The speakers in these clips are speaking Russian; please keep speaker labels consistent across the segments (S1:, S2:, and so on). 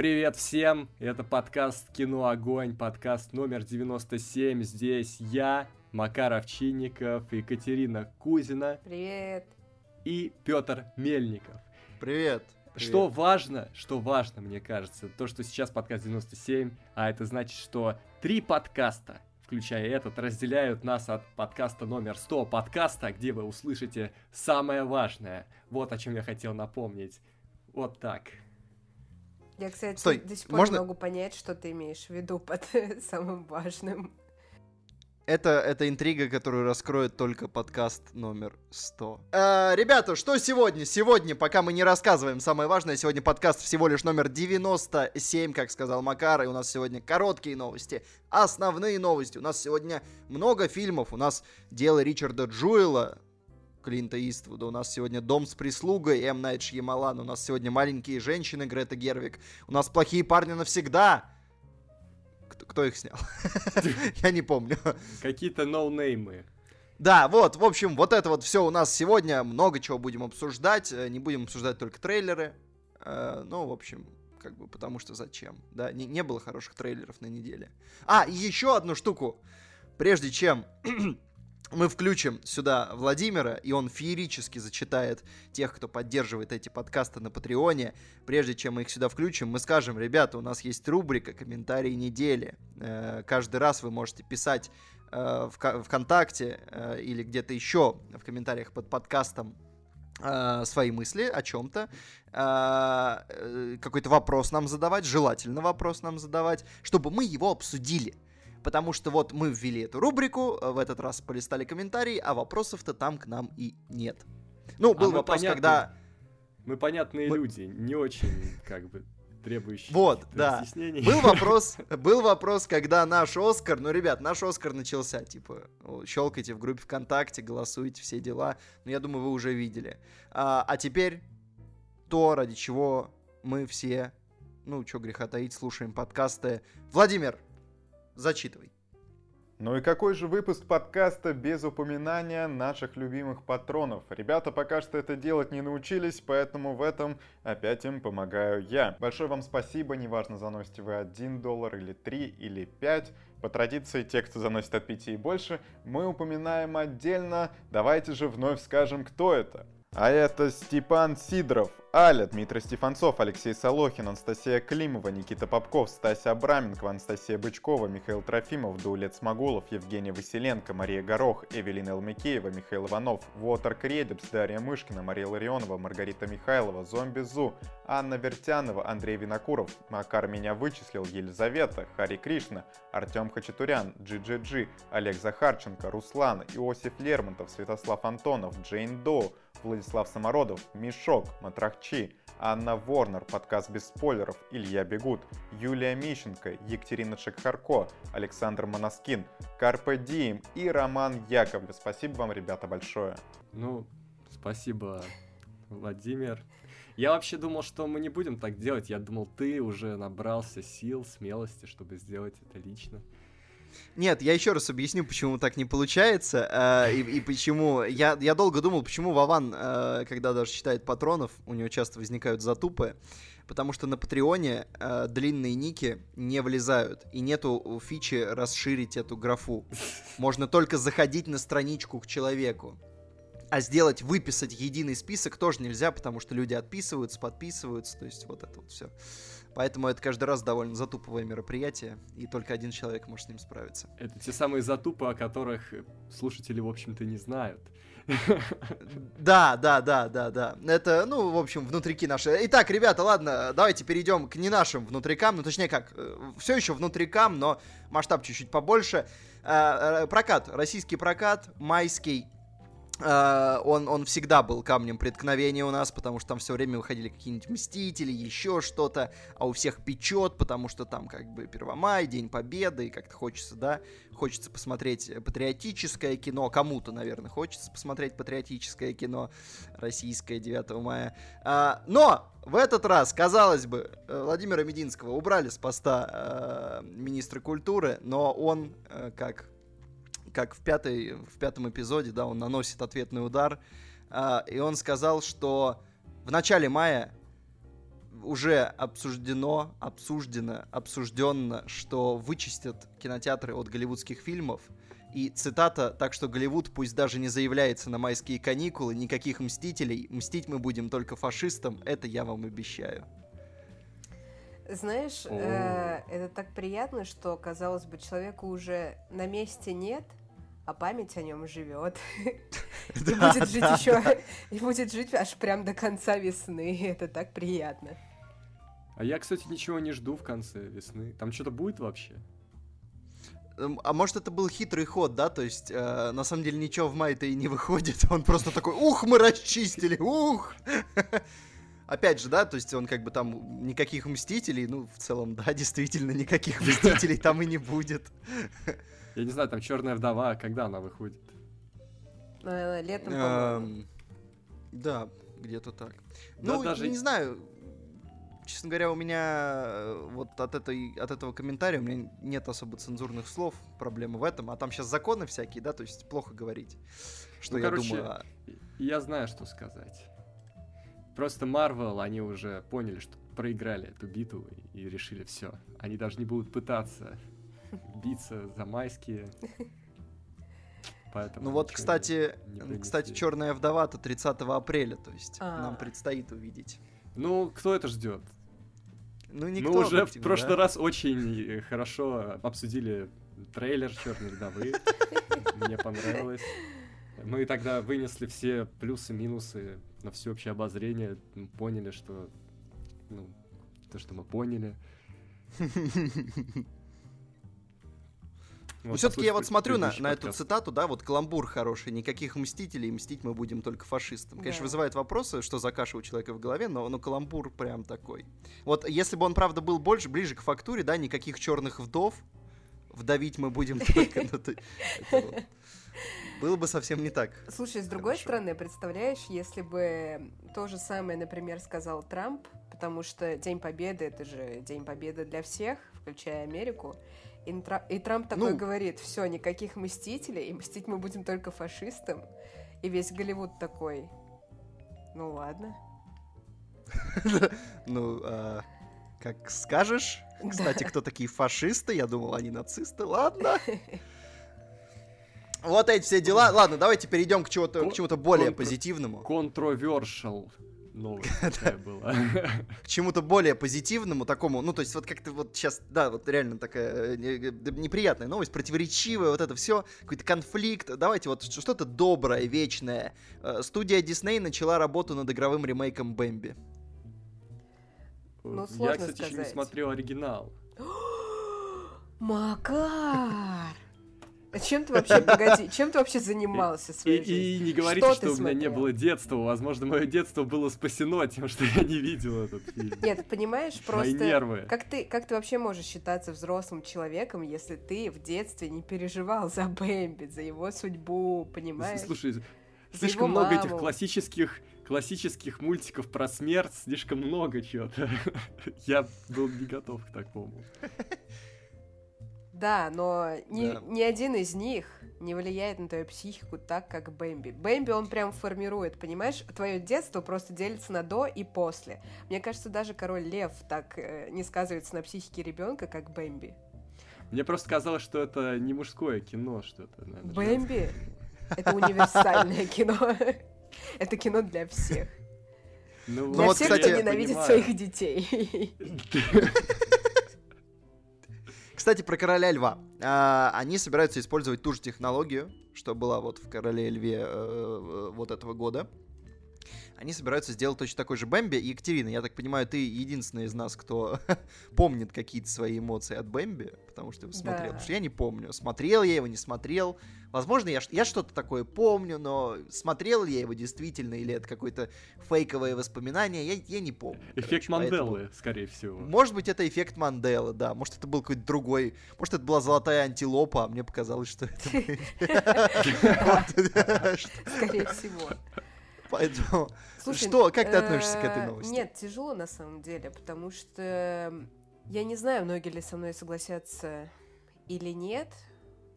S1: Привет всем! Это подкаст «Кино Огонь», подкаст номер 97. Здесь я, Макар Овчинников, Екатерина Кузина.
S2: Привет!
S1: И Петр Мельников.
S3: Привет!
S1: Что важно, что важно, мне кажется, то, что сейчас подкаст 97, а это значит, что три подкаста, включая этот, разделяют нас от подкаста номер 100, подкаста, где вы услышите самое важное. Вот о чем я хотел напомнить. Вот так.
S2: Я, кстати,
S3: Стой,
S2: до сих пор
S3: можно-
S2: не могу понять, что ты имеешь в виду под самым важным.
S3: Это, это интрига, которую раскроет только подкаст номер 100. Э, ребята, что сегодня? Сегодня, пока мы не рассказываем самое важное, сегодня подкаст всего лишь номер 97, как сказал Макар, и у нас сегодня короткие новости, основные новости. У нас сегодня много фильмов, у нас дело Ричарда Джуэла, Клинта Иствуда. У нас сегодня «Дом с прислугой» М. Найт Шьямалан. У нас сегодня «Маленькие женщины» Грета Гервик. У нас «Плохие парни навсегда». Кто, их снял? Я не помню.
S1: Какие-то ноунеймы.
S3: Да, вот, в общем, вот это вот все у нас сегодня. Много чего будем обсуждать. Э, Не будем обсуждать только трейлеры. Э, Ну, в общем, как бы, потому что зачем? Да, не, не было хороших трейлеров на неделе. А, еще одну штуку. Прежде чем мы включим сюда Владимира, и он феерически зачитает тех, кто поддерживает эти подкасты на Патреоне. Прежде чем мы их сюда включим, мы скажем, ребята, у нас есть рубрика «Комментарии недели». Э, Каждый раз вы можете писать э, в ВКонтакте э, или где-то еще в комментариях под подкастом свои мысли о чем-то, какой-то вопрос нам задавать, желательно вопрос нам задавать, чтобы мы его обсудили. Потому что вот мы ввели эту рубрику, э, в этот раз полистали комментарии, а вопросов-то там к нам и нет. Ну, был
S1: мы
S3: вопрос,
S1: понятно.
S3: когда...
S1: Мы понятные
S3: Мы-
S1: люди, не очень, как бы, требующие
S3: Вот, да. Был вопрос, был вопрос, когда наш Оскар, ну, ребят, наш Оскар начался, типа, щелкайте в группе ВКонтакте, голосуйте, все дела. Ну, я думаю, вы уже видели. А, а теперь то, ради чего мы все, ну, что греха таить, слушаем подкасты. Владимир, зачитывай.
S4: Ну и какой же выпуск подкаста без упоминания наших любимых патронов? Ребята пока что это делать не научились, поэтому в этом опять им помогаю я. Большое вам спасибо, неважно, заносите вы 1 доллар или 3 или 5. По традиции, те, кто заносит от 5 и больше, мы упоминаем отдельно. Давайте же вновь скажем, кто это. А это Степан Сидоров, Аля, Дмитрий Стефанцов, Алексей Солохин, Анастасия Климова, Никита Попков, Стася Абраменко, Анастасия Бычкова, Михаил Трофимов, Даулет Смогулов, Евгения Василенко, Мария Горох, Эвелина Элмикеева, Михаил Иванов, Вотер Кредепс, Дарья Мышкина, Мария Ларионова, Маргарита Михайлова, Зомби Зу, Анна Вертянова, Андрей Винокуров, Макар меня вычислил, Елизавета, Хари Кришна, Артем Хачатурян, GGG, Олег Захарченко, Руслан, Иосиф Лермонтов, Святослав Антонов, Джейн Доу, Владислав Самородов, Мишок, Матрахчи, Анна Ворнер, подкаст без спойлеров, Илья Бегут, Юлия Мищенко, Екатерина Шекхарко, Александр Моноскин, Карпе Дием и Роман Яковлев. Спасибо вам, ребята, большое.
S1: Ну, спасибо, Владимир. Я вообще думал, что мы не будем так делать. Я думал, ты уже набрался сил, смелости, чтобы сделать это лично.
S3: Нет, я еще раз объясню, почему так не получается, э, и, и почему... Я, я долго думал, почему Вован, э, когда даже читает патронов, у него часто возникают затупы, потому что на Патреоне э, длинные ники не влезают, и нету фичи расширить эту графу. Можно только заходить на страничку к человеку. А сделать, выписать единый список тоже нельзя, потому что люди отписываются, подписываются, то есть вот это вот все. Поэтому это каждый раз довольно затуповое мероприятие, и только один человек может с ним справиться.
S1: Это те самые затупы, о которых слушатели, в общем-то, не знают.
S3: Да, да, да, да, да. Это, ну, в общем, внутрики наши. Итак, ребята, ладно, давайте перейдем к не нашим внутрикам, ну, точнее как, все еще внутрикам, но масштаб чуть-чуть побольше. Э, э, Прокат, российский прокат, майский. Э, Он, он всегда был камнем преткновения у нас, потому что там все время выходили какие-нибудь Мстители, еще что-то, а у всех печет, потому что там как бы Первомай, День Победы, и как-то хочется, да, хочется посмотреть патриотическое кино, кому-то, наверное, хочется посмотреть патриотическое кино российское 9 мая. А, но в этот раз, казалось бы, э, Владимира Мединского убрали с поста э, министра культуры, но он, э, как как в, пятой, в пятом эпизоде, да, он наносит ответный удар, а, и он сказал, что в начале мая уже обсуждено, обсуждено, обсужденно, что вычистят кинотеатры от голливудских фильмов. И цитата, так что Голливуд пусть даже не заявляется на майские каникулы, никаких мстителей, мстить мы будем только фашистам, это я вам обещаю.
S2: Знаешь, э, это так приятно, что, казалось бы, человеку уже на месте нет, а память о нем живет. И будет жить еще, и будет жить аж прям до конца весны. Это так приятно.
S1: А я, кстати, ничего не жду в конце весны. Там что-то будет вообще?
S3: Эм, а может это был хитрый ход, да? То есть, э, на самом деле ничего в мае-то и не выходит. Он просто такой, ух, мы расчистили, ух! Опять же, да, то есть он как бы там никаких мстителей, ну, в целом, да, действительно, никаких мстителей там и не будет.
S1: Я не знаю, там Черная вдова, когда она выходит?
S2: Наверное, летом, по-моему.
S3: Эм, Да, где-то так. Ну,
S1: даже-
S3: не знаю. Честно говоря, у меня э, вот от, этой, от этого комментария у меня нет особо цензурных слов, проблема в этом. А там сейчас законы всякие, да, то есть плохо говорить. Что
S1: Ну,
S3: я
S1: короче,
S3: думаю, а-
S1: Я знаю, что сказать. Просто Marvel, они уже поняли, что проиграли эту битву и решили все. Они даже не будут пытаться биться за майские. Поэтому
S3: Ну вот, кстати, кстати. Черная вдова-то 30 апреля, то есть
S2: А.
S3: нам предстоит увидеть.
S1: Ну, кто это ждет?
S3: Ну, никто
S1: Мы уже в прошлый
S3: да?
S1: раз очень хорошо обсудили трейлер Черной вдовы. Мне понравилось. Мы тогда вынесли все плюсы-минусы на всеобщее обозрение, поняли, что ну, то, что мы поняли.
S3: Ну, все-таки я вот смотрю на, на эту цитату, да, вот каламбур хороший, никаких мстителей, мстить мы будем только фашистам. Конечно,
S2: Да.
S3: вызывает вопросы, что за каша у человека в голове, но, но каламбур прям такой. Вот если бы он, правда, был больше, ближе к фактуре, да, никаких черных вдов, вдавить мы будем только, ну, было бы совсем не так.
S2: Слушай, с другой
S3: Хорошо.
S2: стороны, представляешь, если бы то же самое, например, сказал Трамп, потому что День Победы это же День Победы для всех, включая Америку. И, Тра- и Трамп такой
S3: Ну.
S2: говорит: все, никаких мстителей, и мстить мы будем только фашистам. И весь Голливуд такой. Ну ладно.
S3: Ну, а, как скажешь. Кстати, кто такие фашисты? Я думал, они нацисты. Ладно. Вот эти все дела. Ладно, давайте перейдем к чему-то, к чему-то более позитивному.
S1: Controversial новость такая была.
S3: К чему-то более позитивному, такому, ну, то есть вот как-то вот сейчас, да, вот реально такая э, э, неприятная новость, противоречивая, вот это все, какой-то конфликт. Давайте вот что-то доброе, вечное. Э, Студия Дисней начала работу над игровым ремейком Бэмби.
S2: Ну,
S1: Я,
S2: сложно
S1: кстати, еще не
S2: сказать.
S1: смотрел оригинал.
S2: Макар! А чем ты вообще, погоди, чем ты вообще занимался в
S1: И,
S2: своей жизни?
S1: и не говорите,
S2: Что
S1: что, у меня не было детства. Возможно, мое детство было спасено тем, что я не видел этот фильм.
S2: Нет, понимаешь,
S1: Мои
S2: просто
S1: нервы.
S2: как ты, как ты вообще можешь считаться взрослым человеком, если ты в детстве не переживал за Бэмби, за его судьбу, понимаешь?
S1: Слушай, слишком много этих классических классических мультиков про смерть, слишком много чего-то. Я был не готов к такому.
S2: Да, но ни,
S3: Да.
S2: ни один из них не влияет на твою психику так, как Бэмби. Бэмби он прям формирует, понимаешь? Твое детство просто делится на до и после. Мне кажется, даже король Лев так э, не сказывается на психике ребенка, как Бэмби.
S1: Мне просто казалось, что это не мужское кино, что-то. наверное,
S2: Бэмби это универсальное кино. Это кино для всех.
S1: Ну,
S2: Для
S3: вот,
S2: всех,
S3: кстати,
S2: кто ненавидит своих детей.
S3: Кстати, про короля льва. А, они собираются использовать ту же технологию, что была вот в короле льве э, э, вот этого года. Они собираются сделать точно такой же Бэмби. Екатерина, я так понимаю, ты единственная из нас, кто помнит какие-то свои эмоции от Бэмби, потому что его смотрел.
S2: Да.
S3: Потому что я не помню, смотрел я его, не смотрел. Возможно, я, я что-то такое помню, но смотрел я его действительно, или это какое-то фейковое воспоминание, я, я не помню.
S1: Эффект
S3: короче, поэтому-
S1: Манделы, скорее всего.
S3: может быть, это эффект Манделы, да. Может, это был какой-то другой. Может, это была золотая антилопа, а мне показалось, что это...
S2: Скорее всего.
S3: Поэтому...
S2: Слушай,
S3: Что, как ты относишься к этой
S2: э,
S3: новости?
S2: Нет, тяжело на самом деле, потому что я не знаю, многие ли со мной согласятся или нет,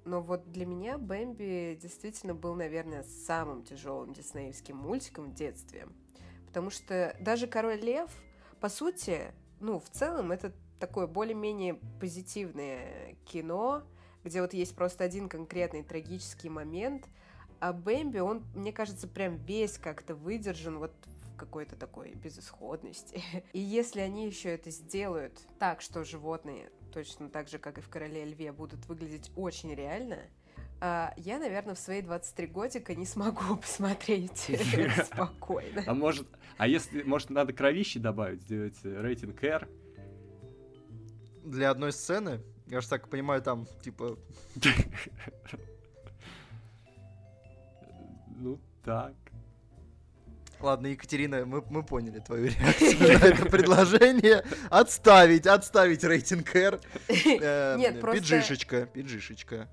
S2: но вот для меня Бэмби действительно был, наверное, самым тяжелым диснеевским мультиком в детстве. Потому что даже Король Лев, по сути, ну, в целом, это такое более-менее позитивное кино, где вот есть просто один конкретный трагический момент, а Бэмби, он, мне кажется, прям весь как-то выдержан вот в какой-то такой безысходности. И если они еще это сделают так, что животные точно так же, как и в «Короле льве», будут выглядеть очень реально, а, я, наверное, в свои 23 годика не смогу посмотреть спокойно.
S1: А может, а если, может, надо кровищи добавить, сделать э, рейтинг R?
S3: Для одной сцены? Я же так понимаю, там, типа...
S1: Ну, так.
S3: Ладно, Екатерина, мы, мы поняли твою реакцию на это предложение. Отставить, отставить рейтинг R. Э,
S2: Нет, просто...
S3: Пиджишечка, пиджишечка.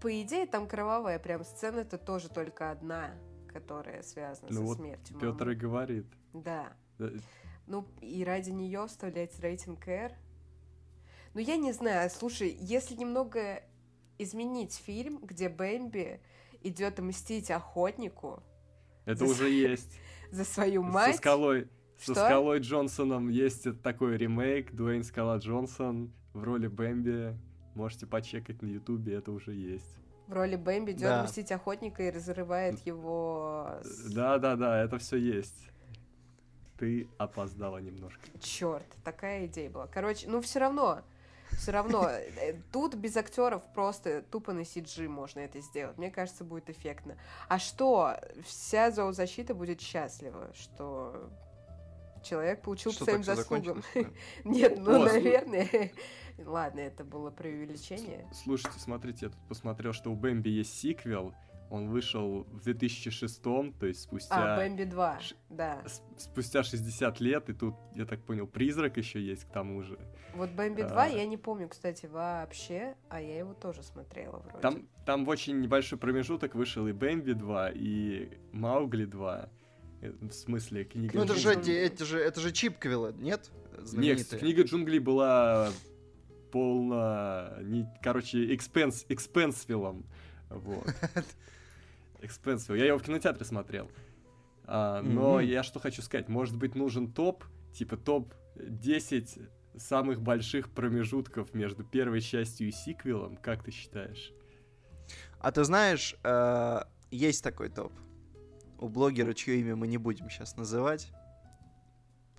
S2: По идее, там кровавая прям сцена, это тоже только одна, которая связана
S1: ну
S2: со смертью.
S1: Петр и говорит.
S2: Да.
S1: Да,
S2: Ну, и ради нее вставлять рейтинг R. Ну, я не знаю, слушай, если немного изменить фильм, где Бэмби идет мстить охотнику
S1: Это
S2: За
S1: уже есть.
S2: за свою
S1: Со
S2: мать.
S1: скалой. Со
S2: Что?
S1: скалой Джонсоном есть такой ремейк. Дуэйн Скала Джонсон в роли Бэмби. Можете почекать на Ютубе, это уже есть.
S2: В роли Бэмби идет
S3: Да.
S2: мстить охотника и разрывает его... с-
S1: Да, да, да, это все есть. Ты опоздала немножко.
S2: Черт, такая идея была. Короче, ну все равно, все равно, э, тут без актеров просто тупо на CG можно это сделать. Мне кажется, будет эффектно. А что, вся зоозащита будет счастлива, что человек получил
S3: Что
S2: по своим заслугам. Нет, ну,
S1: О,
S2: наверное. Ладно, это было преувеличение.
S1: Слушайте, смотрите, я тут посмотрел, что у Бэмби есть сиквел. Он вышел в 2006, то есть спустя...
S2: А, Бэмби 2,
S1: ш-
S2: да.
S1: Спустя 60 лет, и тут, я так понял, призрак еще есть к тому же.
S2: Вот Бэмби 2
S1: А.
S2: я не помню, кстати, вообще, а я его тоже смотрела вроде.
S1: Там, там в очень небольшой промежуток вышел и Бэмби 2, и Маугли 2. Э, В смысле, книга
S3: Ну это же, эти- это же, это же Чипквилла, нет?
S1: Нет,
S3: Знаменитые.
S1: книга джунглей была полно... Не, короче, экспенс, экспенсвиллом. Вот. Экспенсвилл. Я его в кинотеатре смотрел. А, но
S3: Мгм.
S1: я что хочу сказать, может быть нужен топ, типа топ 10 самых больших промежутков между первой частью и сиквелом, как ты считаешь?
S3: А ты знаешь, э, есть такой топ у блогера, чье имя мы не будем сейчас называть.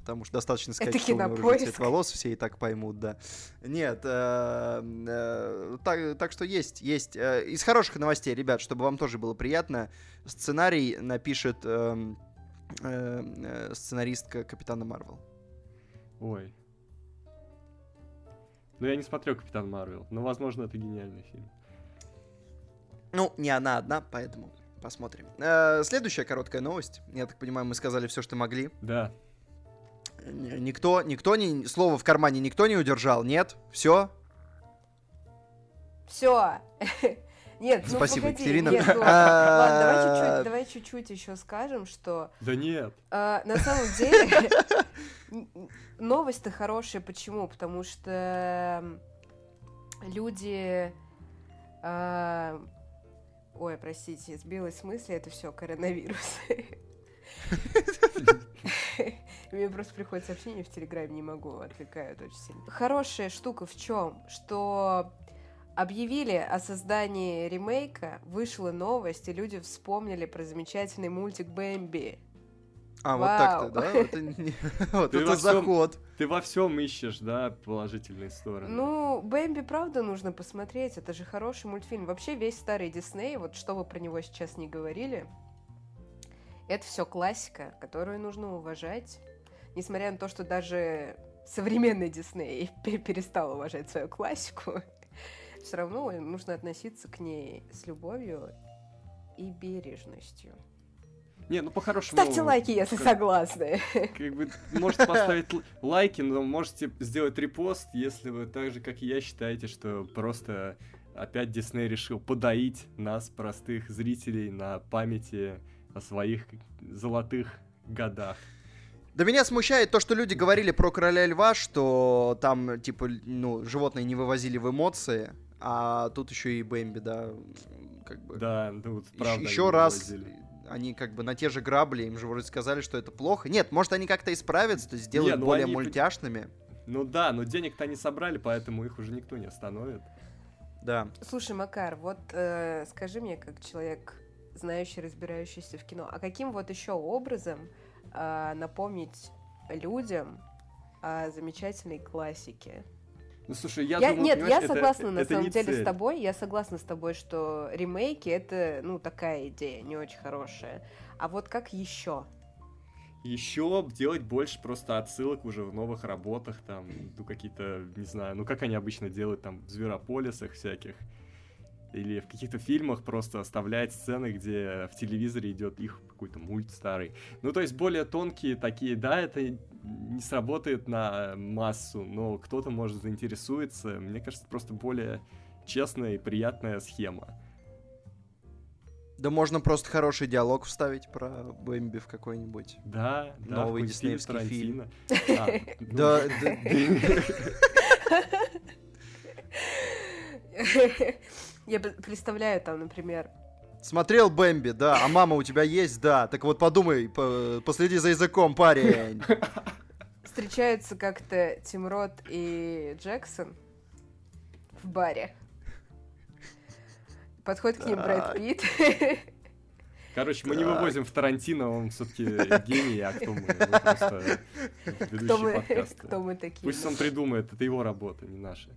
S3: Потому что достаточно сказать,
S2: Это
S3: что у него
S2: Кинопоиск.
S3: цвет волос, все и так поймут, да. Нет, э, э, так, так что есть, есть. Э, Из хороших новостей, ребят, чтобы вам тоже было приятно, сценарий напишет эм, э, э, сценаристка Капитана Марвел.
S1: Ой. Ну, я не смотрел Капитан Марвел, но, возможно, это гениальный фильм.
S3: Ну, не она одна, поэтому посмотрим. Э, Следующая короткая новость. Я так понимаю, мы сказали все, что могли.
S1: Да.
S3: Никто, никто не... Слово в кармане никто не удержал, нет? Все?
S2: Все. Нет, ну
S3: Спасибо,
S2: погоди,
S3: Екатерина.
S2: нет, ну, ладно, давай чуть-чуть, давай чуть-чуть еще скажем, что
S1: Да нет.
S2: э, на самом деле новость-то хорошая. Почему? Потому что м, люди... э, Ой, простите, сбилась с мысли, это все коронавирус. Мне просто приходит сообщение в Телеграме, не могу, отвлекают очень сильно. Хорошая штука в чем? Что объявили о создании ремейка, вышла новость, и люди вспомнили про замечательный мультик Бэмби.
S3: А, вот
S2: Вау.
S3: так-то, да? Это, не- вот
S1: Ты
S3: это
S1: во всем-
S3: заход.
S1: Ты во всем ищешь, да, положительные стороны.
S2: Ну, Бэмби, правда, нужно посмотреть, это же хороший мультфильм. Вообще, весь старый Дисней, вот что вы про него сейчас не говорили, это все классика, которую нужно уважать. Несмотря на то, что даже современный Дисней пе- перестал уважать свою классику, все равно нужно относиться к ней с любовью и бережностью.
S1: Не, ну по-хорошему...
S2: Ставьте лайки, если
S1: как-
S2: согласны.
S1: Как бы можете поставить лайки, но можете сделать репост, если вы так же, как и я, считаете, что просто опять Дисней решил подоить нас, простых зрителей, на памяти о своих золотых годах.
S3: Да меня смущает то, что люди говорили про короля льва, что там, типа, ну, животные не вывозили в эмоции, а тут еще и Бэмби, да, как бы.
S1: Да, ну вот правда.
S3: еще раз
S1: вывозили.
S3: они как бы на те же грабли, им же вроде сказали, что это плохо. Нет, может они как-то исправятся, то есть сделают
S1: Не, ну
S3: более
S1: они-
S3: мультяшными.
S1: Ну да, но денег-то они собрали, поэтому их уже никто не остановит.
S3: Да.
S2: Слушай, Макар, вот э, скажи мне, как человек, знающий, разбирающийся в кино, а каким вот еще образом э, напомнить людям о замечательной классике?
S1: Ну слушай, я,
S2: Я,
S1: думаю,
S2: нет, я
S1: понимаешь, это-
S2: согласна на
S1: это
S2: самом деле
S1: цель.
S2: с тобой. Я согласна с тобой, что ремейки это ну такая идея, не очень хорошая. А вот как еще?
S1: Еще делать больше просто отсылок уже в новых работах, там, ну, какие-то, не знаю, ну, как они обычно делают, там, в зверополисах всяких. Или в каких-то фильмах просто оставлять сцены, где в телевизоре идет их какой-то мульт старый. Ну, то есть более тонкие такие, да, это не сработает на массу, но кто-то может заинтересуется. Мне кажется, просто более честная и приятная схема.
S3: Да можно просто хороший диалог вставить про Бэмби в какой-нибудь.
S1: Да, да.
S3: Новый
S1: фильм
S3: диснеевский фильм.
S1: Ну,
S3: Да, да.
S2: Я представляю там, например,
S3: Смотрел Бэмби, да. А мама у тебя есть, да. Так вот подумай, по- последи за языком, парень.
S2: встречаются как-то Тим Рот и Джексон в баре. Подходит к ним Брэд. Питт.
S1: Короче, мы не вывозим в Тарантино, он все-таки гений, а кто мы? Мы просто
S2: Кто мы, кто мы такие?
S1: Пусть он придумает, это его работа, не наша.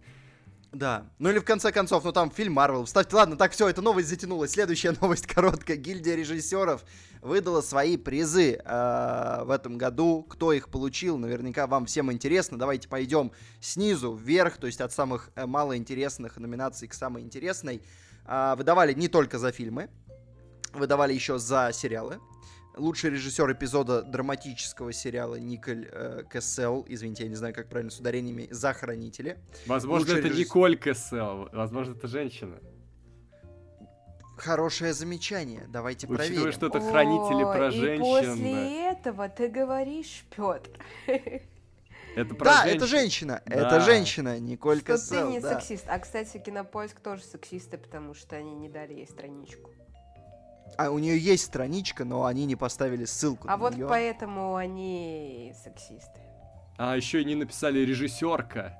S3: Да. Ну или в конце концов, ну там фильм Марвел. Вставьте, ладно, так все, эта новость затянулась. Следующая новость короткая. Гильдия режиссеров выдала свои призы э, в этом году. Кто их получил, наверняка вам всем интересно. Давайте пойдем снизу вверх, то есть от самых э, малоинтересных номинаций к самой интересной. А, выдавали не только за фильмы, выдавали еще за сериалы. Лучший режиссер эпизода драматического сериала Николь э, Кессел, извините, я не знаю, как правильно с ударениями, за хранители.
S1: Возможно,
S3: Лучший
S1: это
S3: режисс-
S1: Николь Кэссел, возможно, это женщина.
S3: Хорошее замечание. Давайте
S1: Учитывая,
S3: проверим.
S1: что это хранители
S2: О,
S1: про
S2: И
S1: женщин.
S2: после этого ты говоришь, Петр,
S1: Это про
S3: Да,
S1: женщин.
S3: это женщина.
S1: Да.
S3: Это женщина, Николь
S2: что ты
S3: Кассел,
S2: не
S3: да.
S2: сексист. А, кстати, Кинопоиск тоже сексисты, потому что они не дали ей страничку.
S3: А у нее есть страничка, но они не поставили ссылку
S2: А
S3: на
S2: вот
S3: неё.
S2: поэтому они сексисты.
S1: А еще и не написали режиссерка.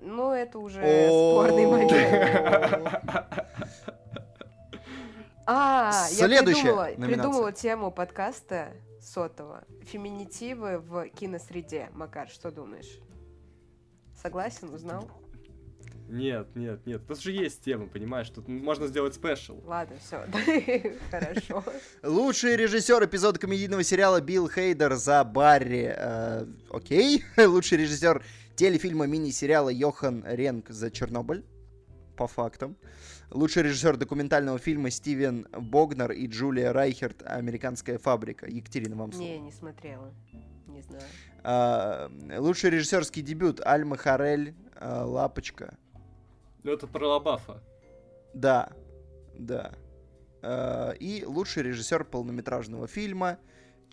S2: Ну, это уже спорный момент. А, я придумала, придумала тему подкаста сотого. Феминитивы в киносреде. Макар, что думаешь? Согласен, узнал?
S1: Нет, нет, нет. Тут же есть тема, понимаешь? Тут можно сделать спешл.
S2: Ладно, все, хорошо.
S3: Лучший режиссер эпизода комедийного сериала Билл Хейдер за Барри. э, окей. Лучший режиссер телефильма мини-сериала Йохан Ренк за Чернобыль. По фактам. Лучший режиссер документального фильма Стивен Богнер и Джулия Райхерт «Американская фабрика». Екатерина, вам слово.
S2: Не, не смотрела. Не знаю.
S3: А, лучший режиссерский дебют Альма Харель а, Лапочка.
S1: Ну, это про Лабафа.
S3: Да, да. А, и лучший режиссер полнометражного фильма.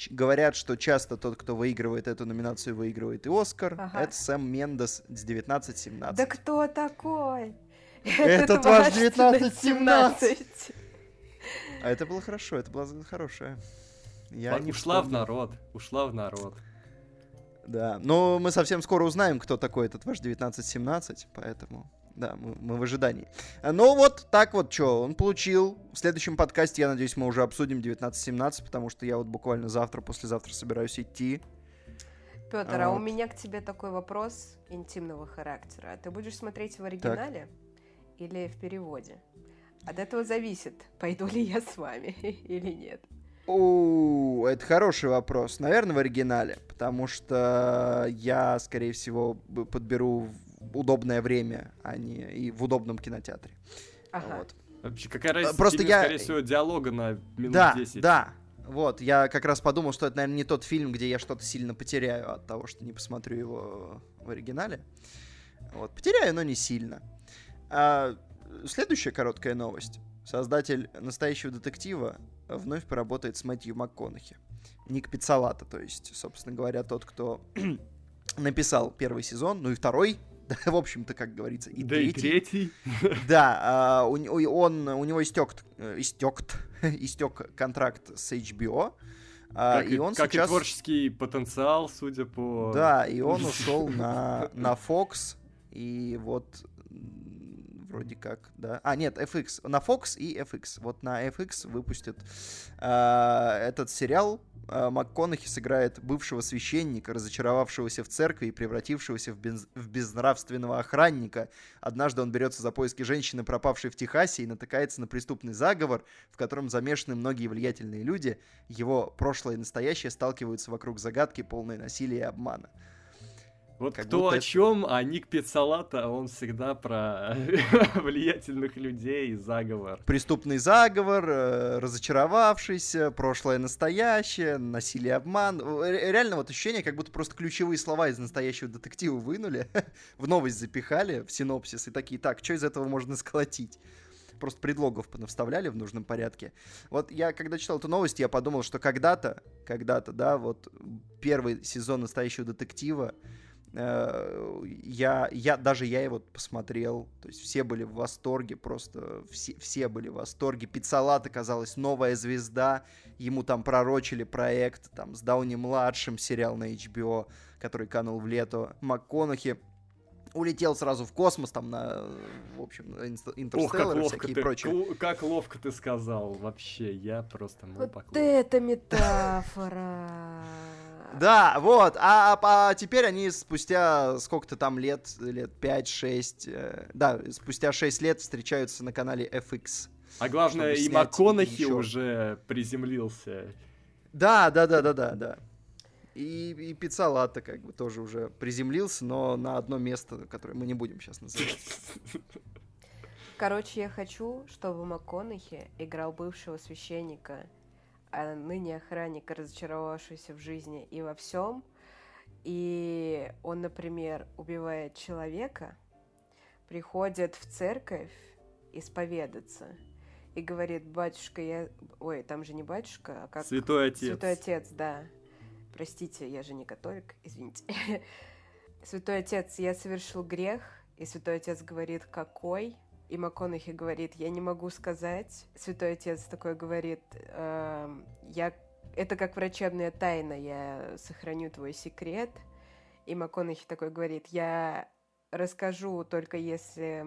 S3: Говорят, что часто тот, кто выигрывает эту номинацию, выигрывает и Оскар.
S2: Ага.
S3: Это Сэм Мендес с 1917.
S2: Да кто такой?
S3: Этот ваш 1917.
S2: 1917.
S3: А это было хорошо, это было хорошее. Я не
S1: ушла в
S3: вспомнил.
S1: народ. Ушла в народ.
S3: Да, но мы совсем скоро узнаем, кто такой этот ваш 1917, поэтому, да, мы, мы в ожидании. А, Ну вот, так вот, что он получил. В следующем подкасте, я надеюсь, мы уже обсудим 1917, потому что я вот буквально завтра, послезавтра собираюсь идти.
S2: Петр, а у
S3: Вот.
S2: меня к тебе такой вопрос интимного характера. Ты будешь смотреть в оригинале или в переводе? От этого зависит, пойду ли я с вами или нет.
S3: О, это хороший вопрос. Наверное, в оригинале, потому что я, скорее всего, подберу удобное время, а не и в удобном кинотеатре.
S2: Ага.
S3: Вот.
S1: Вообще, какая разница?
S3: Просто
S1: Фильм,
S3: я-
S1: скорее всего, диалога на минут
S3: Да,
S1: 10.
S3: да. Вот, я как раз подумал, что это, наверное, не тот фильм, где я что-то сильно потеряю от того, что не посмотрю его в оригинале. Вот, потеряю, но не сильно. А, следующая короткая новость. Создатель настоящего детектива вновь поработает с Мэтью МакКонахи. Ник Пиццалата, то есть, собственно говоря, тот, кто написал первый сезон, ну и второй в общем-то, как говорится, и
S1: да
S3: третий.
S1: и третий.
S3: Да, а, у, он, у него истек, истек, истек контракт с HBO, а,
S1: как
S3: и он
S1: как
S3: сейчас...
S1: и творческий потенциал, судя по...
S3: Да, и он ушел на, на Fox, и вот вроде как, да. А, нет, FX. На Fox и FX. Вот на FX выпустят э, этот сериал. Э, МакКонахи сыграет бывшего священника, разочаровавшегося в церкви и превратившегося в, без, в безнравственного охранника. Однажды он берется за поиски женщины, пропавшей в Техасе, и натыкается на преступный заговор, в котором замешаны многие влиятельные люди. Его прошлое и настоящее сталкиваются вокруг загадки, полной насилия и обмана.
S1: Вот как кто о это... чем, а Ник Пиццалата, он всегда про влиятельных людей и заговор.
S3: Преступный заговор, э, разочаровавшийся, прошлое настоящее, насилие, обман. Реально вот ощущение, как будто просто ключевые слова из настоящего детектива вынули, в новость запихали, в синопсис, и такие, так, что из этого можно сколотить? просто предлогов понавставляли в нужном порядке. Вот я, когда читал эту новость, я подумал, что когда-то, когда-то, да, вот первый сезон настоящего детектива, Э, я, я, даже я его посмотрел, то есть все были в восторге, просто все, все были в восторге. Пиццалат оказалась новая звезда, ему там пророчили проект там с Дауни-младшим, сериал на HBO, который канул в лето. МакКонахи улетел сразу в космос, там на, в общем, интерстеллар и всякие
S1: ты,
S3: прочие.
S1: Как ловко ты сказал, вообще, я просто мой
S2: Вот
S1: поклон.
S2: это метафора!
S3: Да, вот. А, а, теперь они спустя сколько-то там лет, лет 5-6, э, да, спустя 6 лет встречаются на канале FX.
S1: А главное, и МакКонахи еще... уже приземлился.
S3: Да, да, да, да, да, да. И, и Пиццалата как бы тоже уже приземлился, но на одно место, которое мы не будем сейчас называть.
S2: Короче, я хочу, чтобы МакКонахи играл бывшего священника а ныне охранник, разочаровавшийся в жизни и во всем. И он, например, убивает человека, приходит в церковь исповедаться и говорит, батюшка, я... Ой, там же не батюшка, а как...
S1: Святой отец.
S2: Святой отец, да. Простите, я же не католик, извините. Святой отец, я совершил грех, и святой отец говорит, какой? И МакКонахи говорит, я не могу сказать. Святой Отец такой говорит, э, я... это как врачебная тайна, я сохраню твой секрет. И МакКонахи такой говорит, я расскажу только если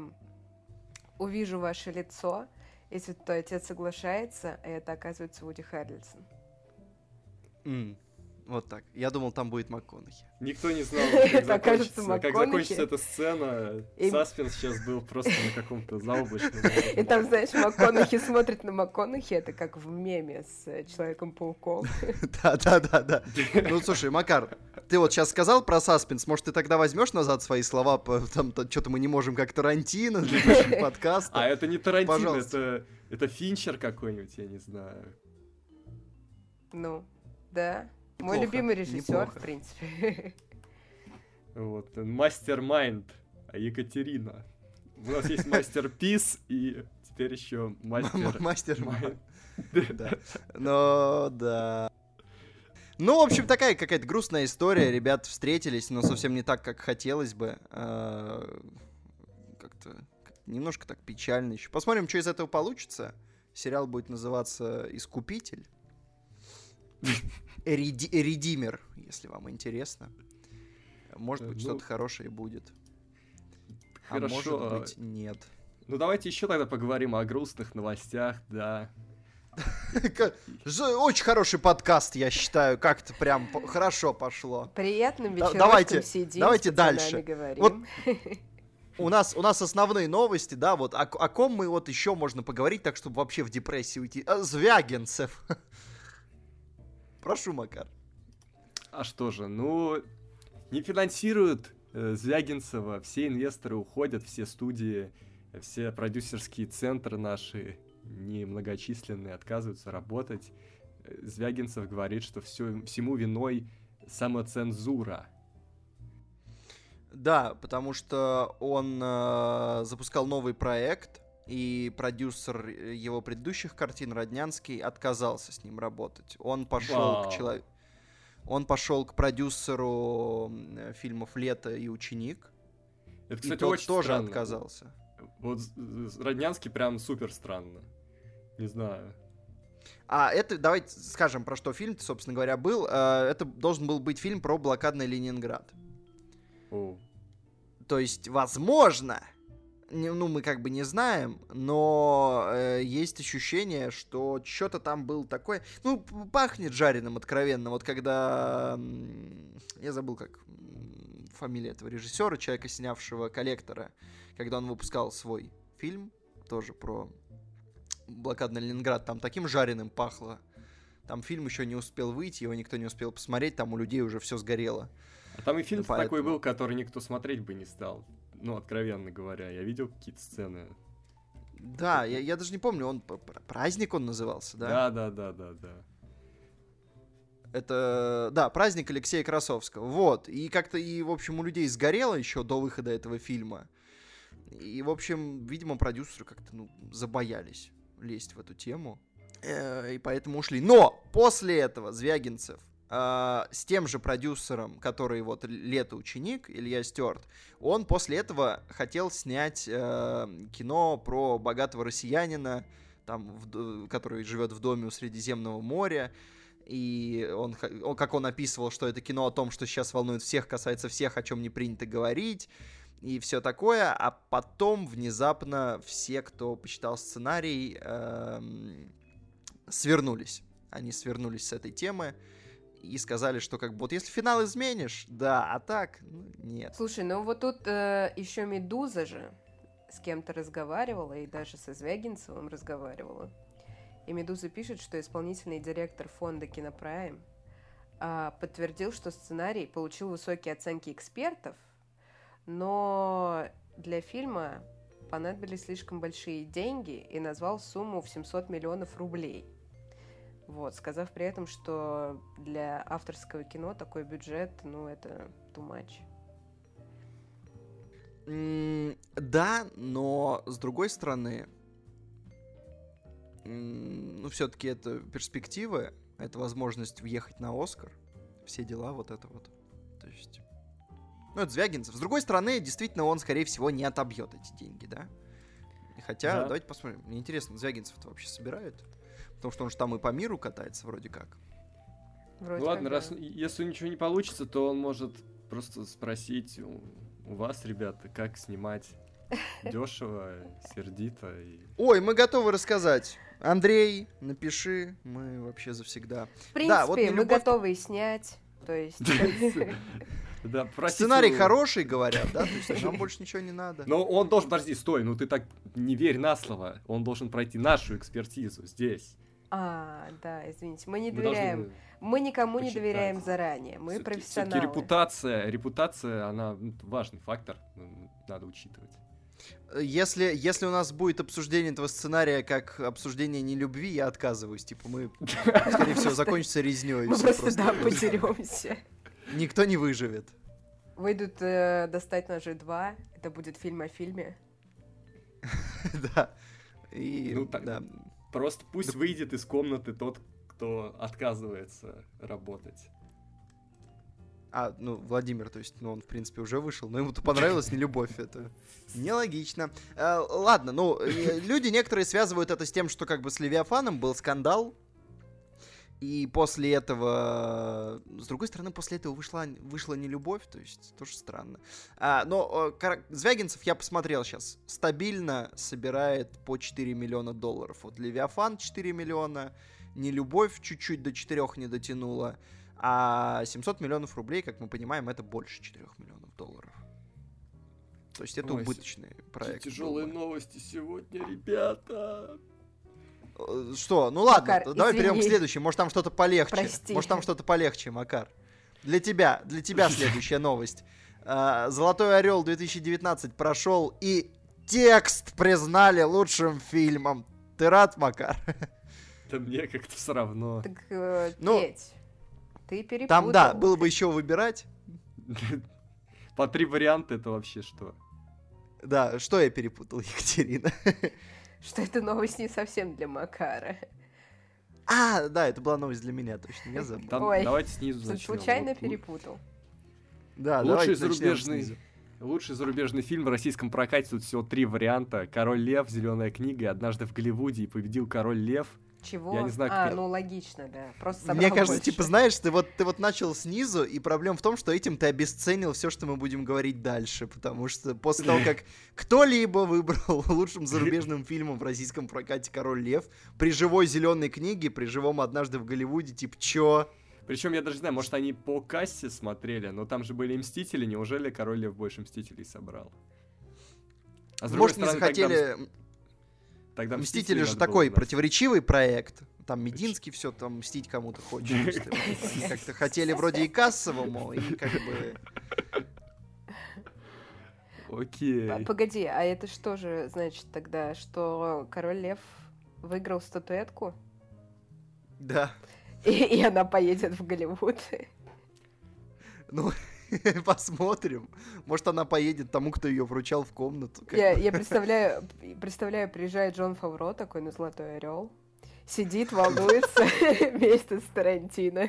S2: увижу ваше лицо. И Святой Отец соглашается, и это оказывается Вуди Харрельсон.
S3: Mm. Вот так. Я думал, там будет МакКонахи.
S1: Никто не знал, как закончится, как закончится эта сцена. И... Саспенс сейчас был просто на каком-то заоблачном.
S2: И там, знаешь, МакКонахи смотрит на МакКонахи, это как в меме с э, Человеком-пауком.
S3: Да-да-да-да. Ну, слушай, Макар, ты вот сейчас сказал про Саспенс, может, ты тогда возьмешь назад свои слова, там что-то мы не можем, как Тарантино, для подкаста.
S1: А это не Тарантино, это, это Финчер какой-нибудь, я не знаю.
S2: Ну, да. Мой любимый режиссер, в принципе.
S1: Вот, мастер-майнд Екатерина. У нас есть мастер Пис и теперь еще мастер...
S3: Мастер Да. Но, да. Ну, в общем, такая какая-то грустная история. Ребята встретились, но совсем не так, как хотелось бы. А, как-то немножко так печально еще. Посмотрим, что из этого получится. Сериал будет называться «Искупитель». Реди Редимер, если вам интересно. Может быть, ну, что-то хорошее будет. Хорошо. А может быть, нет.
S1: Ну, давайте еще тогда поговорим о грустных новостях, да.
S3: Очень хороший подкаст, я считаю. Как-то прям хорошо пошло.
S2: Приятным вечером давайте, сидим,
S3: давайте дальше. Вот у нас, у нас основные новости, да, вот о, о ком мы вот еще можно поговорить, так чтобы вообще в депрессии уйти. А, Звягинцев. Прошу, Макар.
S1: А что же, ну, не финансируют э, Звягинцева, все инвесторы уходят, все студии, все продюсерские центры наши немногочисленные отказываются работать. Э, Звягинцев говорит, что все, всему виной самоцензура.
S3: Да, потому что он э, запускал новый проект, и продюсер его предыдущих картин Роднянский отказался с ним работать. Он пошел к человеку. Он пошел к продюсеру фильмов «Лето» и «Ученик».
S1: Это,
S3: и
S1: кстати,
S3: тот
S1: очень
S3: тоже
S1: странно.
S3: отказался.
S1: Вот Роднянский прям супер странно. Не знаю.
S3: А это, давайте скажем, про что фильм, собственно говоря, был. Э, Это должен был быть фильм про блокадный Ленинград.
S1: О,
S3: То есть, возможно, ну, мы как бы не знаем, но э, есть ощущение, что что-то там был такое... Ну, пахнет жареным откровенно. Вот когда... Я забыл, как фамилия этого режиссера, человека, снявшего «Коллектора», когда он выпускал свой фильм, тоже про блокадный Ленинград, там таким жареным пахло. Там фильм еще не успел выйти, его никто не успел посмотреть, там у людей уже все сгорело.
S1: А там и фильм
S3: Ну,
S1: такой
S3: поэтому.
S1: был, который никто смотреть бы не стал. Ну, откровенно говоря. Я видел какие-то сцены.
S3: Да, я, я даже не помню, он праздник он назывался, да?
S1: Да, да, да, да, да.
S3: Это, да, праздник Алексея Красовского. Вот. И как-то, и, в общем, у людей сгорело еще до выхода этого фильма. И, в общем, видимо, продюсеры как-то, ну, забоялись лезть в эту тему. Э, И поэтому ушли. Но после этого Звягинцев с тем же продюсером, который вот лето ученик, Илья Стюарт, он после этого хотел снять э, кино про богатого россиянина, там, в который живет в доме у Средиземного моря. И он, он, как он описывал, что это кино о том, что сейчас волнует всех, касается всех, о чем не принято говорить, и все такое. А потом внезапно все, кто почитал сценарий, эм, свернулись. Они свернулись с этой темы и сказали, что как бы вот если финал изменишь, да, а так, ну, нет.
S2: Слушай, ну вот тут еще Медуза же с кем-то разговаривала, и даже со Звягинцевым разговаривала. И Медуза пишет, что исполнительный директор фонда Кинопрайм а, подтвердил, что сценарий получил высокие оценки экспертов, но для фильма понадобились слишком большие деньги и назвал сумму в 700 миллионов рублей. Вот, сказав при этом, что для авторского кино такой бюджет, ну, это too much.
S3: М, Да, но с другой стороны, ну, все-таки это перспективы, это возможность въехать на Оскар, все дела, вот это вот. То есть, ну, это Звягинцев. С другой стороны, действительно, он, скорее всего, не отобьет эти деньги, да? Хотя,
S1: Да.
S3: давайте посмотрим. Мне интересно, Звягинцев-то вообще собирают? Потому что он же там и по миру катается вроде как.
S2: Вроде
S1: Ну ладно,
S2: как,
S1: раз
S2: да.
S1: если ничего не получится, то он может просто спросить у, у вас, ребята, как снимать дешево, сердито и.
S3: Ой, мы готовы рассказать. Андрей, напиши, мы вообще завсегда.
S2: В принципе,
S3: Да, вот
S2: мы
S3: «Нелюбовь»
S2: готовы и снять. То есть...
S1: Да,
S3: Сценарий хороший, говорят, да? То есть нам больше ничего не надо.
S1: Но он должен, подожди, стой, ну ты так не верь на слово. Он должен пройти нашу экспертизу здесь.
S2: А, да, извините, мы не
S1: Мы должны
S2: доверяем. Мы никому не доверяем заранее. Мы
S1: всё-таки-
S2: профессионалы.
S1: всё-таки репутация, репутация, она ну, важный фактор, надо учитывать.
S3: Если, если у нас будет обсуждение этого сценария как обсуждение нелюбви, я отказываюсь. Типа мы, скорее всего, закончится резней.
S2: Мы просто, да, потеремся.
S3: Никто не выживет.
S2: Выйдут э, «Достать ножи 2», это будет фильм о фильме.
S3: Да. И,
S1: Ну, так-
S3: да.
S1: Просто пусть выйдет из комнаты тот, кто отказывается работать.
S3: А, ну, Владимир, то есть, ну, он, в принципе, уже вышел, но ему-то понравилась нелюбовь, это нелогично. Э, ладно, ну, э, люди некоторые связывают это с тем, что как бы с Левиафаном был скандал, и после этого, с другой стороны, после этого вышла, вышла нелюбовь, то есть тоже странно. А, но э, Кар- Звягинцев, я посмотрел сейчас, стабильно собирает по 4 миллиона долларов. Вот Левиафан 4 миллиона, нелюбовь чуть-чуть до 4 не дотянула. А 700 миллионов рублей, как мы понимаем, это больше 4 миллионов долларов. То есть это
S1: Ой,
S3: убыточный проект.
S1: Тяжелые
S3: бы.
S1: новости сегодня, ребята.
S3: Э, Что? Ну ладно,
S2: Макар,
S3: давай перейдем к
S2: извини.
S3: следующей. Может там что-то полегче.
S2: Прости.
S3: Может там что-то полегче, Макар. Для тебя, для тебя следующая новость. А, Золотой орел 2019 прошел и текст признали лучшим фильмом. Ты рад, Макар?
S1: Да мне как-то все равно.
S2: Так, э,
S3: Ну,
S2: Петь, ты перепутал.
S3: Там, да, было бы еще выбирать.
S1: По три варианта это вообще что?
S3: Да, что я перепутал, Екатерина?
S2: Что эта новость не совсем для Макара.
S3: А, да, это была новость для меня, точно, я забыл.
S1: Там,
S2: Ой,
S1: давайте снизу начнем.
S2: случайно
S1: Вот
S2: перепутал.
S3: Да,
S1: Лучший зарубежный
S3: снизу.
S1: Лучший зарубежный фильм в российском прокате тут всего три варианта. Король Лев, Зеленая книга, однажды в Голливуде и победил Король Лев.
S2: Чего?
S1: Я не знаю,
S2: а,
S1: как-
S2: ну логично, да. Просто
S3: Мне кажется,
S2: больше.
S3: типа, знаешь, ты вот, ты вот начал снизу, и проблема в том, что этим ты обесценил все, что мы будем говорить дальше, потому что после того, как кто-либо выбрал лучшим зарубежным фильмом в российском прокате «Король Лев», при живой зеленой книге, при живом «Однажды в Голливуде», типа, чё?
S1: Причем я даже не знаю, может они по кассе смотрели, но там же были Мстители, неужели Король Лев больше Мстителей собрал? А
S3: Может, не
S1: стороны, тогда
S3: захотели...
S1: Мс- тогда
S3: Мстители же
S1: надо было
S3: такой
S1: нас.
S3: противоречивый проект. Там Мединский все там мстить кому-то хочет. Как-то хотели вроде и кассовому, и как бы...
S1: Окей.
S2: Погоди, а это что же значит тогда, что король лев выиграл статуэтку,
S3: Да.
S2: и, и она поедет в Голливуд?
S3: Ну, посмотрим. Может, она поедет тому, кто ее вручал в комнату.
S2: Я, я представляю, представляю, приезжает Джон Фавро, такой на Золотой Орел, сидит, волнуется вместе с Тарантино.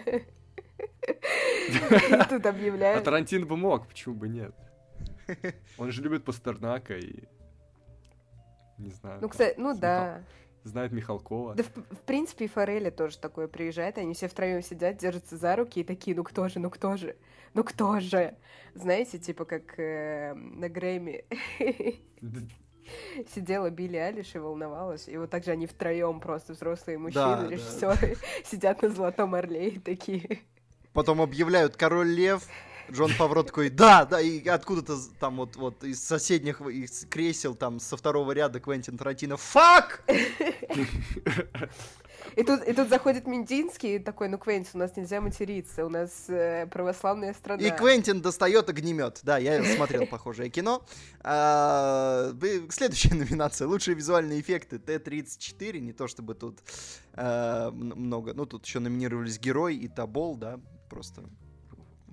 S2: И тут
S1: А
S2: объявляют.
S1: Тарантино бы мог, почему бы нет? Он же любит Пастернака и... Не знаю.
S2: Ну, кстати, ну да.
S1: Знает Михалкова.
S2: Да, в, в принципе, и Форели тоже такое приезжает, они все втроем сидят, держатся за руки и такие, ну кто же, ну кто же, ну кто же? Знаете, типа как э, на Грэмми сидела Билли Алиш и волновалась, и вот так же они втроем просто взрослые мужчины,
S3: да.
S2: режиссеры, сидят на Золотом Орле и такие.
S3: Потом объявляют король лев. Джон Фавро такой, да, да, и откуда-то там вот, вот из соседних из кресел, там со второго ряда Квентин Тарантино, фак!
S2: И тут, и тут заходит Миндинский и такой, ну, Квентин, у нас нельзя материться, у нас э, православная страна.
S3: И Квентин достает огнемет. Да, я смотрел похожее кино. А, Следующая номинация. Лучшие визуальные эффекты. Т-34. Не то чтобы тут а, много. Ну, тут еще номинировались Герой и Табол, да. Просто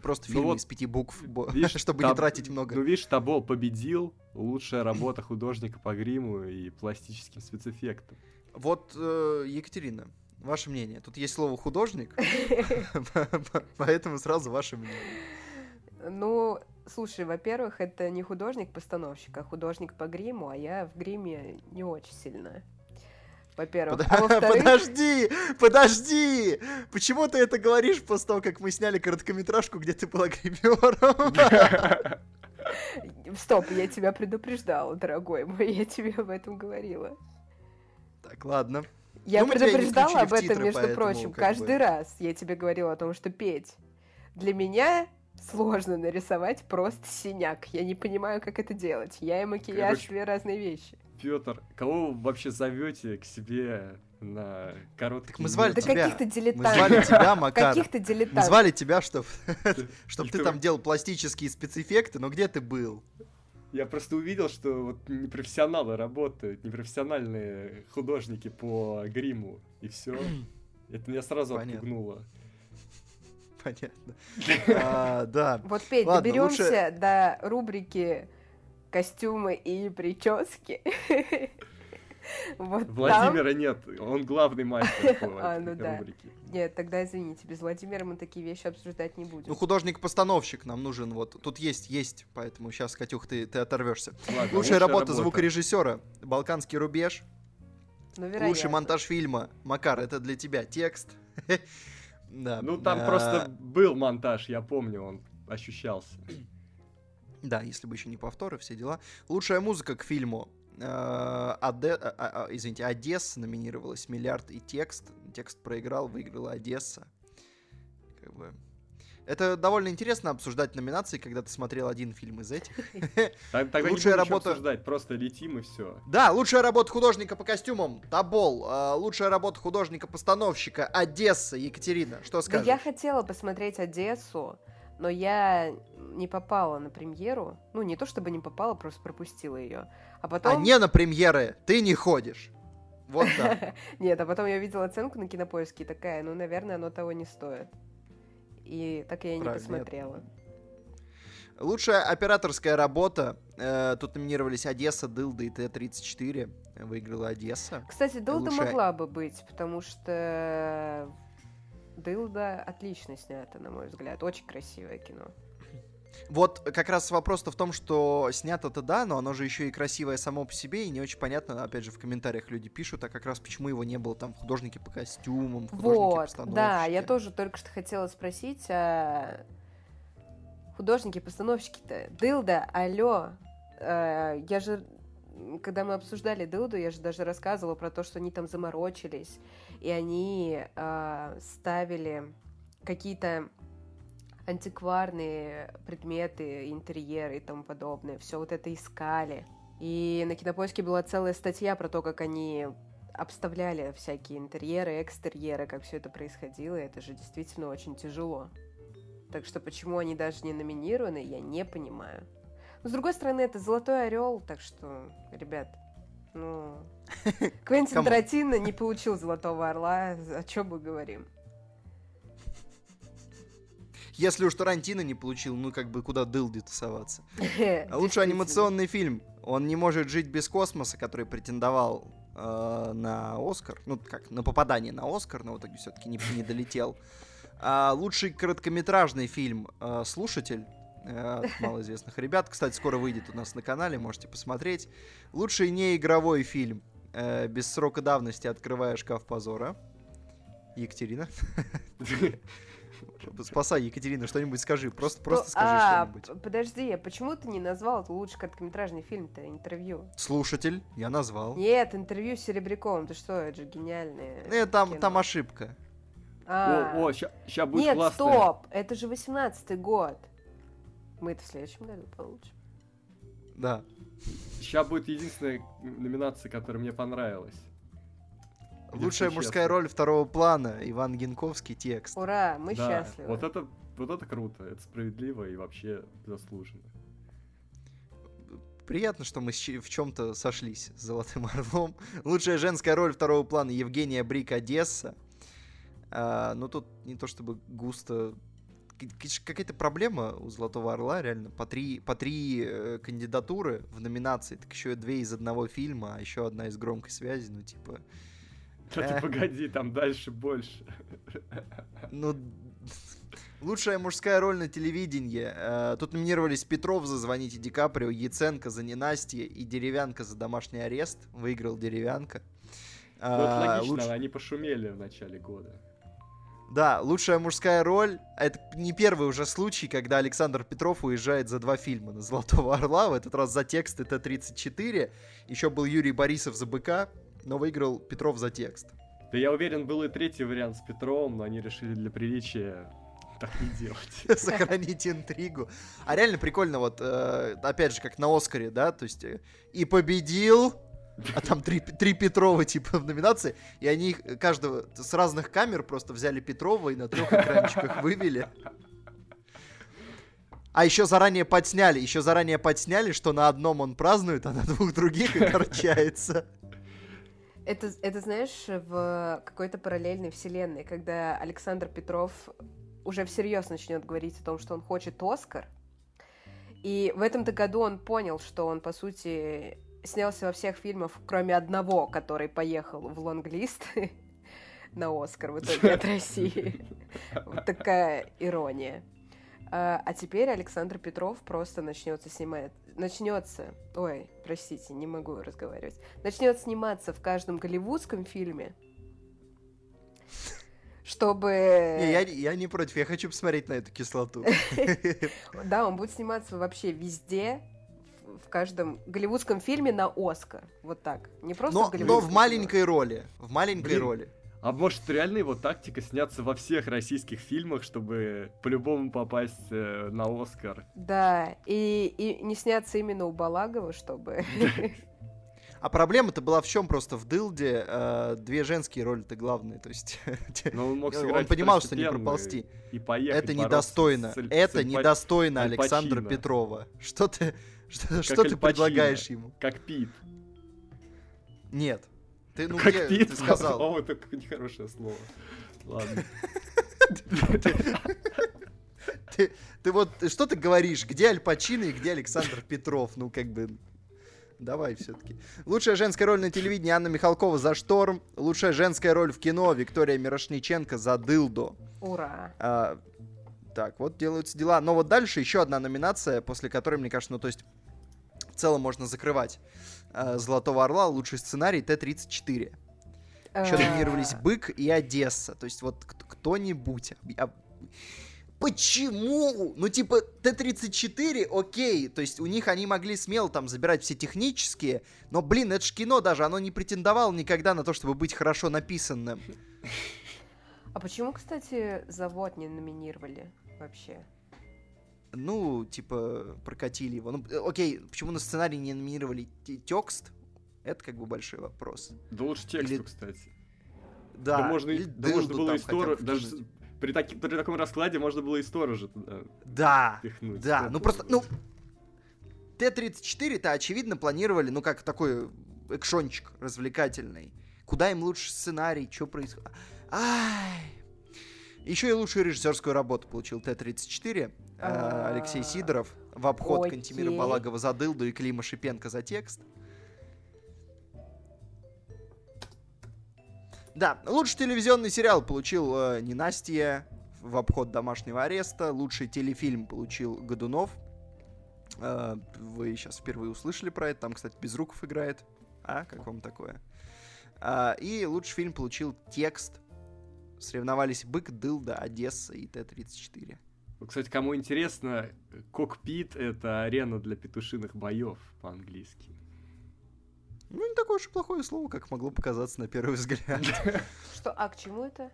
S3: Просто
S1: Ну
S3: фильмы
S1: вот,
S3: из пяти букв,
S1: видишь,
S3: чтобы не
S1: Таб-
S3: тратить много.
S1: Ну, видишь, Табол победил. Лучшая работа художника по гриму и пластическим спецэффектам.
S3: Вот, э, Екатерина, ваше мнение. Тут есть слово художник, поэтому сразу ваше мнение.
S2: Ну, слушай, во-первых, это не художник-постановщик, а художник по гриму, а я в гриме не очень сильно. Во-первых.
S3: Под-
S2: А
S3: Подожди, подожди! Почему ты это говоришь после того, как мы сняли короткометражку, где ты была гримером?
S2: стоп, я тебя предупреждала, дорогой мой, я тебе об этом говорила.
S3: Так, ладно.
S2: Я
S3: Ну, мы
S2: предупреждала об этом,
S3: титры,
S2: между
S3: поэтому
S2: прочим, каждый
S3: бы-
S2: раз я тебе говорила о том, что петь. Для меня сложно нарисовать просто синяк. Я не понимаю, как это делать. Я и макияж
S1: Короче,
S2: две разные вещи.
S1: Петр, кого вы вообще зовете к себе на короткий
S3: Так мы звали
S2: Да
S3: тебя.
S2: каких-то
S3: Мы
S2: дилетантов.
S3: звали тебя, Макар.
S2: Каких-то
S3: Мы
S2: дилетантов.
S3: звали тебя, чтобы чтоб ты там делал пластические спецэффекты, но где ты был?
S1: Я просто увидел, что вот непрофессионалы работают, непрофессиональные художники по гриму, и все. Это меня сразу
S3: Понятно.
S1: отпугнуло.
S3: Понятно. А, Да.
S2: Вот, Петь,
S3: Ладно,
S2: доберемся
S3: лучше-
S2: до рубрики костюмы и прически. Вот там...
S1: Владимира нет, он главный мастер по
S2: А, ну да. Нет, тогда извините, без Владимира мы такие вещи обсуждать не будем.
S3: Ну, художник-постановщик нам нужен. Вот тут есть, есть, поэтому сейчас, Катюх, ты, ты оторвешься.
S1: Ладно,
S3: Лучшая работа звукорежиссера. Балканский рубеж.
S2: Ну,
S3: Лучший монтаж фильма. Макар, это для тебя текст. Да.
S1: Ну там
S3: А,
S1: просто был монтаж, я помню, он ощущался.
S3: Да, если бы еще не повторы, все дела. Лучшая музыка к фильму. Э, Оде- а, а, а, Извините, Одесса номинировалась, миллиард и текст. Текст проиграл, выиграла Одесса. Как бы... Это довольно интересно обсуждать номинации, когда ты смотрел один фильм из этих.
S1: Тогда
S3: Лучшая работа-
S1: обсуждать, просто летим и все.
S3: Да, лучшая работа художника по костюмам Табол. э, Лучшая работа художника-постановщика Одесса. Екатерина, что
S2: Да
S3: скажешь?
S2: я хотела посмотреть Одессу, но я не попала на премьеру. Ну, не то чтобы не попала, просто пропустила ее. А
S3: А
S2: потом...
S3: не на премьеры ты не ходишь. Вот так.
S2: Нет, а потом я видела оценку на кинопоиске и такая, ну, наверное, оно того не стоит. И так я и не
S3: Правильно,
S2: посмотрела.
S3: Лучшая операторская работа. э, Тут номинировались Одесса, Дылда и Т-34. Выиграла Одесса.
S2: Кстати, Дылда
S3: Лучшая-
S2: могла бы быть, потому что Дылда отлично снята, на мой взгляд. Очень красивое кино.
S3: Вот как раз вопрос-то в том, что снято-то да, но оно же еще и красивое само по себе, и не очень понятно, опять же, в комментариях люди пишут, а как раз почему его не было там художники по костюмам, художники
S2: вот, да, я тоже только что хотела спросить, а художники-постановщики-то, Дылда, алло, э, я же, когда мы обсуждали Дылду, я же даже рассказывала про то, что они там заморочились, и они э, ставили какие-то антикварные предметы, интерьеры и тому подобное. Все вот это искали. И на Кинопоиске была целая статья про то, как они обставляли всякие интерьеры, экстерьеры, как все это происходило. И это же действительно очень тяжело. Так что почему они даже не номинированы, я не понимаю. С другой стороны, это золотой орел, так что, ребят, ну, Квентин Тарантино не получил золотого орла, о чем мы говорим?
S3: Если уж Тарантино не получил, ну как бы куда дылди тусоваться. А лучше анимационный фильм. Он не может жить без космоса, который претендовал э, на Оскар. Ну, как, на попадание на Оскар, но в итоге все-таки не, не долетел. А лучший короткометражный фильм э, «Слушатель» от малоизвестных ребят. Кстати, скоро выйдет у нас на канале, можете посмотреть. Лучший неигровой фильм э, «Без срока давности. Открывая шкаф позора». Екатерина. Спасай, Екатерина, что-нибудь скажи. Просто, просто скажи а, что-нибудь.
S2: Подожди, почему ты не назвал лучший короткометражный фильм-то, интервью?
S3: Слушатель, я назвал.
S2: Нет, интервью с Серебряковым, ты что, это же гениальное
S3: Нет, там, там ошибка.
S1: А. О, о, сейчас будет
S2: Нет,
S1: классно.
S2: стоп, это же 18-й год. Мы это в следующем году получим.
S3: Да.
S1: Сейчас будет единственная номинация, которая мне понравилась.
S3: Лучшая мужская роль второго плана. Иван Генковский текст.
S2: Ура, мы
S1: да,
S2: счастливы.
S1: Вот это, вот это круто, это справедливо и вообще заслуженно.
S3: Приятно, что мы в чем-то сошлись с Золотым Орлом. Лучшая женская роль второго плана Евгения Брик Одесса. А, ну, тут не то чтобы густо какая-то проблема у Золотого Орла, реально. По три, по три э, кандидатуры в номинации, так еще две из одного фильма, а еще одна из громкой связи, ну, типа...
S1: Да ты погоди, там дальше больше.
S3: Ну, лучшая мужская роль на телевидении. Э, тут номинировались Петров за «Звоните Ди Каприо», Яценко за «Ненастье» и Деревянка за «Домашний арест». Выиграл Деревянка.
S1: Ну, это логично, Луч... они пошумели в начале года.
S3: Да, лучшая мужская роль. Это не первый уже случай, когда Александр Петров уезжает за два фильма на Золотого Орла. В этот раз за тексты Т-34. Еще был Юрий Борисов за БК но выиграл Петров за текст.
S1: Да я уверен, был и третий вариант с Петровым, но они решили для приличия так не делать.
S3: Сохранить интригу. А реально прикольно, вот, э, опять же, как на Оскаре, да, то есть э, и победил, а там три, три Петрова, типа, в номинации, и они их, каждого с разных камер просто взяли Петрова и на трех экранчиках вывели. А еще заранее подсняли, еще заранее подсняли, что на одном он празднует, а на двух других огорчается.
S2: Это, это знаешь, в какой-то параллельной вселенной, когда Александр Петров уже всерьез начнет говорить о том, что он хочет Оскар. И в этом-то году он понял, что он, по сути, снялся во всех фильмах, кроме одного, который поехал в лонглист на Оскар в итоге от России. Вот такая ирония. А, а теперь Александр Петров просто начнется снимать, начнется, ой, простите, не могу разговаривать, начнет сниматься в каждом голливудском фильме, чтобы...
S3: Не, я, я не против, я хочу посмотреть на эту кислоту.
S2: Да, он будет сниматься вообще везде, в каждом голливудском фильме на Оскар. Вот так. Не просто
S3: но, в Но в маленькой роли. В маленькой роли.
S1: А может, реально его тактика сняться во всех российских фильмах, чтобы по-любому попасть э, на Оскар?
S2: Да, и, и не сняться именно у Балагова, чтобы...
S3: А проблема-то была в чем просто в Дылде э, две женские роли-то главные, то есть
S1: ну, он,
S3: он понимал, что не проползти.
S1: И поехать,
S3: это недостойно, с, это с, недостойно Аль Александра Петрова. Что ты, что, что ты предлагаешь ему?
S1: Как Пит.
S3: Нет,
S1: ты, ну, как где, Пит, ты сказал. По-моему, это нехорошее слово. Ладно.
S3: Ты, ты вот, что ты говоришь? Где Аль Пачино и где Александр Петров? Ну, как бы, давай все-таки. Лучшая женская роль на телевидении Анна Михалкова за «Шторм». Лучшая женская роль в кино Виктория Мирошниченко за «Дылдо».
S2: Ура!
S3: А, Так, вот делаются дела. Но вот дальше еще одна номинация, после которой, мне кажется, ну то есть целом можно закрывать э, Золотого Орла, лучший сценарий Т-34. Еще номинировались Бык и Одесса. То есть вот кто-нибудь... Почему? Ну, типа, Т-34, окей, то есть у них они могли смело там забирать все технические, но, блин, это ж кино даже, оно не претендовало никогда на то, чтобы быть хорошо написанным.
S2: А почему, кстати, завод не номинировали вообще?
S3: Ну, типа, прокатили его. Ну, окей, почему на сценарий не номинировали текст? Это как бы большой вопрос.
S1: Да лучше тексту, Или... кстати.
S3: Да,
S1: да можно, да можно было историю, даже при, таки, при таком раскладе можно было и сторожа туда
S3: Да, пихнуть. да, ну просто, ну, Т-34-то, очевидно, планировали, ну, как такой экшончик развлекательный. Куда им лучше сценарий, что происходит? Ай! Еще и лучшую режиссерскую работу получил Т-34 э, Алексей Сидоров в обход Кантемира Балагова за дылду и Клима Шипенко за текст. Да, лучший телевизионный сериал получил э, Ненастье в обход домашнего ареста. Лучший телефильм получил Годунов. Э, вы сейчас впервые услышали про это. Там, кстати, Безруков играет. А, как вам такое? Э, и лучший фильм получил текст. Соревновались Бык, Дылда, Одесса и Т-34.
S1: Кстати, кому интересно, кокпит — это арена для петушиных боев по-английски.
S3: Ну, не такое уж и плохое слово, как могло показаться на первый взгляд.
S2: Что, а к чему это?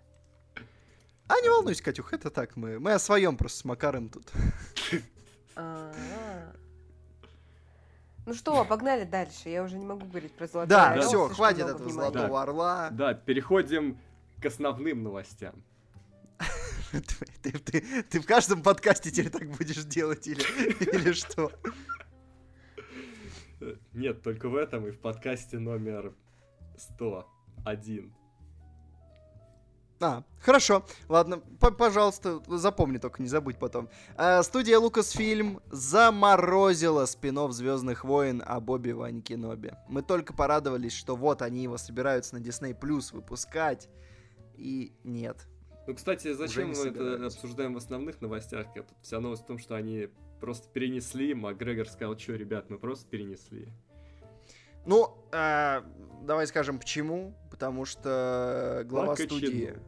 S3: А не волнуйся, Катюх, это так, мы, мы о своем просто с Макаром тут.
S2: Ну что, погнали дальше. Я уже не могу говорить про золотой
S3: Да, все, хватит этого золотого орла.
S1: Да, переходим к основным новостям.
S3: Ты, ты, ты в каждом подкасте теперь так будешь делать или, или что?
S1: Нет, только в этом и в подкасте номер 101.
S3: А, хорошо. Ладно, пожалуйста, запомни только, не забудь потом. А, студия Lucasfilm заморозила спинов Звездных войн о Бобби Ване Кеноби. Мы только порадовались, что вот они его собираются на Disney Plus выпускать. И нет.
S1: Ну, кстати, зачем мы это обсуждаем в основных новостях? Вся новость в том, что они просто перенесли. Макгрегор сказал, что, ребят, мы просто перенесли.
S3: Ну, э, давай скажем, почему. Потому что глава Лака студии... Чену.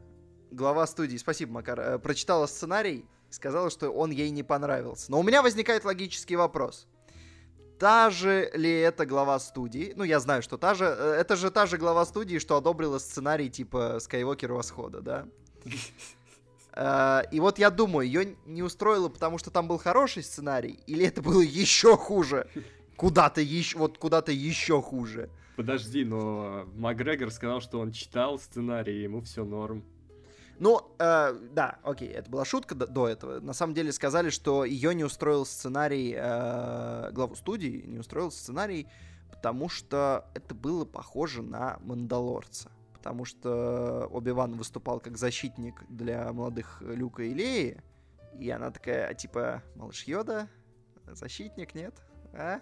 S3: Глава студии, спасибо, Макар, э, прочитала сценарий и сказала, что он ей не понравился. Но у меня возникает логический вопрос. Та же ли это глава студии? Ну, я знаю, что та же... Э, это же та же глава студии, что одобрила сценарий типа Скайуокер Восхода, да? Э, и вот я думаю, ее не устроило, потому что там был хороший сценарий, или это было еще хуже? Куда-то еще, вот куда-то еще хуже.
S1: Подожди, но Макгрегор сказал, что он читал сценарий, и ему все норм.
S3: Ну, э, да, окей, это была шутка до, до этого. На самом деле сказали, что ее не устроил сценарий, э, главу студии не устроил сценарий, потому что это было похоже на Мандалорца потому что Оби-Ван выступал как защитник для молодых Люка и Леи, и она такая, типа, малыш Йода, защитник, нет? А?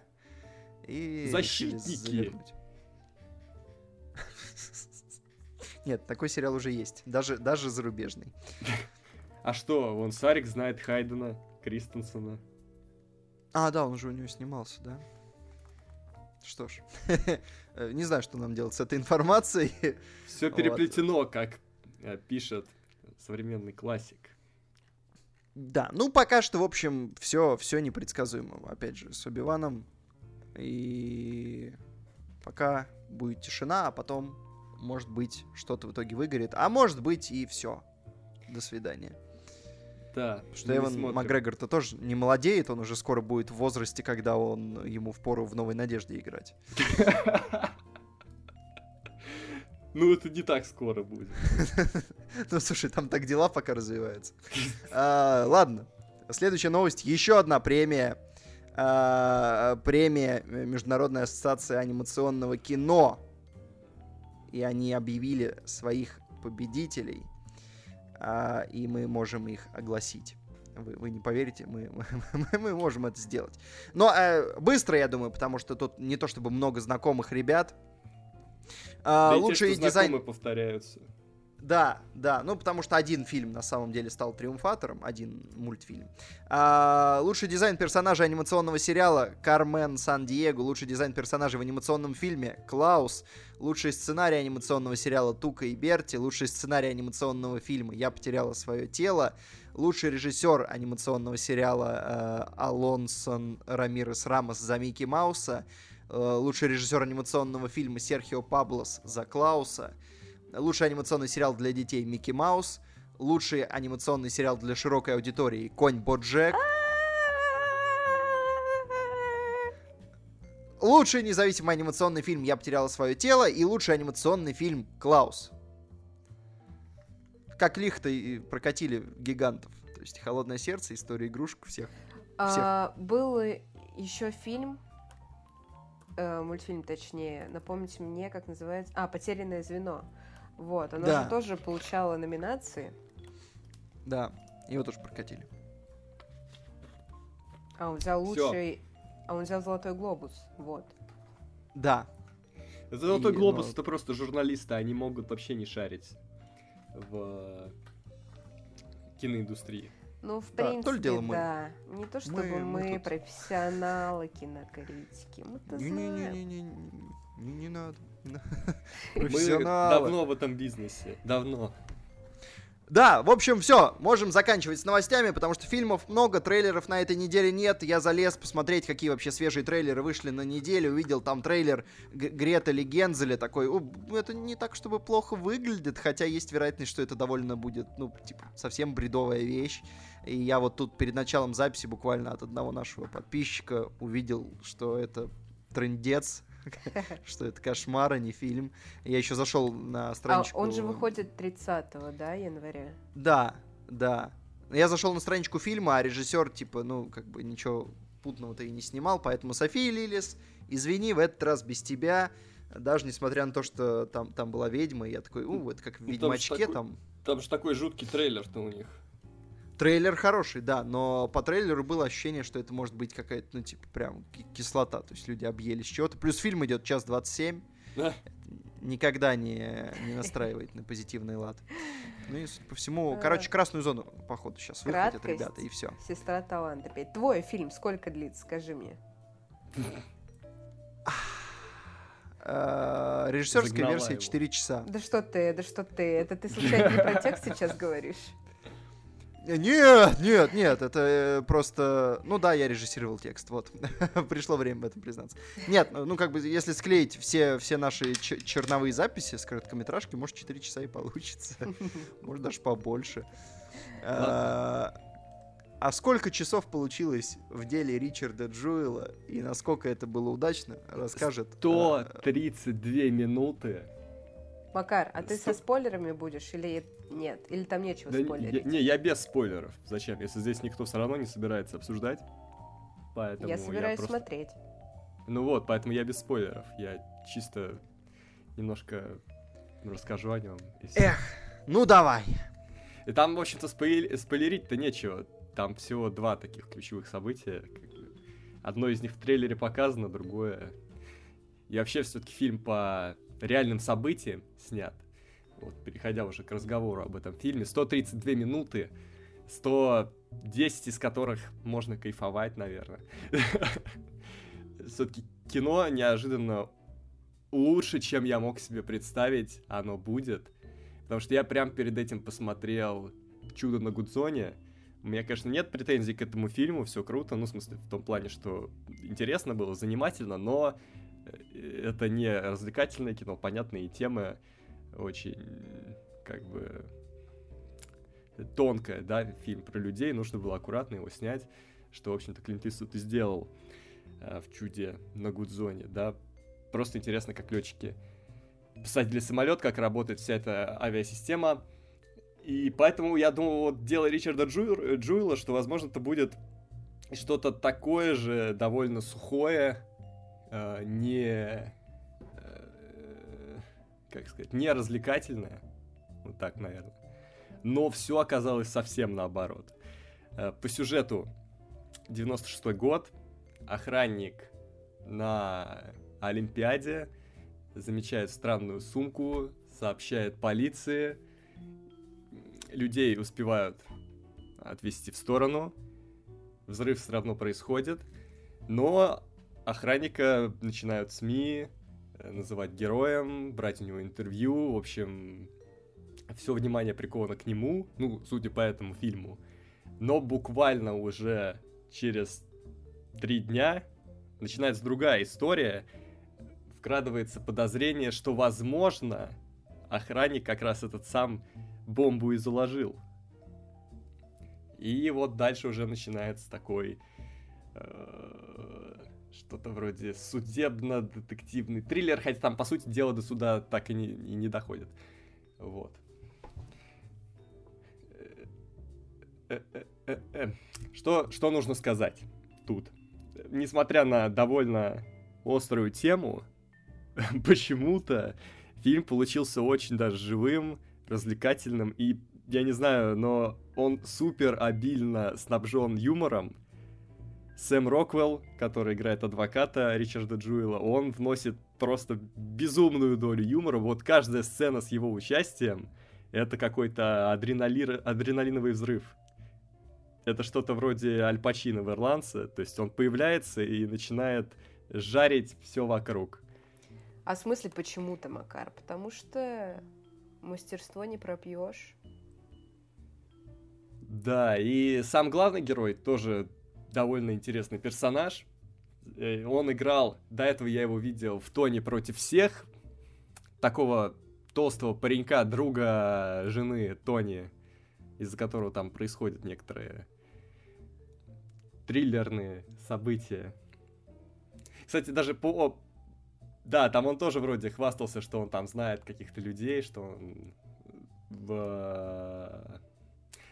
S1: И Защитники!
S3: Нет, такой сериал уже есть, даже, даже зарубежный.
S1: А что, вон Сарик знает Хайдена, Кристенсена.
S3: А, да, он же у него снимался, да? Что ж, не знаю, что нам делать с этой информацией.
S1: Все переплетено, вот. как э, пишет современный классик.
S3: Да, ну пока что, в общем, все, все непредсказуемо. Опять же, с Убиваном. И пока будет тишина, а потом, может быть, что-то в итоге выгорит. А может быть и все. До свидания.
S1: Да.
S3: Что Эван Макгрегор-то тоже не молодеет, он уже скоро будет в возрасте, когда он ему в пору в новой надежде играть.
S1: Ну, это не так скоро будет.
S3: Ну, слушай, там так дела пока развиваются. А, ладно. Следующая новость. Еще одна премия. А, премия Международной ассоциации анимационного кино. И они объявили своих победителей а, и мы можем их огласить. Вы, вы не поверите, мы, мы, мы можем это сделать. Но э, быстро, я думаю, потому что тут не то чтобы много знакомых ребят.
S1: А, да лучший те, дизайн... повторяются.
S3: Да, да, ну потому что один фильм на самом деле стал триумфатором, один мультфильм. А, лучший дизайн персонажа анимационного сериала Кармен Сан-Диего, лучший дизайн персонажа в анимационном фильме Клаус, лучший сценарий анимационного сериала Тука и Берти, лучший сценарий анимационного фильма Я потеряла свое тело, лучший режиссер анимационного сериала э, Алонсо Рамирес Рамос за Микки Мауса, э, лучший режиссер анимационного фильма Серхио Паблос за Клауса, лучший анимационный сериал для детей Микки Маус, лучший анимационный сериал для широкой аудитории Конь Боджек, лучший независимый анимационный фильм Я потеряла свое тело и лучший анимационный фильм Клаус. Как лихо и прокатили гигантов. То есть Холодное сердце, история игрушек всех.
S2: А, был еще фильм, э, мультфильм точнее, напомните мне, как называется. А, Потерянное звено. Вот, оно
S3: Да.
S2: же тоже получало номинации.
S3: Да, его тоже прокатили.
S2: А он взял
S1: Всё.
S2: лучший... А он взял Золотой глобус. Вот.
S3: Да,
S1: Золотой
S3: И,
S1: глобус
S3: ну,
S1: это просто журналисты, они могут вообще не шарить в киноиндустрии.
S2: Ну, в
S3: Да, то ли
S2: принципе,
S3: дело мы.
S2: да. Не то чтобы
S3: Мы-
S2: мы,
S3: мы тут-
S2: профессионалы кинокритики. Мы-то знаем.
S3: Не-не-не-не, не, не надо.
S1: Мы давно в этом бизнесе, давно.
S3: Да, в общем, все, можем заканчивать с новостями, потому что фильмов много, трейлеров на этой неделе нет. Я залез посмотреть, какие вообще свежие трейлеры вышли на неделю. Увидел там трейлер Г- Гретели Гензеля такой. «О, это не так, чтобы плохо выглядит, хотя есть вероятность, что это довольно будет, ну, типа, совсем бредовая вещь. И я вот тут перед началом записи буквально от одного нашего подписчика увидел, что это трендец, что это кошмар, а не фильм. Я еще зашел на
S2: А
S3: страничку.
S2: он же выходит 30 да, января?
S3: Да, да. Я зашел на страничку фильма, а режиссер, типа, ну, как бы ничего путного-то и не снимал, поэтому София Лилис, извини, в этот раз без тебя, даже несмотря на то, что там, там была ведьма, и я такой, у, это как в
S1: Ну, там же
S3: Ведьмачке,
S1: такой-
S3: там
S1: Там же такой жуткий трейлер-то у них.
S3: Трейлер хороший, да, но по трейлеру было ощущение, что это может быть какая-то, ну, типа, прям ки- кислота, то есть люди объелись чего-то, плюс фильм идет час 27,
S1: Да.
S3: никогда не, не настраивает на позитивный лад. Ну и, судя по всему,
S2: А.
S3: короче, красную зону, походу, сейчас выходят ребята, и все.
S2: Сестра таланта опять. Твой фильм сколько длится, скажи мне?
S3: Э, Режиссерская версия
S1: его.
S3: 4 часа.
S2: Да что ты, да что ты, это ты случайно не про текст сейчас говоришь?
S3: Э, Нет, нет, нет, это э, просто... Ну да, я режиссировал текст, вот. Пришло время в этом признаться. Нет, ну ну, как бы, если склеить все, все наши черновые записи с короткометражки, может 4 часа и получится. Может даже побольше. А а сколько часов получилось в деле Ричарда Джуэла и насколько это было удачно, расскажет... э,
S1: 132 минуты.
S2: Макар, а ты со спойлерами будешь или нет? Или там нечего
S1: Да, я-
S2: спойлерить?
S1: не, я без спойлеров. Зачем? Если здесь никто все равно не собирается обсуждать. Поэтому
S2: Я собираюсь
S1: просто-
S2: смотреть.
S1: Ну вот, поэтому я без спойлеров. Я чисто немножко расскажу о нем.
S3: Эх, ну давай.
S1: И там, в общем-то, спойл- спойлерить-то нечего. Там всего два таких ключевых события. Одно из них в трейлере показано, другое... И вообще, все-таки фильм по реальным событиям снят. Вот, переходя уже к разговору об этом фильме. 132 минуты, 110 из которых можно кайфовать, наверное. Все-таки кино неожиданно лучше, чем я мог себе представить, оно будет. Потому что я прям перед этим посмотрел «Чудо на Гудзоне». У меня, конечно, нет претензий к этому фильму, все круто, ну, в смысле, в том плане, что интересно было, занимательно, но э, это не развлекательное кино, понятные темы очень, как бы, тонкое, да, фильм про людей, нужно было аккуратно его снять, что, в общем-то, Клинт Иствуд и сделал э, в «Чуде на Гудзоне», да, просто интересно, как летчики посадили самолет, как работает вся эта авиасистема. И поэтому я думал, вот дело Ричарда Джуэл- Джуэла, что, возможно, это будет что-то такое же, довольно сухое, э, не... как сказать, не развлекательное. Вот так, наверное. Но все оказалось совсем наоборот. Э, по сюжету 96 год, охранник на Олимпиаде замечает странную сумку, сообщает полиции, людей успевают отвести в сторону, взрыв все равно происходит, но охранника начинают СМИ называть героем, брать у него интервью, в общем, все внимание приковано к нему, ну, судя по этому фильму. Но буквально уже через три дня начинается другая история, вкрадывается подозрение, что, возможно, охранник как раз этот сам бомбу и заложил. И вот дальше уже начинается такой э, что-то вроде судебно-детективный триллер, хотя там, по сути дела, до суда так и не, и не доходит. Вот. Что, что нужно сказать тут? Несмотря на довольно острую тему, почему-то фильм получился очень даже живым, развлекательным и я не знаю, но он супер обильно снабжен юмором. Сэм Роквелл, который играет адвоката Ричарда Джуэла, он вносит просто безумную долю юмора. Вот каждая сцена с его участием — это какой-то адреналин, адреналиновый взрыв. Это что-то вроде Аль Пачино в «Ирландце», то есть он появляется и начинает жарить все вокруг.
S2: А в смысле почему-то, Макар? Потому что мастерство не пропьешь.
S1: Да, и сам главный герой тоже довольно интересный персонаж. Э, он играл, до этого я его видел в Тоне против всех, такого толстого паренька, друга жены Тони, из-за которого там происходят некоторые триллерные события. Кстати, даже по... Да, там он тоже вроде хвастался, что он там знает каких-то людей, что он в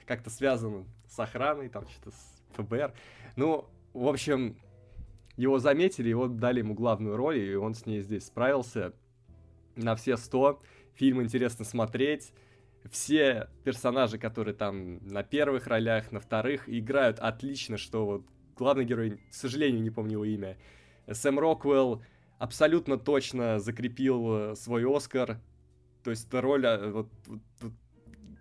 S1: как-то связан с охраной, там что-то с ФБР. Ну, в общем, его заметили, его дали ему главную роль, и он с ней здесь справился на все сто. Фильм интересно смотреть. Все персонажи, которые там на первых ролях, на вторых, играют отлично, что вот главный герой, к сожалению, не помню его имя, Сэм Роквелл абсолютно точно закрепил э, свой Оскар. То есть эта роль, а, вот, вот,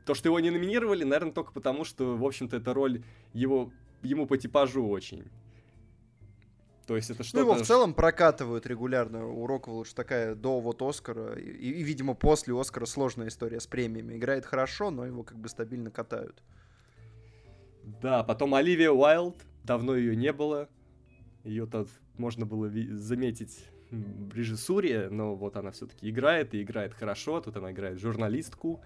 S1: то, что его не номинировали, наверное, только потому, что, в общем-то, эта роль его, ему по типажу очень. То есть это что-то...
S3: Ну, его в целом прокатывают регулярно. У Роквелла уж такая до вот Оскара. И, и, видимо, после Оскара сложная история с премиями. Играет хорошо, но его как бы стабильно катают.
S1: Да, потом Оливия Уайлд. Давно ее не было. Ее тут можно было заметить в режиссуре, но вот она все-таки играет, и играет хорошо. Тут она играет журналистку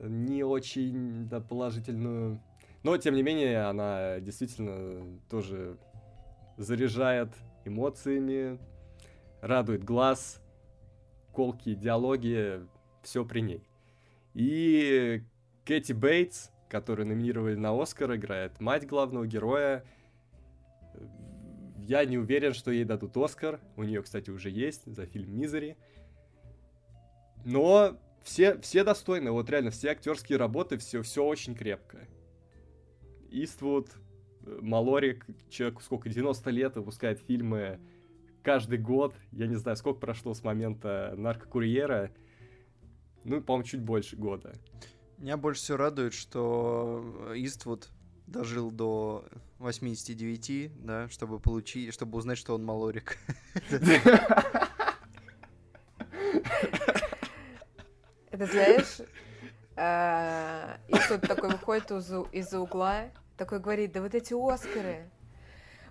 S1: не очень да, положительную. Но, тем не менее, она действительно тоже заряжает эмоциями, радует глаз, колки, диалоги, все при ней. И Кэти Бейтс, которую номинировали на Оскар, играет мать главного героя. Я не уверен, что ей дадут Оскар. У нее, кстати, уже есть за фильм «Мизери». Но все, все достойны, вот реально, все актерские работы, все, все очень крепко. Иствуд, э, Малорик, человек сколько, 90 лет, выпускает фильмы каждый год. Я не знаю, сколько прошло с момента наркокурьера. Ну, по-моему, чуть больше года.
S3: Меня больше всего радует, что Иствуд дожил до 89, да, чтобы получить, чтобы узнать, что он Малорик.
S2: Это знаешь, а, и тут такой выходит из-за угла, такой говорит, да вот эти Оскары,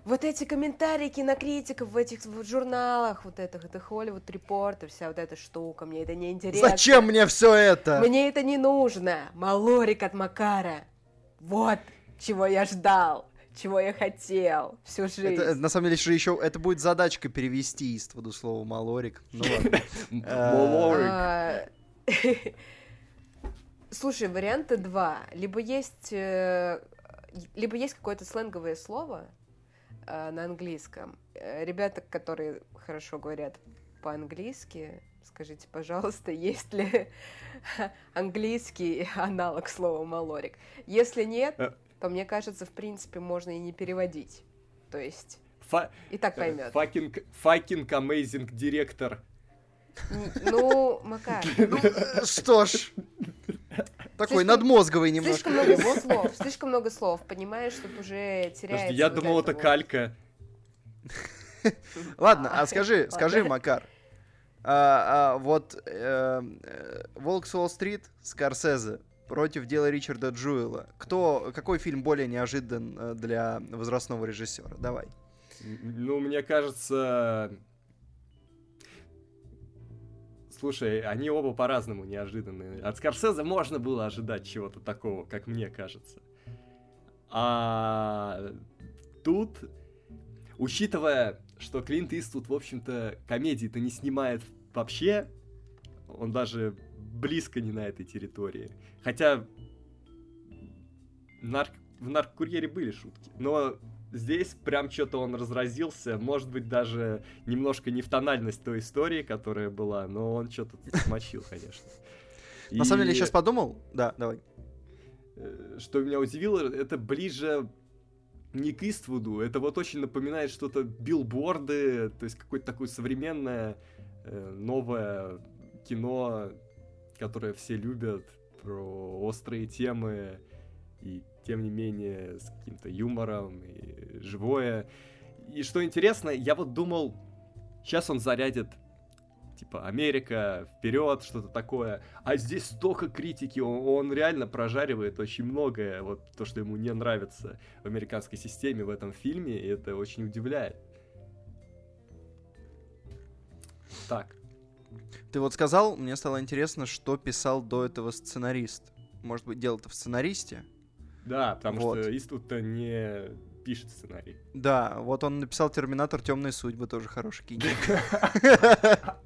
S2: вот эти комментарии кинокритиков в этих журналах, вот этих, это Холливуд Репорт, вся вот эта штука, мне это не интересно.
S3: Зачем мне все это?
S2: Мне это не нужно. Малорик от Макара. Вот чего я ждал, чего я хотел всю жизнь.
S3: Это, на самом деле, еще это будет задачка перевести из твоего слова Малорик. Ну ладно.
S1: Малорик. А,
S2: Слушай, варианты два. Либо есть, э, либо есть какое-то сленговое слово э, на английском. Э, ребята, которые хорошо говорят по-английски, скажите, пожалуйста, есть ли английский аналог слова малорик? Если нет, то мне кажется, в принципе, можно и не переводить. То есть и так поймет.
S1: Fucking, fucking amazing директор
S2: ну, Макар.
S3: Ну, что ж. Такой
S2: Слишком-
S3: надмозговый немножко.
S2: Слишком много слов, слишком много слов, понимаешь, тут уже теряется.
S1: Подожди, я
S2: вот
S1: думал, это
S2: вот.
S1: калька.
S3: Ладно, а скажи, скажи, Макар, а, а, вот э, Волк с Уолл-стрит, Скорсезе против дела Ричарда Джуэла. Кто, какой фильм более неожидан э, для возрастного режиссера? Давай.
S1: Ну, мне кажется... Слушай, они оба по-разному неожиданные. От Скорсезе можно было ожидать чего-то такого, как мне кажется. А тут, учитывая, что Клинт Иствуд, в общем-то, комедии-то не снимает вообще, он даже близко не на этой территории. Хотя нарк- в наркокурьере были шутки, но здесь прям что-то он разразился, может быть, даже немножко не в тональность той истории, которая была, но он что-то смочил, конечно.
S3: На самом деле, я
S1: И,
S3: сейчас подумал. Да, давай.
S1: э, Что меня удивило, это ближе не к Иствуду, это вот очень напоминает что-то билборды, то есть какое-то такое современное, э, новое кино, которое все любят, про острые темы, и тем не менее с каким-то юмором, и живое. И что интересно, я вот думал, сейчас он зарядит типа Америка, вперед, что-то такое. А здесь столько критики, он, он реально прожаривает очень многое, вот то, что ему не нравится в американской системе в этом фильме, и это очень удивляет. Так,
S3: Ты вот сказал, мне стало интересно, что писал до этого сценарист. Может быть, дело-то в сценаристе?
S1: Да, потому
S3: Вот.
S1: что Иствуд-то не пишет сценарий.
S3: Да, вот он написал Терминатор Темные судьбы, тоже хороший кино.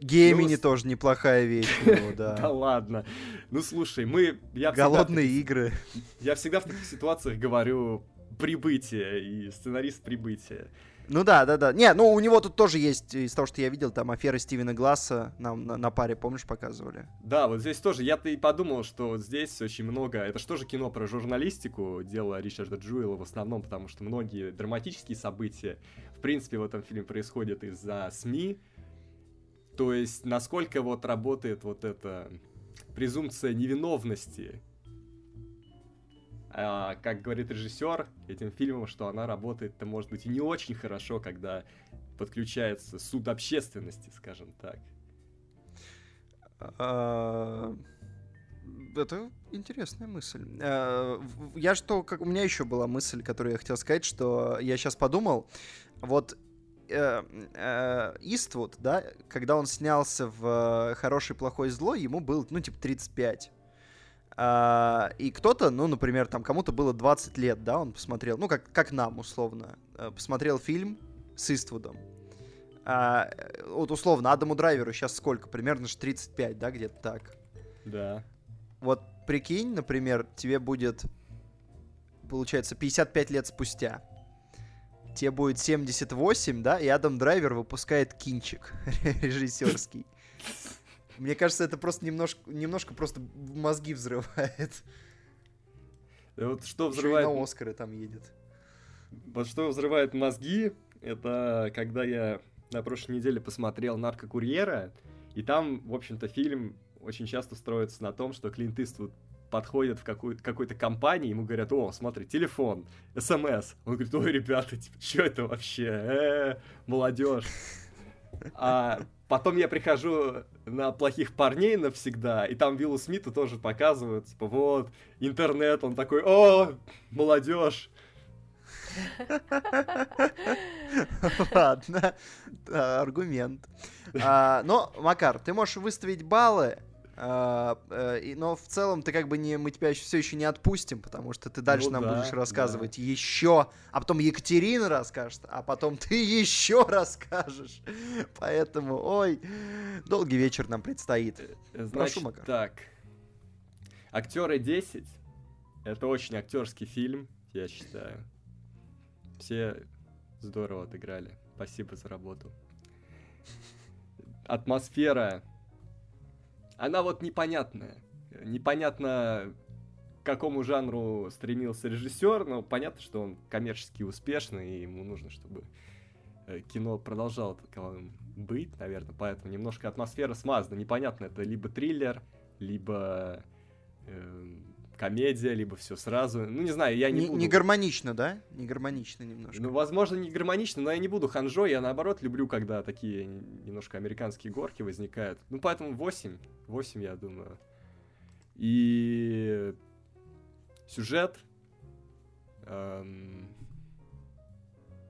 S3: Гемини
S1: Ну,
S3: тоже неплохая вещь у него,
S1: Да
S3: да.
S1: ладно. Ну слушай, мы... Я всегда
S3: Голодные
S1: таких-
S3: игры.
S1: Я всегда в таких ситуациях говорю прибытие и сценарист прибытия.
S3: Ну да, да, да. Не, ну у него тут тоже есть, из того, что я видел, там афера Стивена Гласса нам на, на паре, помнишь, показывали?
S1: Да, вот здесь тоже, я-то и подумал, что вот здесь очень много, это же кино про журналистику, дело Ричарда Джуэла в основном, потому что многие драматические события, в принципе, в этом фильме происходят из-за СМИ, то есть насколько вот работает вот эта презумпция невиновности, А, как говорит режиссер этим фильмом, что она работает-то, может быть, и не очень хорошо, когда подключается суд общественности, скажем так.
S3: А, Это интересная мысль. А, Я что, как у меня еще была мысль, которую я хотел сказать, что я сейчас подумал, вот э, э, Иствуд, да, когда он снялся в «Хороший, плохой, злой», ему было, ну, типа, 35. А, и кто-то, ну, например, там кому-то было 20 лет, да, он посмотрел, ну, как, как нам, условно, э, посмотрел фильм с Иствудом. А, э, вот условно, Адаму Драйверу сейчас сколько? Примерно ж 35, да, где-то так.
S1: Да.
S3: Вот прикинь, например, тебе будет, получается, 55 лет спустя. Тебе будет 78, да, и Адам Драйвер выпускает кинчик режиссерский. Мне кажется, это просто немножко, немножко просто мозги взрывает.
S1: И Вот что
S3: Ещё и
S1: взрывает,
S3: на Оскары там едет.
S1: вот что взрывает мозги, это когда я на прошлой неделе посмотрел «Наркокурьера», и там, в общем-то, фильм очень часто строится на том, что Клинт Иствуд подходит в какую- какой-то компании, ему говорят, о, смотри, телефон, смс. Он говорит, ой, ребята, типа, что это вообще? Э, молодежь. А потом я прихожу на плохих парней навсегда, и там Виллу Смиту тоже показывают, типа, вот, интернет, он такой, о, молодежь.
S3: Ладно, аргумент. А, но, Макар, ты можешь выставить баллы, но в целом ты как бы не, мы тебя все еще не отпустим, потому что ты дальше
S1: Ну
S3: нам
S1: да,
S3: будешь
S1: да.
S3: рассказывать еще, а потом Екатерина расскажет, а потом ты еще расскажешь. Поэтому, ой, долгий вечер нам предстоит.
S1: Э, Значит,
S3: Макар.
S1: так. Актеры 10. Это очень актерский фильм, я считаю. Все здорово отыграли. Спасибо за работу. Атмосфера. Она вот непонятная. Непонятно, к какому жанру стремился режиссер, но понятно, что он коммерчески успешный, и ему нужно, чтобы э, кино продолжало таковым быть, наверное, поэтому немножко атмосфера смазана. Непонятно, это либо триллер, либо комедия, либо все сразу. Ну, не знаю, я не,
S3: Не,
S1: буду...
S3: не гармонично, да? Не гармонично немножко.
S1: Ну, возможно, не гармонично, но я не буду ханжой. Я, наоборот, люблю, когда такие немножко американские горки возникают. Ну, поэтому 8. 8, я думаю. И сюжет... эм,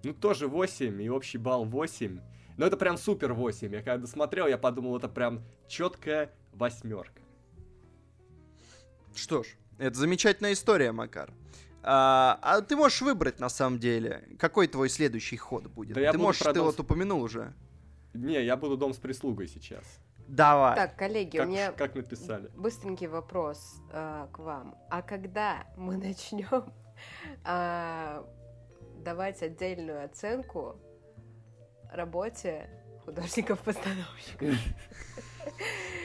S1: ну, тоже 8, и общий балл 8. Но это прям супер 8. Я когда смотрел, я подумал, это прям четкая восьмерка.
S3: Что ж, это замечательная история, Макар. А, а ты можешь выбрать на самом деле, какой твой следующий ход будет.
S1: Да
S3: ты можешь, ты вот упомянул уже.
S1: Не, я буду дом с прислугой сейчас.
S3: Давай.
S2: Так, коллеги,
S1: Как,
S2: у меня
S1: как написали.
S2: быстренький вопрос э, к вам. А когда мы начнем а, давать отдельную оценку работе художников-постановщиков?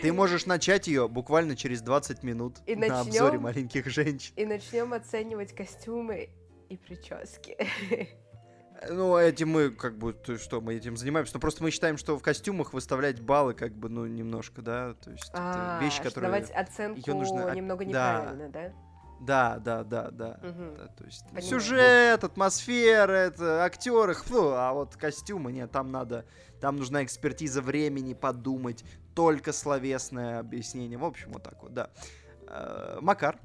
S3: Ты можешь начать ее буквально через 20 минут
S2: И
S3: на
S2: начнем?
S3: обзоре маленьких женщин.
S2: И начнем оценивать костюмы и прически.
S3: Ну, этим мы, как бы, то, что мы этим занимаемся. Ну, просто мы считаем, что в костюмах выставлять баллы, как бы, ну, немножко, да. То есть это
S2: А,
S3: вещи,
S2: что
S3: которые.
S2: давать оценку
S3: её нужно
S2: немного неправильно, да?
S3: Да, да, да, да.
S2: Мгм.
S3: Да, то есть
S2: Понимаю.
S3: сюжет, атмосфера, это актеры, фу, а вот костюмы, нет, там надо, там нужна экспертиза времени, подумать, только словесное объяснение. В общем, вот так вот, да. Э, Макар.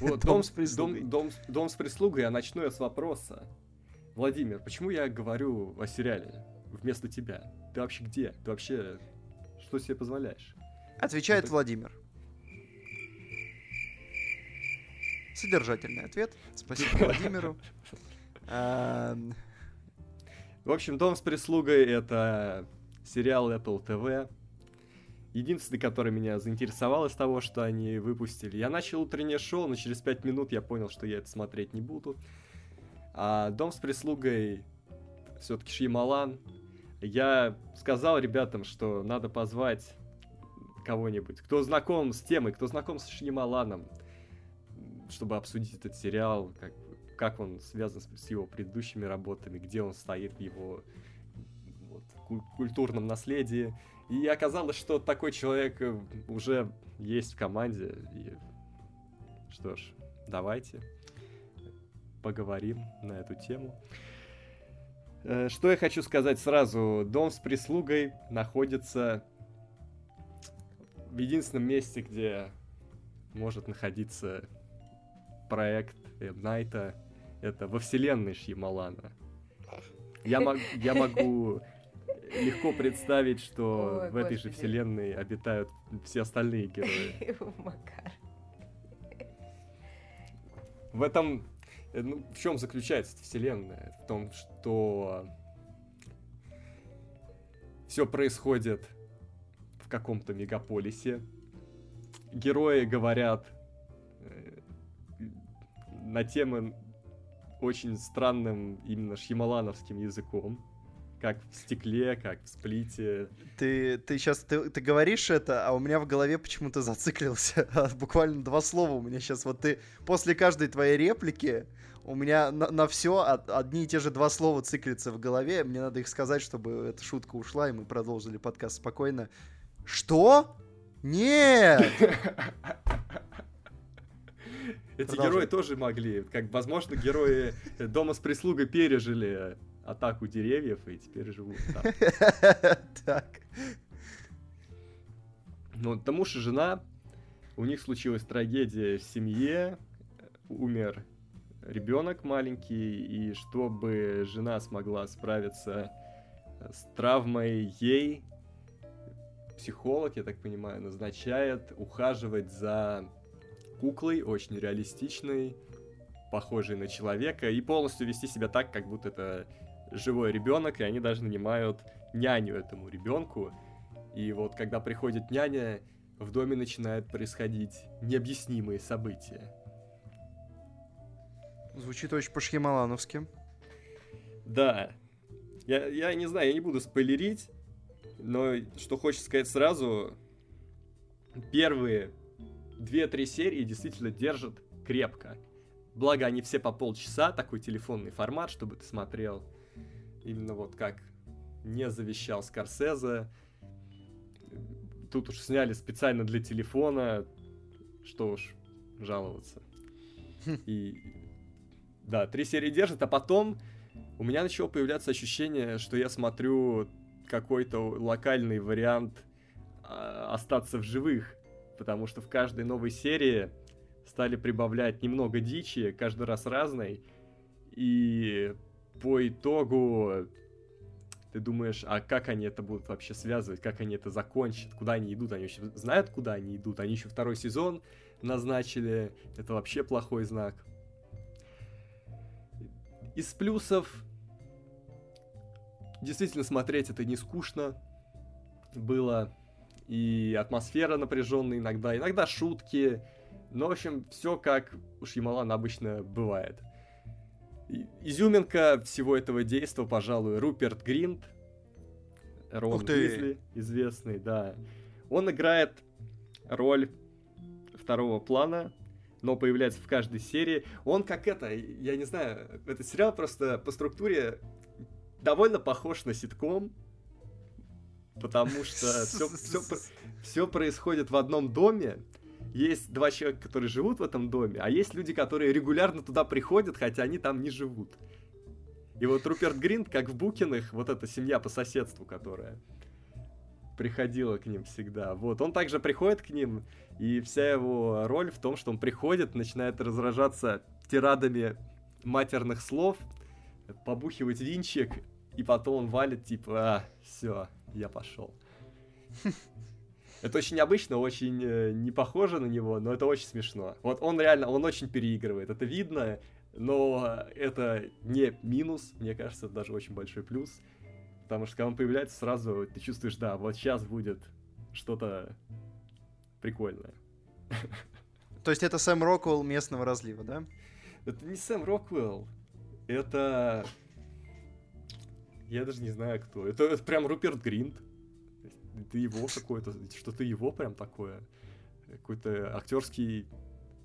S1: Вот,
S3: Дом
S1: дом,
S3: с прислугой.
S1: Дом, дом, с- дом с прислугой, а начну я с вопроса. Владимир, почему я говорю о сериале вместо тебя? Ты вообще где? Ты вообще что себе позволяешь?
S3: Отвечает
S1: Это-
S3: Владимир. Содержательный ответ. Спасибо Владимиру. Эм,
S1: В общем, Дом с прислугой это сериал Apple TV. Единственный, который меня заинтересовал из того, что они выпустили. Я начал утреннее шоу, но через пять минут я понял, что я это смотреть не буду. А Дом с прислугой все-таки Шьямалан. Я сказал ребятам, что надо позвать кого-нибудь, кто знаком с темой, кто знаком с Шьямаланом, чтобы обсудить этот сериал, как, как он связан с, с его предыдущими работами, где он стоит в его вот, ку- культурном наследии. И оказалось, что такой человек э, уже есть в команде. И что ж, давайте поговорим на эту тему. Э, Что я хочу сказать сразу. Дом с прислугой находится в единственном месте, где может находиться проект. Найта. Это во вселенной Шьямалана. Я, мог- я могу легко представить, что
S2: Ой,
S1: в этой же
S2: господи.
S1: вселенной обитают все остальные герои.
S2: Макар.
S1: В этом... э, ну, в чем заключается эта вселенная? В том, что все происходит в каком-то мегаполисе. Герои говорят на темы очень странным именно шьямалановским языком. Как в стекле, как в сплите.
S3: Ты, ты сейчас ты, ты говоришь это, а у меня в голове почему-то зациклился. Буквально два слова у меня сейчас. Вот ты после каждой твоей реплики у меня на, все одни и те же два слова циклятся в голове. Мне надо их сказать, чтобы эта шутка ушла, и мы продолжили подкаст спокойно. Что? Нет!
S1: Эти
S3: Продолжай.
S1: герои тоже могли. Как, возможно, герои дома с прислугой пережили атаку деревьев и теперь живут там.
S3: Так.
S1: Ну, вот муж и жена, у них случилась трагедия в семье, умер ребенок маленький, и чтобы жена смогла справиться с травмой ей, психолог, я так понимаю, назначает ухаживать за куклой, очень реалистичной, похожей на человека, и полностью вести себя так, как будто это живой ребенок, и они даже нанимают няню этому ребенку. И вот когда приходит няня, в доме начинают происходить необъяснимые события.
S3: Звучит очень по-шьямалановски.
S1: Да. Я, я не знаю, я не буду спойлерить, но что хочется сказать сразу, первые две-три серии действительно держат крепко. Благо, они все по полчаса, такой телефонный формат, чтобы ты смотрел именно вот как не завещал Скорсезе. Тут уж сняли специально для телефона, что уж жаловаться. И да, три серии держит, а потом у меня начало появляться ощущение, что я смотрю какой-то локальный вариант а, остаться в живых, потому что в каждой новой серии стали прибавлять немного дичи, каждый раз разной, и по итогу ты думаешь, а как они это будут вообще связывать, как они это закончат, куда они идут, они вообще знают, куда они идут, они еще второй сезон назначили, это вообще плохой знак. Из плюсов действительно смотреть это не скучно. Было, и атмосфера напряженная иногда, иногда шутки, но, в общем, все как у Шьямалана обычно бывает. Изюминка всего этого действа, пожалуй, Руперт Гринт, Рон Уизли, известный, да. Он играет роль второго плана, но появляется в каждой серии. Он как это, я не знаю, этот сериал просто по структуре довольно похож на ситком, потому что все, все, все происходит в одном доме. Есть два человека, которые живут в этом доме, а есть люди, которые регулярно туда приходят, хотя они там не живут. И вот Руперт Гринт, как в Букиных, вот эта семья по соседству, которая приходила к ним всегда. Вот, он также приходит к ним, и вся его роль в том, что он приходит, начинает разражаться тирадами матерных слов, побухивать винчик, и потом он валит, типа, а, все, я пошел. Это очень необычно, очень э, не похоже на него, но это очень смешно. Вот он реально, он очень переигрывает, это видно, но это не минус, мне кажется, это даже очень большой плюс. Потому что когда он появляется, сразу ты чувствуешь, да, вот сейчас будет что-то прикольное.
S3: То есть это Сэм Роквелл местного разлива, да?
S1: Это не Сэм Роквелл. Это я даже не знаю, кто. Это, это прям Руперт Гринт. Ты его какой-то, что-то его прям такое. Какой-то актерский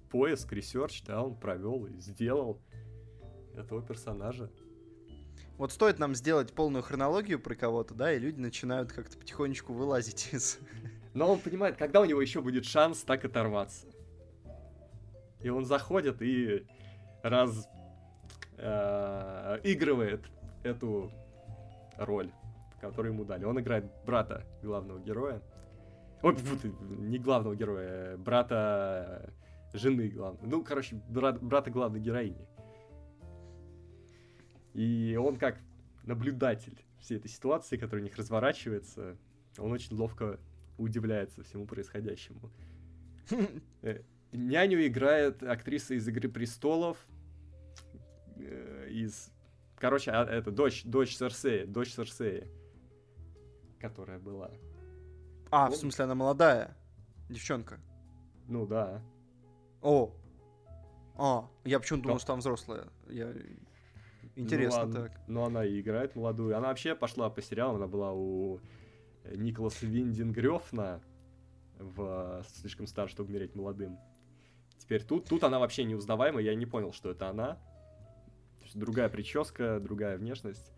S1: поиск, research, да, он провел и сделал этого персонажа.
S3: Вот стоит нам сделать полную хронологию про кого-то, да, и люди начинают как-то потихонечку вылазить из...
S1: Но он понимает, когда у него еще будет шанс так оторваться. И он заходит и раз э, игрывает эту роль, которую ему дали. Он играет брата главного героя. Ой, не главного героя, а брата жены главного. Ну, короче, брат, брата главной героини. И он как наблюдатель всей этой ситуации, которая у них разворачивается, он очень ловко удивляется всему происходящему. Э, няню играет актриса из «Игры престолов», э, из Короче, а, это дочь, дочь Серсея, дочь Серсея, которая была.
S3: А, в смысле, она молодая? Девчонка?
S1: Ну да.
S3: О! А, я почему-то думал, что там взрослая. Я... Интересно
S1: ну,
S3: так.
S1: Ну, она и играет молодую. Она вообще пошла по сериалам, она была у Николаса Виндингрёфна в «Слишком стар, чтобы умереть молодым». Теперь тут, тут она вообще неузнаваемая, я не понял, что это она другая прическа, другая внешность.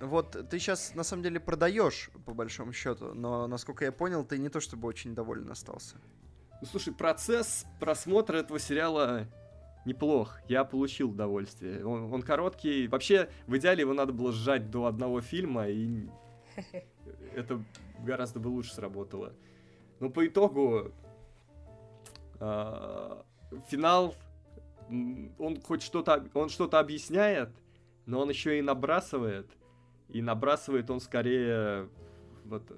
S3: Вот ты сейчас на самом деле продаешь, по большому счету, но насколько я понял, ты не то чтобы очень доволен остался.
S1: Ну слушай, процесс просмотра этого сериала неплох. Я получил удовольствие. Он, он короткий. Вообще, в идеале его надо было сжать до одного фильма, и это гораздо бы лучше сработало. Но по итогу э, финал он хоть что-то, он что-то объясняет, но он еще и набрасывает. И набрасывает он скорее вот,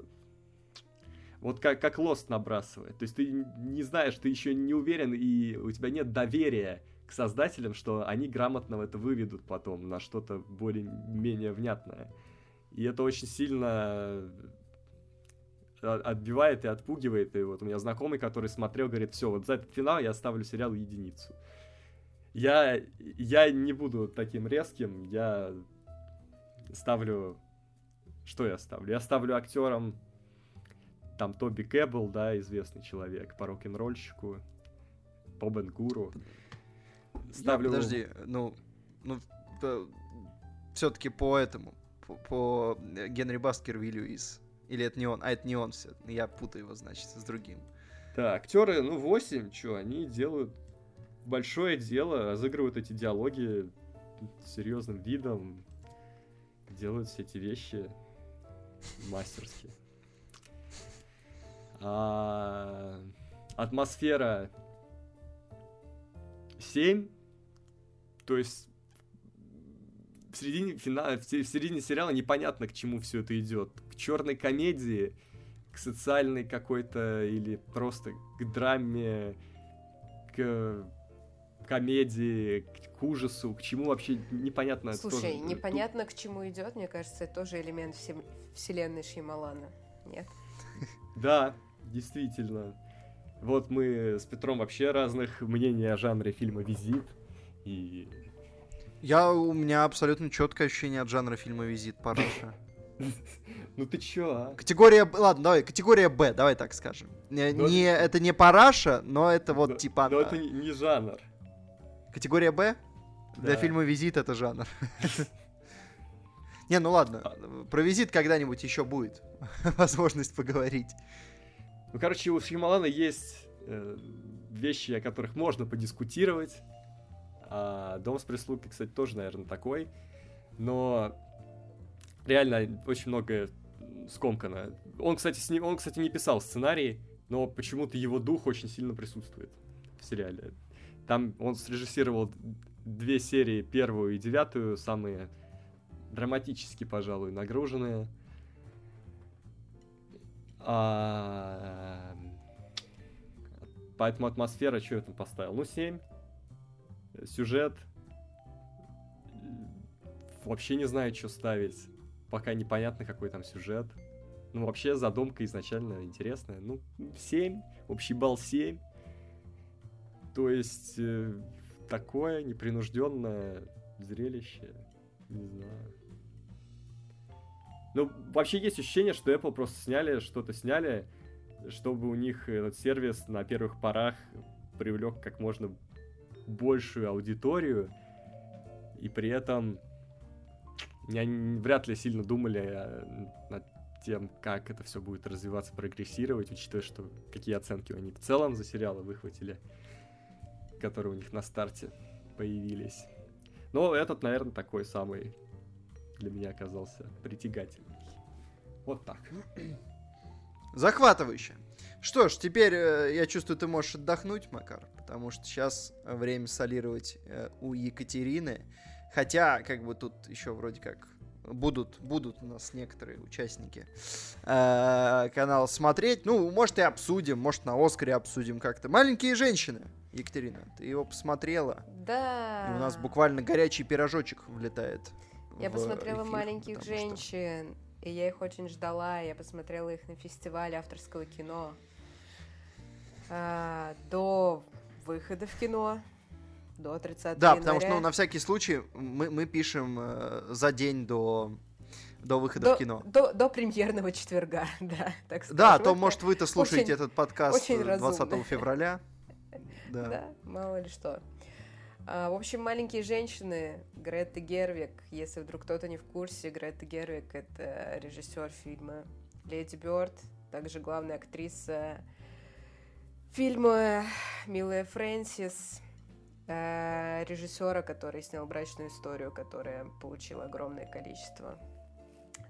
S1: вот как, как Lost набрасывает. То есть ты не знаешь, ты еще не уверен, и у тебя нет доверия к создателям, что они грамотно это выведут потом на что-то более-менее внятное. И это очень сильно отбивает и отпугивает. И вот у меня знакомый, который смотрел, говорит, все, вот за этот финал я ставлю сериал единицу. Я, я не буду таким резким, я ставлю... Что я ставлю? Я ставлю актерам там Тоби Кэббл, да, известный человек, по рок-н-ролльщику, по Бенгуру.
S3: Ставлю... Я, подожди, ну, ну все-таки по этому, по, по Генри Баскервилю из... Или это не он? А, это не он все. Я путаю его, значит, с другим.
S1: Да, актеры, ну, 8, что, они делают большое дело, разыгрывают эти диалоги серьезным видом, делают все эти вещи мастерски. А, атмосфера 7, то есть в середине, финала, в середине сериала непонятно, к чему все это идет. К черной комедии, к социальной какой-то, или просто к драме, к комедии, к ужасу, к чему вообще непонятно.
S2: Слушай, тоже... непонятно, к чему идет, мне кажется, это тоже элемент вселенной Шьямалана, нет?
S1: Да, действительно. Вот мы с Петром вообще разных мнений о жанре фильма «Визит», и...
S3: Я, у меня абсолютно четкое ощущение от жанра фильма «Визит» Параша.
S1: Ну ты чё, а?
S3: Категория... Ладно, давай, категория Б, давай так скажем. Не, это не Параша, но это вот типа...
S1: Но это не жанр.
S3: Категория Б? Для фильма «Визит» это жанр. Не, ну ладно, а. про «Визит» когда-нибудь еще будет возможность поговорить.
S1: Ну, короче, у Шьямалана есть э, вещи, о которых можно подискутировать. А «Дом с прислугой», кстати, тоже, наверное, такой. Но реально очень многое скомкано. Он, кстати, с ним, он, кстати, не писал сценарий, но почему-то его дух очень сильно присутствует в сериале. Там он срежиссировал две серии, первую и девятую, самые драматически, пожалуй, нагруженные. А... Поэтому атмосфера, что я там поставил? Ну, 7. Сюжет. Вообще не знаю, что ставить. Пока непонятно, какой там сюжет. Ну, вообще, задумка изначально интересная. Ну, 7. Общий балл 7. То есть, э, такое непринужденное зрелище. Не знаю. Ну, вообще есть ощущение, что Apple просто сняли, что-то сняли, чтобы у них этот сервис на первых порах привлек как можно большую аудиторию, и при этом они вряд ли сильно думали э, над тем, как это все будет развиваться, прогрессировать, учитывая, что какие оценки они в целом за сериалы выхватили которые у них на старте появились. Но этот, наверное, такой самый для меня оказался притягательный. Вот так.
S3: Захватывающе. Что ж, теперь э, я чувствую, ты можешь отдохнуть, Макар, потому что сейчас время солировать э, у Екатерины. Хотя, как бы тут еще вроде как будут, будут у нас некоторые участники э, канала смотреть. Ну, может и обсудим, может на Оскаре обсудим как-то. Маленькие женщины. Екатерина, ты его посмотрела?
S2: Да.
S3: И у нас буквально горячий пирожочек влетает.
S2: Я посмотрела эфир, маленьких женщин, что... и я их очень ждала. Я посмотрела их на фестивале авторского кино. А, до выхода в кино. До 30
S3: Да, января. потому что, ну, на всякий случай, мы, мы пишем э, за день до до выхода
S2: до,
S3: в кино.
S2: До, до премьерного четверга, да, так
S3: скажем. Да, то, может, вы-то слушаете очень, этот подкаст очень 20 разумно. февраля.
S2: Да. да, мало ли что. А, в общем, «Маленькие женщины» Гретта Гервик. Если вдруг кто-то не в курсе, Гретта Гервик — это режиссер фильма «Леди Бёрд», также главная актриса фильма «Милая Фрэнсис», э, режиссера, который снял «Брачную историю», которая получила огромное количество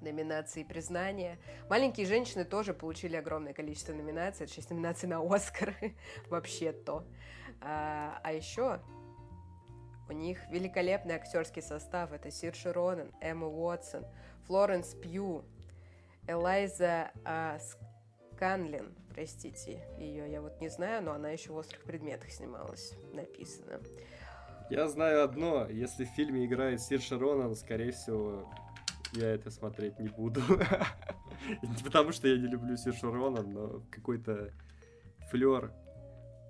S2: номинаций и признания. «Маленькие женщины» тоже получили огромное количество номинаций, это 6 номинаций на «Оскар», вообще-то. А, а еще у них великолепный актерский состав. Это Сирши Ронан, Эмма Уотсон, Флоренс Пью, Элайза а, Сканлин, простите ее, я вот не знаю, но она еще в «Острых предметах» снималась, написано.
S1: Я знаю одно, если в фильме играет Сирша Ронан, скорее всего, я это смотреть не буду. Не потому что я не люблю Сиршу но какой-то флер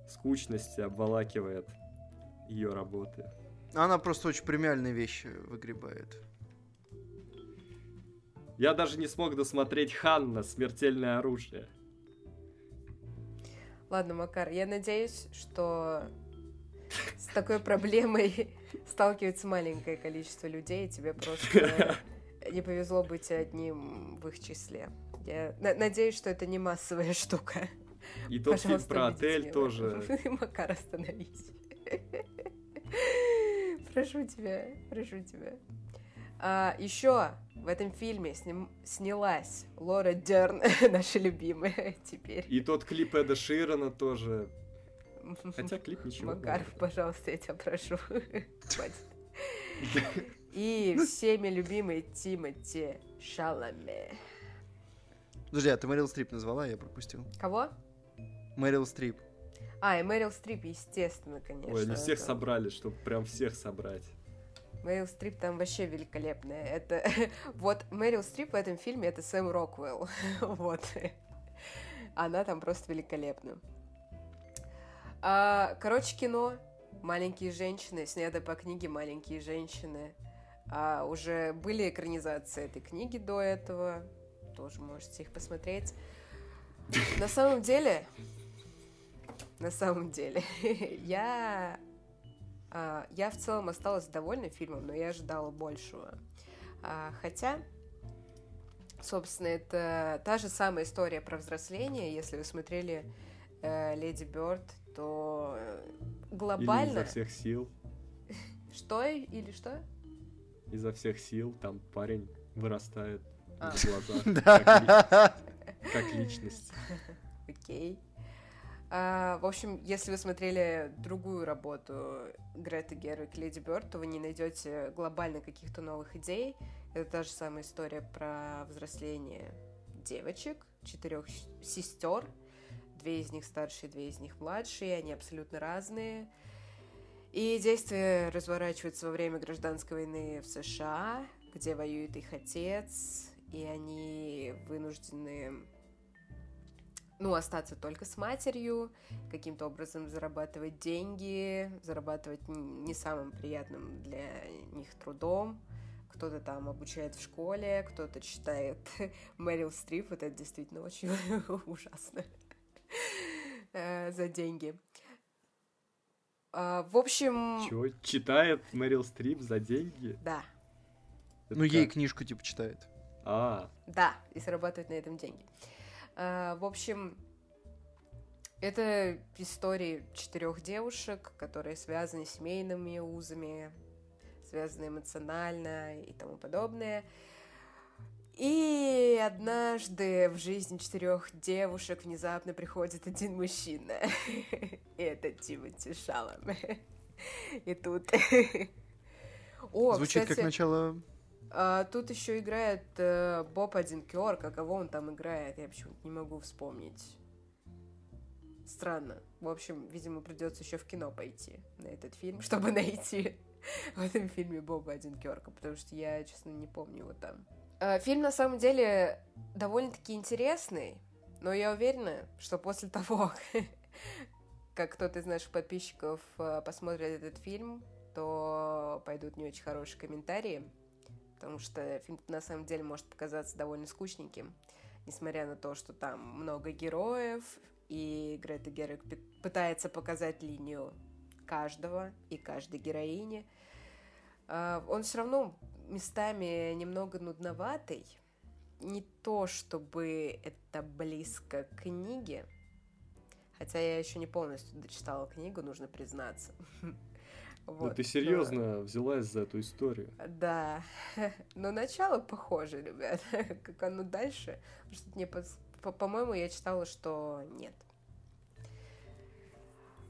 S1: скучности обволакивает ее работы.
S3: Она просто очень премиальные вещи выгребает.
S1: Я даже не смог досмотреть Ханна «Смертельное оружие».
S2: Ладно, Макар, я надеюсь, что с такой проблемой сталкивается маленькое количество людей, и тебе просто не повезло быть одним в их числе. Я надеюсь, что это не массовая штука.
S1: И тот фильм про отель тоже.
S2: Макар, остановись. Прошу тебя, прошу тебя. А, еще в этом фильме сним, снялась Лора Дерн, наша любимая теперь.
S1: И тот клип Эда Ширана тоже. Хотя клип ничего.
S2: Макаров, пожалуйста, я тебя прошу. Хватит. И всеми любимый Тимати Шаламе.
S3: Подожди, а ты Мэрил Стрип назвала, я пропустил.
S2: Кого?
S3: Мэрил Стрип.
S2: А, и Мэрил Стрип, естественно, конечно.
S1: Ой, они всех это... собрали, чтобы прям всех собрать.
S2: Мэрил Стрип там вообще великолепная. Это вот Мэрил Стрип в этом фильме это Сэм Роквелл. вот. Она там просто великолепна. А, короче, кино «Маленькие женщины», снято по книге «Маленькие женщины». А, уже были экранизации этой книги до этого тоже можете их посмотреть. На самом деле, на самом деле, я, а, я в целом осталась довольна фильмом, но я ожидала большего. А, хотя, собственно, это та же самая история про взросление. Если вы смотрели э, Леди Бёрд, то глобально...
S1: Или изо всех сил.
S2: Что? Или что?
S1: Изо всех сил там парень вырастает а. глаза. Как личность.
S2: Окей. А, в общем, если вы смотрели другую работу Греты Гервик Леди Бёрд, то вы не найдете глобально каких-то новых идей. Это та же самая история про взросление девочек, четырех сестер. Две из них старшие, две из них младшие. Они абсолютно разные. И действие разворачивается во время гражданской войны в США, где воюет их отец, и они вынуждены ну, остаться только с матерью, каким-то образом зарабатывать деньги, зарабатывать не самым приятным для них трудом. Кто-то там обучает в школе, кто-то читает Мэрил Стрип, вот это действительно очень ужасно э, за деньги. А, в общем...
S1: Чего? Читает Мэрил Стрип за деньги?
S2: Да.
S3: Это ну, как? ей книжку типа читает.
S1: А.
S2: Да, и зарабатывать на этом деньги. А, в общем, это истории четырех девушек, которые связаны семейными узами, связаны эмоционально и тому подобное. И однажды в жизни четырех девушек внезапно приходит один мужчина. И это Тимоти Шалом. И тут...
S3: О, Звучит кстати, как начало
S2: а, тут еще играет э, Боб Одинкер, а кого он там играет, я почему-то не могу вспомнить. Странно. В общем, видимо, придется еще в кино пойти на этот фильм, чтобы найти в этом фильме Боба Одинкерка, потому что я, честно, не помню его там. А, фильм на самом деле довольно-таки интересный, но я уверена, что после того, как кто-то из наших подписчиков э, посмотрит этот фильм, то пойдут не очень хорошие комментарии потому что фильм на самом деле может показаться довольно скучненьким, несмотря на то, что там много героев, и Грета Гервик пытается показать линию каждого и каждой героини. А, он все равно местами немного нудноватый. Не то, чтобы это близко к книге, хотя я еще не полностью дочитала книгу, нужно признаться.
S1: Вот, да ты серьезно но... взялась за эту историю?
S2: Да. Но начало похоже, ребят. как оно дальше. Что мне по-моему, я читала, что нет.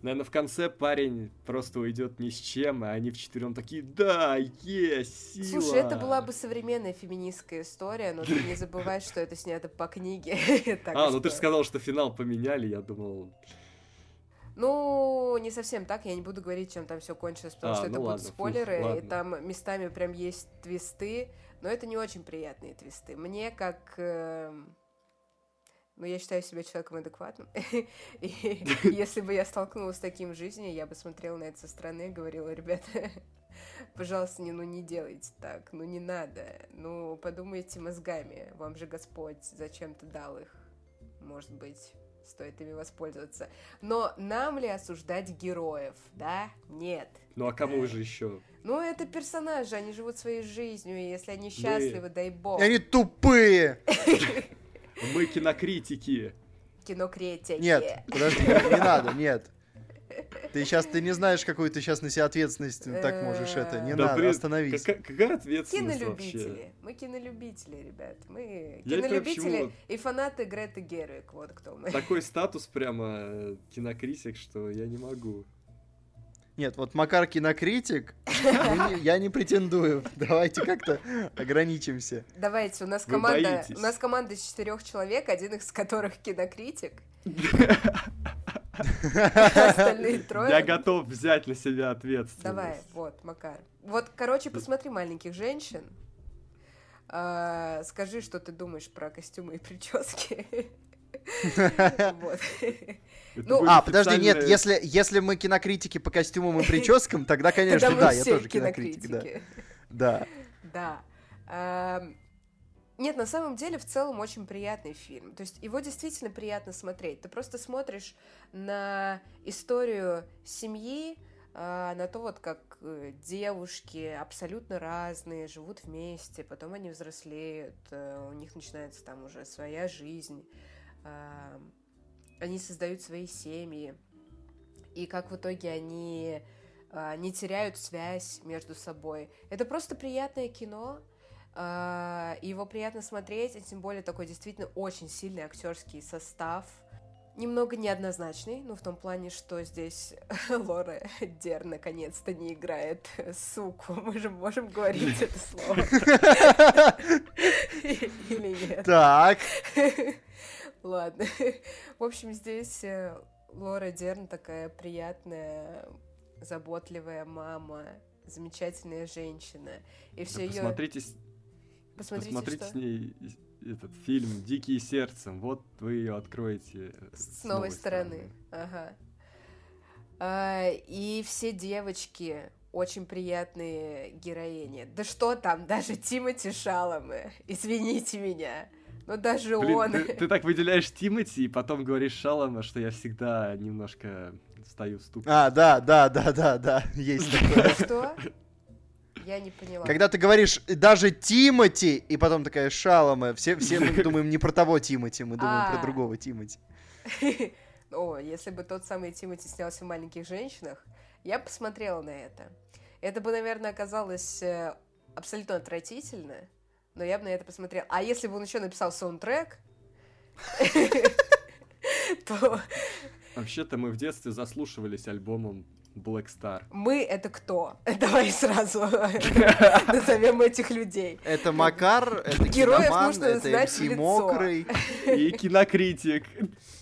S1: Наверное, в конце парень просто уйдет ни с чем, а они вчетвером такие, да, есть, сила.
S2: Слушай, это была бы современная феминистская история, но ты не забывай, что это снято по книге.
S1: а, ну ты же сказал, что финал поменяли, я думал...
S2: Ну, не совсем так, я не буду говорить, чем там все кончилось, потому а, что ну это ладно, будут спойлеры, и там местами прям есть твисты, но это не очень приятные твисты. Мне как... Э, ну, я считаю себя человеком адекватным. И если бы я столкнулась с таким в жизни, я бы смотрела на это со стороны и говорила, ребята, пожалуйста, не, ну не делайте так, ну не надо, ну подумайте мозгами, вам же Господь зачем-то дал их, может быть, стоит ими воспользоваться. Но нам ли осуждать героев, да? Нет.
S1: Ну а кому же еще?
S2: Ну, это персонажи, они живут своей жизнью, и если они счастливы, дай бог.
S3: И они тупые!
S1: Мы кинокритики.
S2: Кинокритики.
S3: Нет, подожди, не надо, нет. Ты сейчас, ты не знаешь, какую ты сейчас на себя ответственность так можешь это. Не
S1: Да,
S3: надо, остановись.
S1: какая, какая ответственность вообще?
S2: Кинолюбители. Мы кинолюбители, ребят. Мы
S1: Я
S2: кинолюбители
S1: почему?
S2: и фанаты Греты Гервик. Вот кто мы.
S1: Такой статус прямо э, кинокритик, что я не могу.
S3: Нет, вот Макар кинокритик, ну, не- я не претендую. Давайте как-то ограничимся.
S2: Давайте, у нас команда, у нас команда из четырех человек, один из которых кинокритик. Остальные трое.
S1: Я готов взять на себя ответственность.
S2: Давай, вот, Макар. Вот, короче, посмотри маленьких женщин. А, скажи, что ты думаешь про костюмы и прически. Вот. Ну,
S3: А, подожди, нет, если, если мы кинокритики по костюмам и прическам, тогда, конечно, да, я тоже кинокритик, да. Да.
S2: Да. Ам, Нет, на самом деле, в целом, очень приятный фильм. То есть его действительно приятно смотреть. Ты просто смотришь на историю семьи, а, на то, вот как э, девушки абсолютно разные живут вместе, потом они взрослеют, э, у них начинается там уже своя жизнь, а, они создают свои семьи, и как в итоге они а, не теряют связь между собой. Это просто приятное кино, а, его приятно смотреть, и тем более такой действительно очень сильный актерский состав. Немного неоднозначный, ну, в том плане, что здесь Лора Дер наконец-то не играет суку. Мы же можем говорить это слово. Или нет?
S3: Так,
S2: Ладно. В общем, здесь э, Лора Дерн такая приятная, заботливая мама, замечательная женщина. И
S1: Да
S2: все ее...
S1: посмотрите, с-
S2: Посмотрите,
S1: посмотрите
S2: что?
S1: с ней этот фильм «Дикие сердцем». Вот вы ее откроете э,
S2: С новой стороны. Ага. А, и все девочки очень приятные героини. Да что там, даже Тимати Шаломы. Извините меня. Но даже
S1: Блин,
S2: он...
S1: ты, ты так выделяешь Тимати, и потом говоришь Шалома, что я всегда немножко стою в ступор.
S3: а, да, да, да, да, да, есть такое.
S2: Что? Я не поняла.
S3: Когда ты говоришь даже Тимати, и потом такая Шалома, все, все мы думаем не про того Тимати, мы думаем про
S2: А.
S3: другого Тимати.
S2: О, если бы тот самый Тимати снялся в «Маленьких женщинах», я бы посмотрела на это. Это бы, наверное, оказалось э, абсолютно отвратительно, но я бы на это посмотрела. А если бы он еще написал саундтрек, то
S1: Вообще-то мы в детстве заслушивались альбомом Black Star.
S2: мы — это кто? Давай сразу назовем этих людей.
S3: Это Макар, это
S2: Героев
S3: киноман,
S2: нужно
S3: это
S2: знать лицо.
S3: Мокрый
S1: И кинокритик.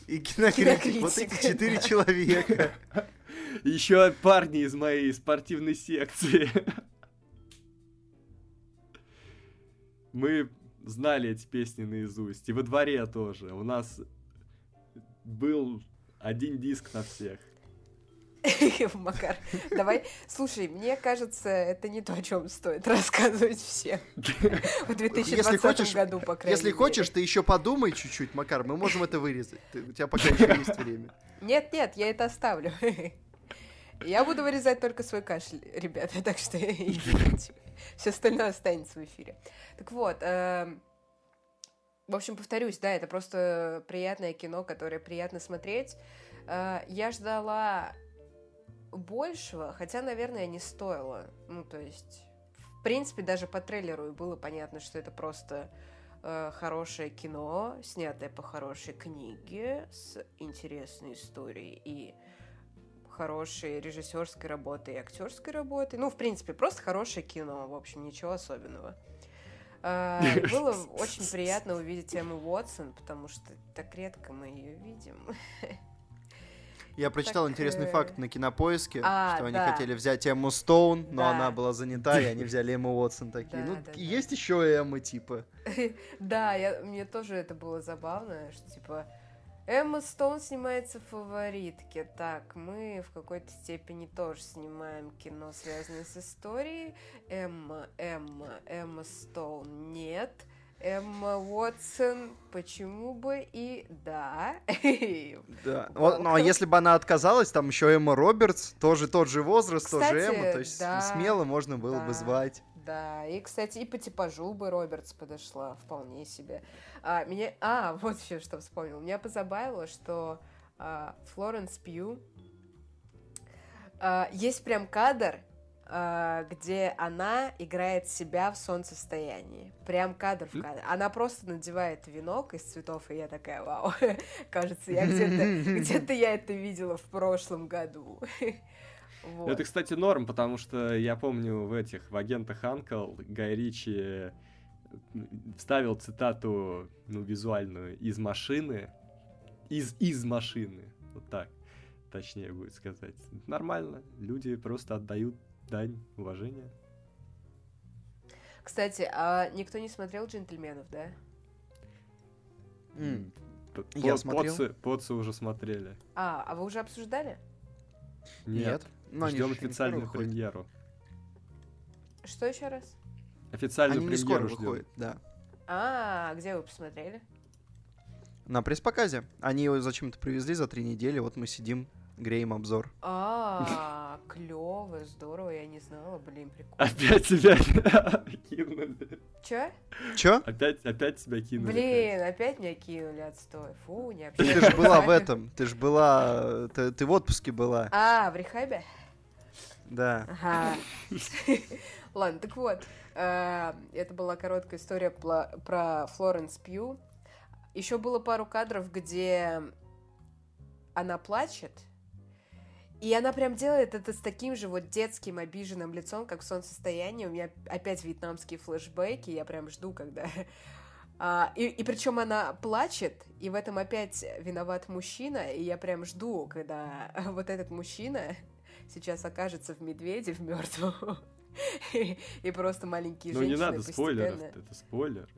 S3: и кинокритик. Вот эти четыре человека.
S1: Еще парни из моей спортивной секции. Мы знали эти песни наизусть. И во дворе тоже. У нас был один диск на всех.
S2: Макар, давай, слушай, мне кажется, это не то, о чем стоит рассказывать всем в 2020
S3: хочешь-
S2: году, по крайней
S3: Если
S2: мере.
S3: хочешь, ты еще подумай чуть-чуть, Макар, мы можем это вырезать. Ты- У тебя пока еще есть время.
S2: Нет, нет, я это оставлю. Я буду вырезать только свой кашель, ребята, так что. Все остальное останется в эфире. Так вот, эм, в общем, повторюсь, да, это просто приятное кино, которое приятно смотреть. Э, Я ждала большего, хотя, наверное, не стоило. Ну, то есть, в принципе, даже по трейлеру и было понятно, что это просто э, хорошее кино, снятое по хорошей книге с интересной историей и хорошей режиссерской работой и актерской работой. Ну, в принципе, просто хорошее кино, в общем, ничего особенного. А, было очень приятно увидеть Эмму Уотсон, потому что так редко мы ее видим.
S3: Я прочитал
S2: Так,
S3: интересный
S2: э,
S3: факт на кинопоиске,
S2: а,
S3: что они
S2: да.
S3: хотели взять Эмму Стоун, но
S2: Да.
S3: она была занята, и они взяли Эмму Уотсон такие.
S2: Да,
S3: Ну,
S2: да, да.
S3: есть еще Эммы, типа.
S2: Да, я, мне тоже это было забавно, что типа Эмма Стоун снимается в фаворитке. Так, мы в какой-то степени тоже снимаем кино, связанное с историей. Эмма, Эмма, Эмма Стоун нет. Эмма Уотсон, почему бы и да.
S3: Да. Вот, ну а если бы она отказалась, там еще Эмма Робертс, тоже тот же возраст, тоже
S2: Кстати,
S3: Эмма, то есть
S2: да,
S3: смело можно было бы
S2: да.
S3: звать.
S2: Да, и, кстати, и по типажу бы Робертс подошла вполне себе. А, меня... а вот еще что вспомнил. Меня позабавило, что а, Флоренс Пью... а, есть прям кадр, а, где она играет себя в солнцестоянии. Прям кадр в кадр. Она просто надевает венок из цветов, и я такая, вау, кажется, я где-то где я это видела в прошлом году. Вот.
S1: Это, кстати, норм, потому что я помню в этих, в агентах Анкл Гай Ричи э, вставил цитату, ну, визуальную, из машины. Из, из машины. Вот так, точнее будет сказать. Нормально. Люди просто отдают дань уважения.
S2: Кстати, а никто не смотрел «Джентльменов», да?
S3: М.
S1: П-
S3: Я
S1: по-
S3: смотрел.
S1: Поцы, поцы уже смотрели.
S2: А, а вы уже обсуждали?
S3: Нет. Ну,
S1: Ждем
S3: же ещё не
S1: официальную премьеру.
S2: Что еще раз?
S1: Официальную
S3: Они не скоро
S1: премьеру ждем.
S3: выходят, да.
S2: А, где вы посмотрели?
S3: На пресс-показе. Они его зачем-то привезли за три недели, вот мы сидим, греем обзор.
S2: А, клево, здорово, я не знала, блин, прикольно.
S1: Опять тебя кинули.
S2: Че?
S3: Чё?
S1: Опять, опять тебя кинули.
S2: Блин, опять меня кинули, отстой. Фу, не
S3: Ты же была в этом, ты же была, ты, ты в отпуске была,
S2: А, в рехабе?
S3: Да.
S2: Ага. Ладно, так вот, э, это была короткая история про Флоренс Пью. Еще было пару кадров, где она плачет, и она прям делает это с таким же вот детским обиженным лицом, как в солнцестоянии. У меня опять вьетнамские флешбеки, я прям жду, когда... А, и, и причем она плачет, и в этом опять виноват мужчина, и я прям жду, когда вот этот мужчина сейчас окажется в медведе, в мертвом. И, просто маленькие
S1: Ну
S2: женщины
S1: не надо спойлеров, это спойлер.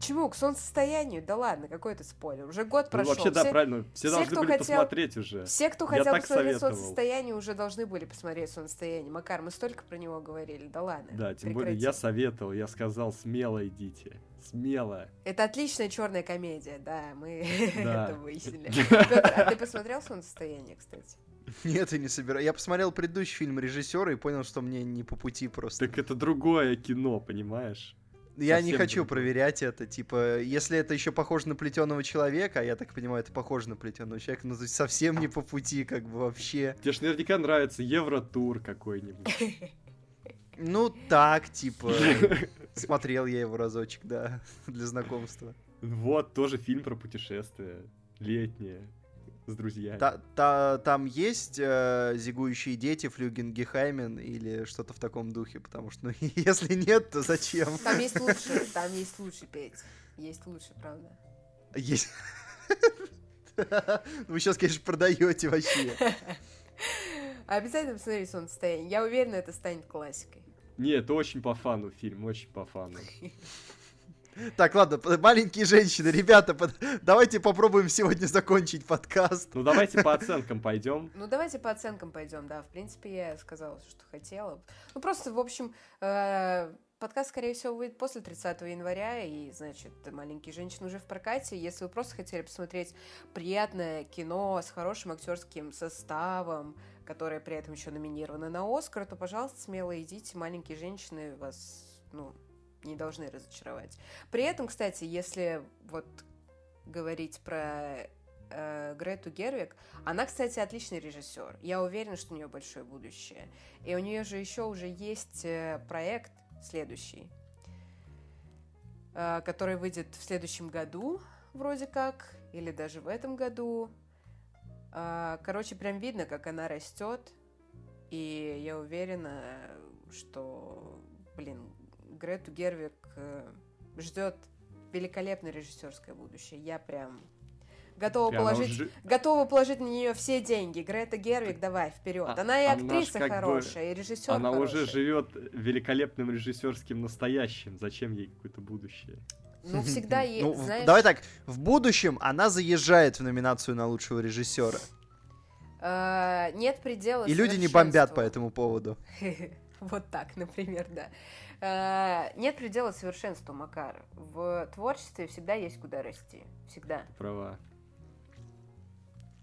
S2: Чему? К солнцестоянию? Да ладно, какой это спойлер? Уже год
S1: Ну,
S2: прошел.
S1: вообще, да,
S2: все,
S1: правильно, все,
S2: все,
S1: должны
S2: кто
S1: были
S2: хотел-
S1: посмотреть уже.
S2: все, кто
S1: Я
S2: хотел
S1: так
S2: посмотреть солнцестояние, уже должны были посмотреть солнцестояние. Макар, мы столько про него говорили. Да ладно.
S1: Да, тем более
S2: прекрати.
S1: я советовал, я сказал, смело идите. Смело.
S2: Это отличная черная комедия, да, мы
S1: Да.
S2: это выяснили. Пётр, а ты посмотрел солнцестояние, кстати?
S3: Нет, я не собираю. Я посмотрел предыдущий фильм режиссера и понял, что мне не по пути просто.
S1: Так это другое кино, понимаешь?
S3: Я не
S1: совсем
S3: хочу
S1: другое.
S3: проверять это. Типа, если это еще похоже на плетеного человека, а я так понимаю, это похоже на плетеного человека, ну то есть совсем не по пути, как бы вообще.
S1: Тебе ж наверняка нравится Евротур какой-нибудь.
S3: Ну так, типа. Смотрел я его разочек, да, для знакомства.
S1: Вот, тоже фильм про путешествие. Летнее. С друзьями.
S3: Та- та- там есть э, зигующие дети, Флюгенгехаймен или что-то в таком духе, потому что, ну, если нет, то зачем?
S2: Там есть лучше, там есть лучше, Петь. Есть лучше, правда.
S3: Есть. Вы сейчас, конечно, продаете вообще.
S2: Обязательно посмотри солнцестояние. Я уверена, это станет классикой.
S1: Нет, очень по фану фильм, очень по фану.
S3: Так, ладно, маленькие женщины, ребята, под- давайте попробуем сегодня закончить подкаст.
S1: Ну давайте по оценкам пойдем.
S2: Ну, давайте по оценкам пойдем, да. В принципе, я сказала, что хотела. Ну, просто, в общем, э, подкаст, скорее всего, выйдет после 30 января, и, значит, «Маленькие женщины» уже в прокате. Если вы просто хотели посмотреть приятное кино с хорошим актерским составом, которое при этом еще номинировано на Оскар, то, пожалуйста, смело идите. «Маленькие женщины» вас, ну, не должны разочаровать. При этом, кстати, если вот говорить про э, Грету Гервик, она, кстати, отличный режиссер. Я уверена, что у нее большое будущее. И у нее же еще уже есть э, проект следующий, э, который выйдет в следующем году, вроде как, или даже в этом году. Э, короче, прям видно, как она растет. И я уверена, что, блин, Грету Гервик э, ждет великолепное режиссерское будущее. Я прям готова
S1: И она
S2: положить,
S1: уже-
S2: готова положить на нее все деньги. Грета Гервик, давай вперед.
S1: А-
S2: Она и
S1: она
S2: актриса
S1: бы-
S2: хорошая, и режиссер
S1: Она
S2: хороший.
S1: уже живет великолепным режиссерским настоящим. Зачем ей какое-то будущее?
S2: Ну всегда есть,
S3: Ну,
S2: знаешь.
S3: Давай так, в будущем она заезжает в номинацию на лучшего режиссера.
S2: э, нет предела.
S3: И люди не бомбят по этому поводу.
S2: Вот так, например, да. Э, Нет предела совершенству, Макар. В творчестве всегда есть куда расти. Всегда.
S1: Права.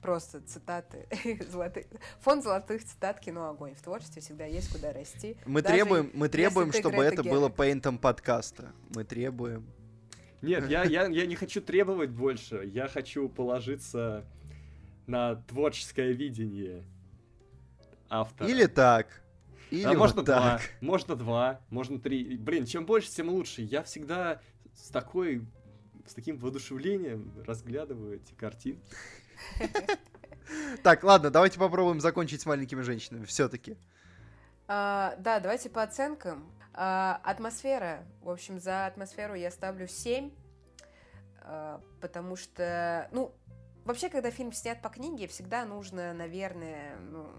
S2: Просто цитаты золотых. Фонд золотых цитат кино огонь. В творчестве всегда есть куда расти.
S3: Мы
S2: Даже
S3: требуем, мы требуем, чтобы это было
S2: Гервиг.
S3: пейнтом подкаста. Мы требуем.
S1: Нет, я, я, я не хочу требовать больше. Я хочу положиться на творческое видение автора.
S3: Или так. Или
S1: а можно
S3: вот
S1: два,
S3: так.
S1: можно два, можно три. Блин, чем больше, тем лучше. Я всегда с такой, с таким воодушевлением разглядываю эти картины.
S3: Так, ладно, давайте попробуем закончить с маленькими женщинами. Все-таки.
S2: А, да, давайте по оценкам. А, атмосфера. В общем, за атмосферу я ставлю 7. а, потому что, ну, вообще, когда фильм снят по книге, всегда нужно, наверное, ну,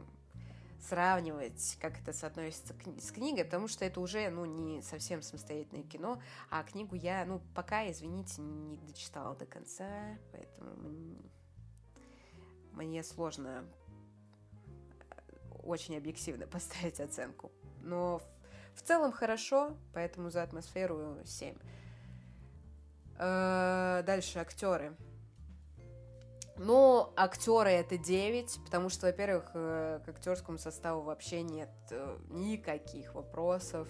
S2: сравнивать, как это соотносится к с книгой, потому что это уже, ну, не совсем самостоятельное кино, а книгу я, ну, пока, извините, не дочитала до конца, поэтому мне сложно очень объективно поставить оценку. Но в, в целом хорошо, поэтому за атмосферу 7. Э, Дальше актеры. Ну, актеры это 9, потому что, во-первых, э, к актерскому составу вообще нет э, никаких вопросов.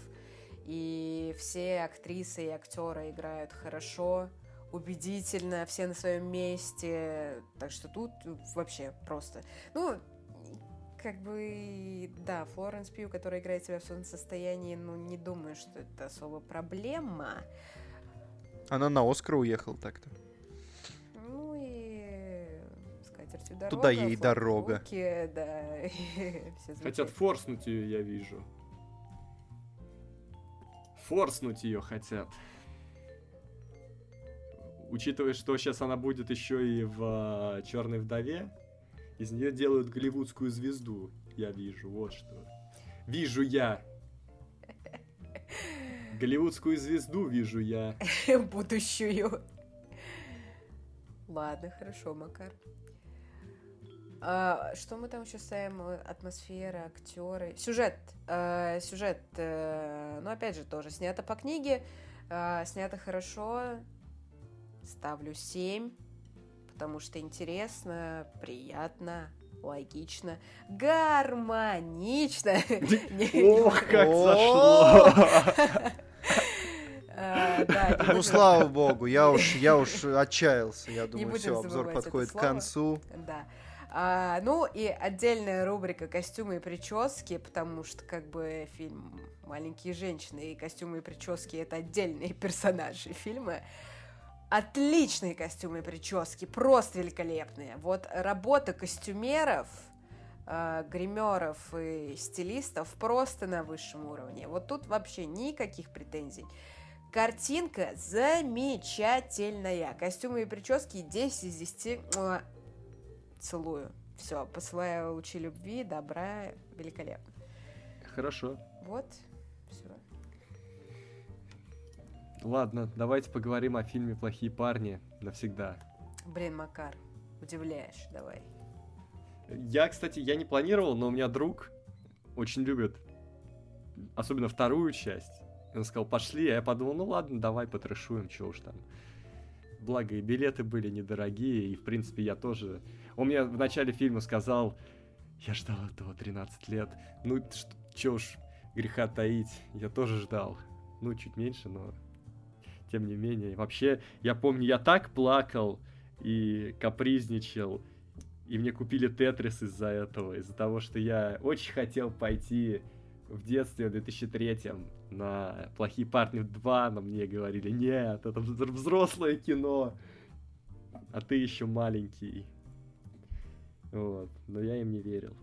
S2: И все актрисы и актеры играют хорошо, убедительно, все на своем месте. Так что тут вообще просто. Ну, как бы, да, Флоренс Пью, которая играет себя в своем состоянии, ну, не думаю, что это особо проблема.
S3: Она на Оскар уехала так-то.
S2: С катертью дорога.
S3: Туда ей дорога.
S2: да.
S1: Хотят форснуть ее, я вижу. Форснуть ее хотят. Учитывая, что сейчас она будет еще и в Черной вдове, из нее делают голливудскую звезду. Я вижу, вот что. Вижу я. Голливудскую звезду вижу я.
S2: будущую. Ладно, хорошо, Макар. А, что мы там еще ставим? Э, Атмосфера, актеры. Сюжет. э, сюжет. э, ну, опять же, тоже снято по книге. э, снято хорошо. Ставлю 7. Потому что интересно, приятно, логично, гармонично.
S1: Ох, как зашло!
S2: А,
S3: Ну, слава богу, я уж, я уж отчаялся. Я думаю, все, обзор подходит к концу.
S2: Да. А, ну и отдельная рубрика костюмы и прически, потому что как бы фильм «Маленькие женщины» и костюмы и прически — это отдельные персонажи фильма. Отличные костюмы и прически, просто великолепные. Вот работа костюмеров, э, гримеров и стилистов просто на высшем уровне. Вот тут вообще никаких претензий. Картинка замечательная. Костюмы и прически 10 из 10. Целую. Все, посылаю лучи любви, добра. Великолепно.
S1: Хорошо.
S2: Вот, все.
S1: Ладно, давайте поговорим о фильме «Плохие парни» навсегда.
S2: Блин, Макар, удивляешь, давай.
S1: Я, кстати, я не планировал, но у меня друг очень любит, особенно вторую часть. Он сказал, пошли, а я подумал, ну ладно, давай потрешуем, чего уж там. Благо и билеты были недорогие, и в принципе я тоже... Он мне в начале фильма сказал, я ждал этого 13 лет. Ну, чё уж греха таить, я тоже ждал. Ну, чуть меньше, но тем не менее. Вообще, я помню, я так плакал и капризничал, и мне купили Тетрис из-за этого, из-за того, что я очень хотел пойти в детстве, в 2003-м, на «Плохие парни 2», но мне говорили, нет, это вз- взрослое кино, а ты еще маленький. Вот, но я им не верил.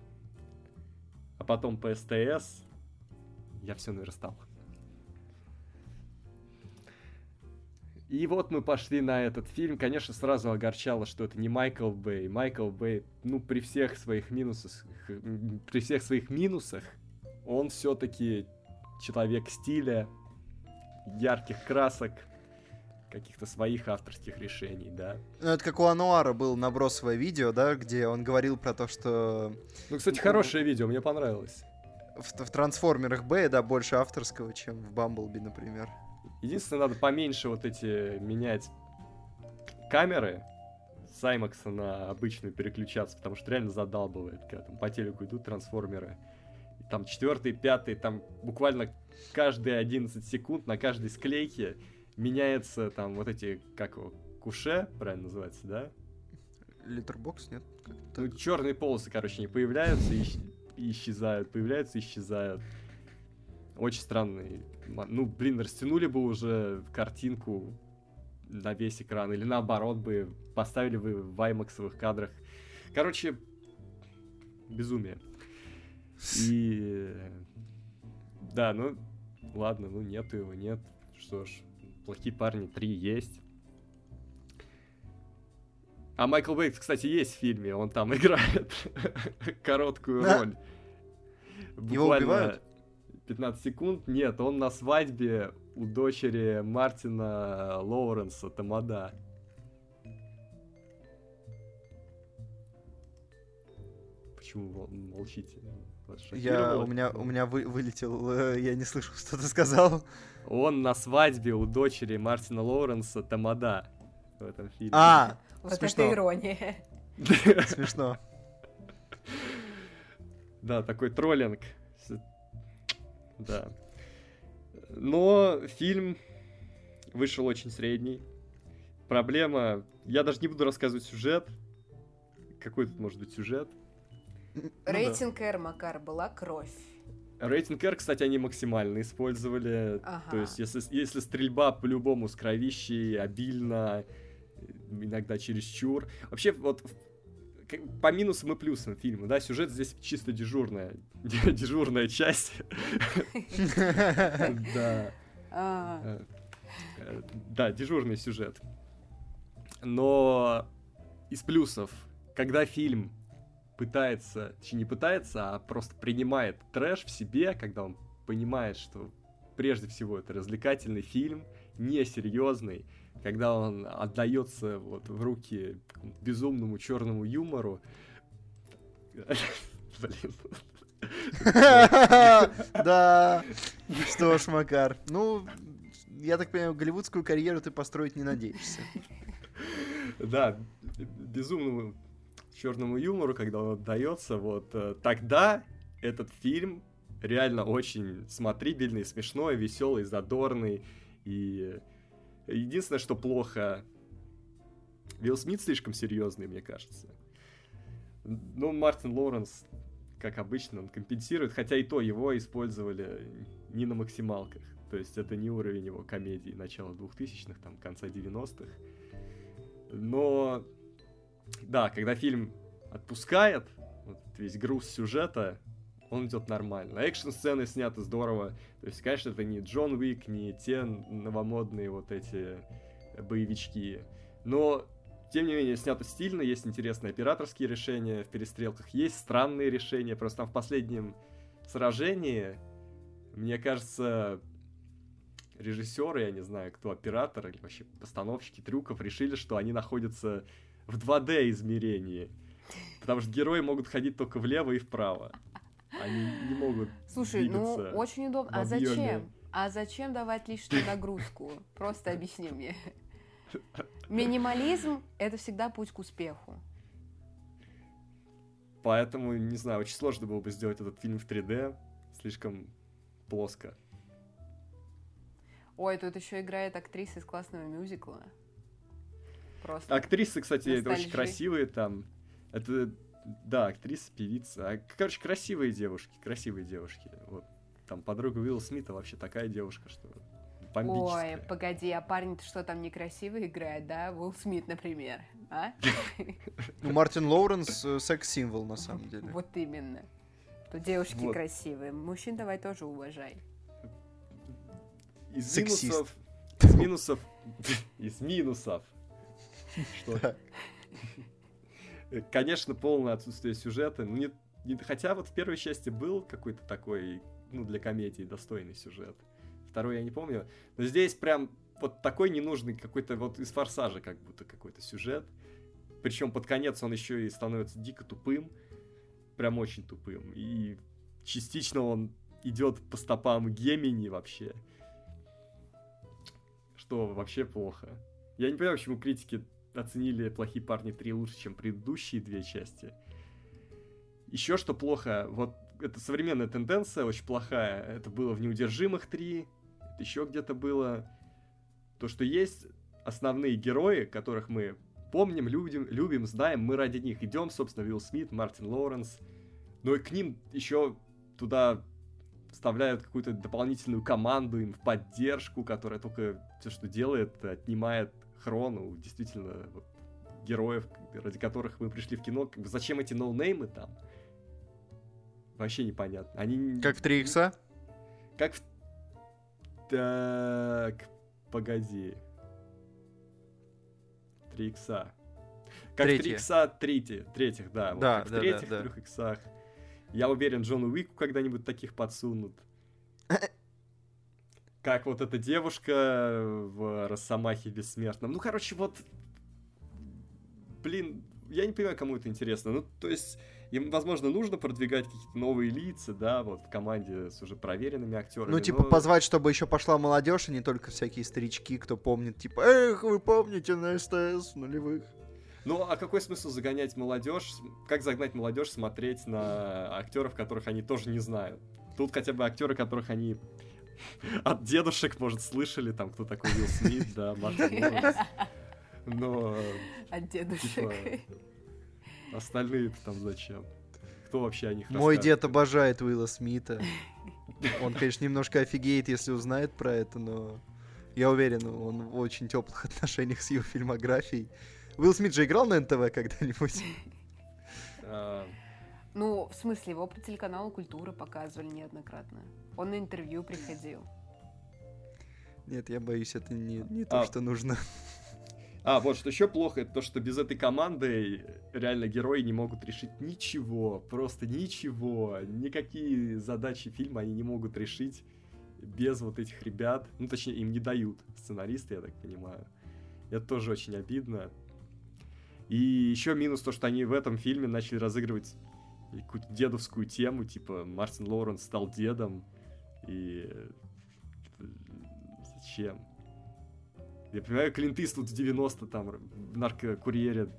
S1: А потом по СТС я все наверстал. И вот мы пошли на этот фильм. Конечно, сразу огорчало, что это не Майкл Бэй. Майкл Бэй, ну, при всех своих минусах, при всех своих минусах, он все-таки человек стиля, ярких красок, каких-то своих авторских решений, да.
S3: Ну, это как у Ануара был набросовое видео, да, где он говорил про то, что...
S1: Ну, кстати, хорошее видео, мне понравилось.
S3: в, в Трансформерах Б, да, больше авторского, чем в Бамблби, например.
S1: Единственное, надо поменьше вот эти менять камеры с IMAX на обычную переключаться, потому что реально задалбывает, когда там по телеку идут трансформеры. И там четвертый, пятый, там буквально каждые 11 секунд на каждой склейке меняется там вот эти, как его, куше, правильно называется, да?
S3: Литербокс, нет?
S1: Ну, черные полосы, короче, не появляются и, исчезают, появляются и исчезают. Очень странный. Ну, блин, растянули бы уже картинку на весь экран, или наоборот бы поставили бы в аймаксовых кадрах. Короче, безумие. И... Да, ну, ладно, ну нету его, нет. Что ж, плохие парни 3 есть. А Майкл Бейтс, кстати, есть в фильме, он там играет короткую
S3: Да.
S1: роль.
S3: Его убивают?
S1: 15 секунд. Нет, он на свадьбе у дочери Мартина Лоуренса Тамада. Почему мол- молчите?
S3: Я, у меня, у меня вы, вылетел, э, я не слышал, что ты сказал.
S1: Он на свадьбе у дочери Мартина Лоуренса Тамада в этом фильме.
S3: А,
S2: Вот
S3: смешно,
S2: это ирония.
S3: смешно.
S1: Да, такой троллинг. Да. Но фильм вышел очень средний. Проблема... Я даже не буду рассказывать сюжет. Какой тут может быть сюжет?
S3: Ну да.
S2: Рейтинг R, Макар, была кровь.
S1: Рейтинг R, кстати, они максимально использовали.
S2: Ага.
S1: То есть, если, если стрельба по-любому с кровищей, обильно, иногда чересчур. Вообще, вот по минусам и плюсам фильма, да, сюжет здесь чисто дежурная, дежурная часть. Да.
S2: А,
S1: Э, э, Да, дежурный сюжет. Но из плюсов, когда фильм пытается, точнее не пытается, а просто принимает трэш в себе, когда он понимает, что прежде всего это развлекательный фильм, несерьезный, когда он отдается вот в руки безумному черному юмору. Блин.
S3: Да. Что ж, Макар, ну, я так понимаю, голливудскую карьеру ты построить не надеешься.
S1: Да, безумному черному юмору, когда он отдается, вот э, тогда этот фильм реально очень смотрибельный, смешной, веселый, задорный. И единственное, что плохо, Вилл Смит слишком серьезный, мне кажется. Ну, Мартин Лоуренс, как обычно, он компенсирует, хотя и то его использовали не на максималках. То есть это не уровень его комедии начала 2000-х, там, конца 90-х. Но, да, когда фильм отпускает вот весь груз сюжета, он идет нормально. Экшн-сцены сняты здорово. То есть, конечно, это не Джон Уик, не те новомодные вот эти боевички. Но, тем не менее, снято стильно, есть интересные операторские решения в перестрелках, есть странные решения. Просто там в последнем сражении, мне кажется, режиссеры, я не знаю, кто оператор или вообще постановщики трюков решили, что они находятся в 2D измерении. Потому что герои могут ходить только влево и вправо. Они не могут
S2: Слушай, ну очень удобно. А зачем? А зачем давать лишнюю нагрузку? Просто объясни мне. Минимализм — это всегда путь к успеху.
S1: Поэтому, не знаю, очень сложно было бы сделать этот фильм в 3D. Слишком плоско.
S2: Ой, тут еще играет актриса из классного мюзикла. Просто.
S1: Актрисы, кстати, это очень красивые там. Это, да, актриса, певица. А, короче, красивые девушки, красивые девушки. Вот. Там подруга Уилла Смита вообще такая девушка, что
S2: Ой, погоди, а парень что там некрасиво играет, да? Уилл Смит, например, а?
S3: Ну, Мартин Лоуренс э, секс-символ, на самом деле.
S2: Вот именно. То девушки
S1: Вот.
S2: красивые. Мужчин давай тоже уважай.
S1: Из
S3: Сексист.
S1: минусов... Из минусов... Из минусов. Что? Конечно, полное отсутствие сюжета. Ну, не, не- хотя вот в первой части был какой-то такой, ну, для комедии достойный сюжет. Второй я не помню. Но здесь прям вот такой ненужный какой-то вот из форсажа как будто какой-то сюжет. Причем под конец он еще и становится дико тупым. Прям очень тупым. И частично он идет по стопам Гемини вообще. Что вообще плохо. Я не понимаю, почему критики оценили «Плохие парни 3» лучше, чем предыдущие две части. Еще что плохо, вот это современная тенденция, очень плохая. Это было в «Неудержимых 3», еще где-то было. То, что есть основные герои, которых мы помним, любим, любим, знаем, мы ради них идем, собственно, Уилл Смит, Мартин Лоуренс. Но и к ним еще туда вставляют какую-то дополнительную команду им в поддержку, которая только все, что делает, отнимает хрону, действительно, вот, героев, ради которых мы пришли в кино. Как бы, зачем эти ноунеймы там? Вообще непонятно. Они...
S3: Как в 3 икса?
S1: Как в... Так, погоди. 3 икса. Как
S3: Третье.
S1: в 3 икса третьи, третьих, да. Вот
S3: Да,
S1: как в
S3: да, да,
S1: третьих,
S3: да.
S1: трех иксах. Я уверен, Джону Уику когда-нибудь таких подсунут. Как вот эта девушка в Росомахе Бессмертном. Ну, короче, вот... Блин, я не понимаю, кому это интересно. Ну, то есть, им, возможно, нужно продвигать какие-то новые лица, да, вот в команде с уже проверенными актерами.
S3: Ну, типа,
S1: но-
S3: позвать, чтобы еще пошла молодежь, а не только всякие старички, кто помнит, типа, эх, вы помните на СТС нулевых.
S1: Ну, а какой смысл загонять молодежь? Как загнать молодежь смотреть на актеров, которых они тоже не знают? Тут хотя бы актеры, которых они от дедушек, может, слышали, там, кто такой Уилл Смит, да, Мартин Лоуренс. Но
S2: От дедушек.
S1: Типа, остальные-то там зачем? Кто вообще о них
S3: Мой
S1: расскажет?
S3: дед обожает Уилла Смита. Он, конечно, немножко офигеет, если узнает про это, но я уверен, он в очень теплых отношениях с его фильмографией. Уилл Смит же играл на НТВ когда-нибудь?
S2: Ну, в смысле, его по телеканалу «Культура» показывали неоднократно. Он на интервью приходил.
S3: Нет, я боюсь, это не, не то,
S1: А.
S3: что нужно.
S1: А, вот что еще плохо, это то, что без этой команды реально герои не могут решить ничего, просто ничего, никакие задачи фильма они не могут решить без вот этих ребят, ну точнее им не дают сценаристы, я так понимаю. Это тоже очень обидно. И еще минус то, что они в этом фильме начали разыгрывать какую-то дедовскую тему, типа Мартин Лоуренс стал дедом, и э, зачем? Я понимаю, Клинт Иствуд в 90 там в наркокурьере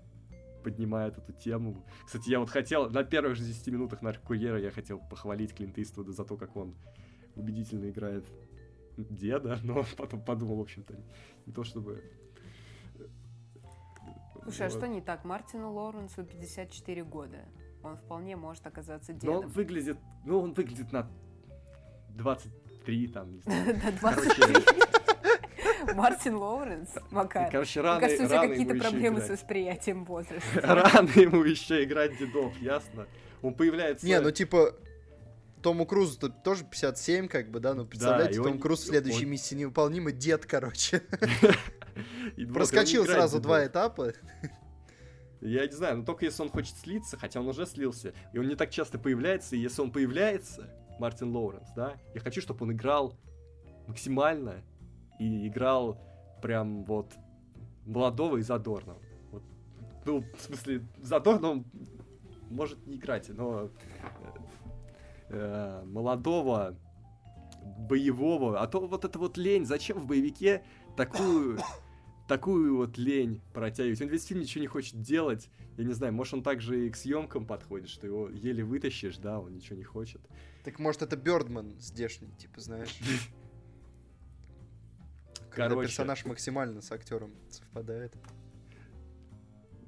S1: поднимает эту тему. Кстати, я вот хотел, на первых же 10 минутах наркокурьера я хотел похвалить Клинта Иствуда за то, как он убедительно играет деда, но потом подумал, в общем-то, не то чтобы...
S2: Слушай, а
S1: Вот.
S2: что не так? Мартину Лоуренсу 54 года. Он вполне может оказаться
S1: Но
S2: дедом.
S1: он выглядит, ну, он выглядит на 23, там, не знаю.
S2: 20.
S1: Короче,
S2: Мартин Лоуренс, Макар.
S1: короче
S2: Мне
S1: рано,
S2: кажется, у тебя какие-то
S1: ему еще
S2: проблемы с
S1: играть.
S2: восприятием возраста.
S1: Рано ему еще играть дедов, ясно? Он появляется...
S3: Не, ну типа, Тому Крузу тут тоже 57, как бы, да, ну представляете,
S1: и
S3: Том
S1: он-
S3: Круз в следующей
S1: он-
S3: миссии невыполнима, дед, короче. Проскочил сразу два этапа.
S1: Я не знаю, но только если он хочет слиться, хотя он уже слился, и он не так часто появляется, и если он появляется, Мартин Лоуренс, да, я хочу, чтобы он играл максимально и играл прям вот молодого и задорного. Вот, ну, в смысле, задорно он может не играть, но э, э, молодого, боевого, а то вот это вот лень, зачем в боевике такую такую вот лень протягивать. Он весь фильм ничего не хочет делать. Я не знаю, может он также и к съемкам подходит, что его еле вытащишь, да, он ничего не хочет.
S3: Так может это Бёрдман здешний, типа, знаешь. Когда персонаж максимально с актером совпадает.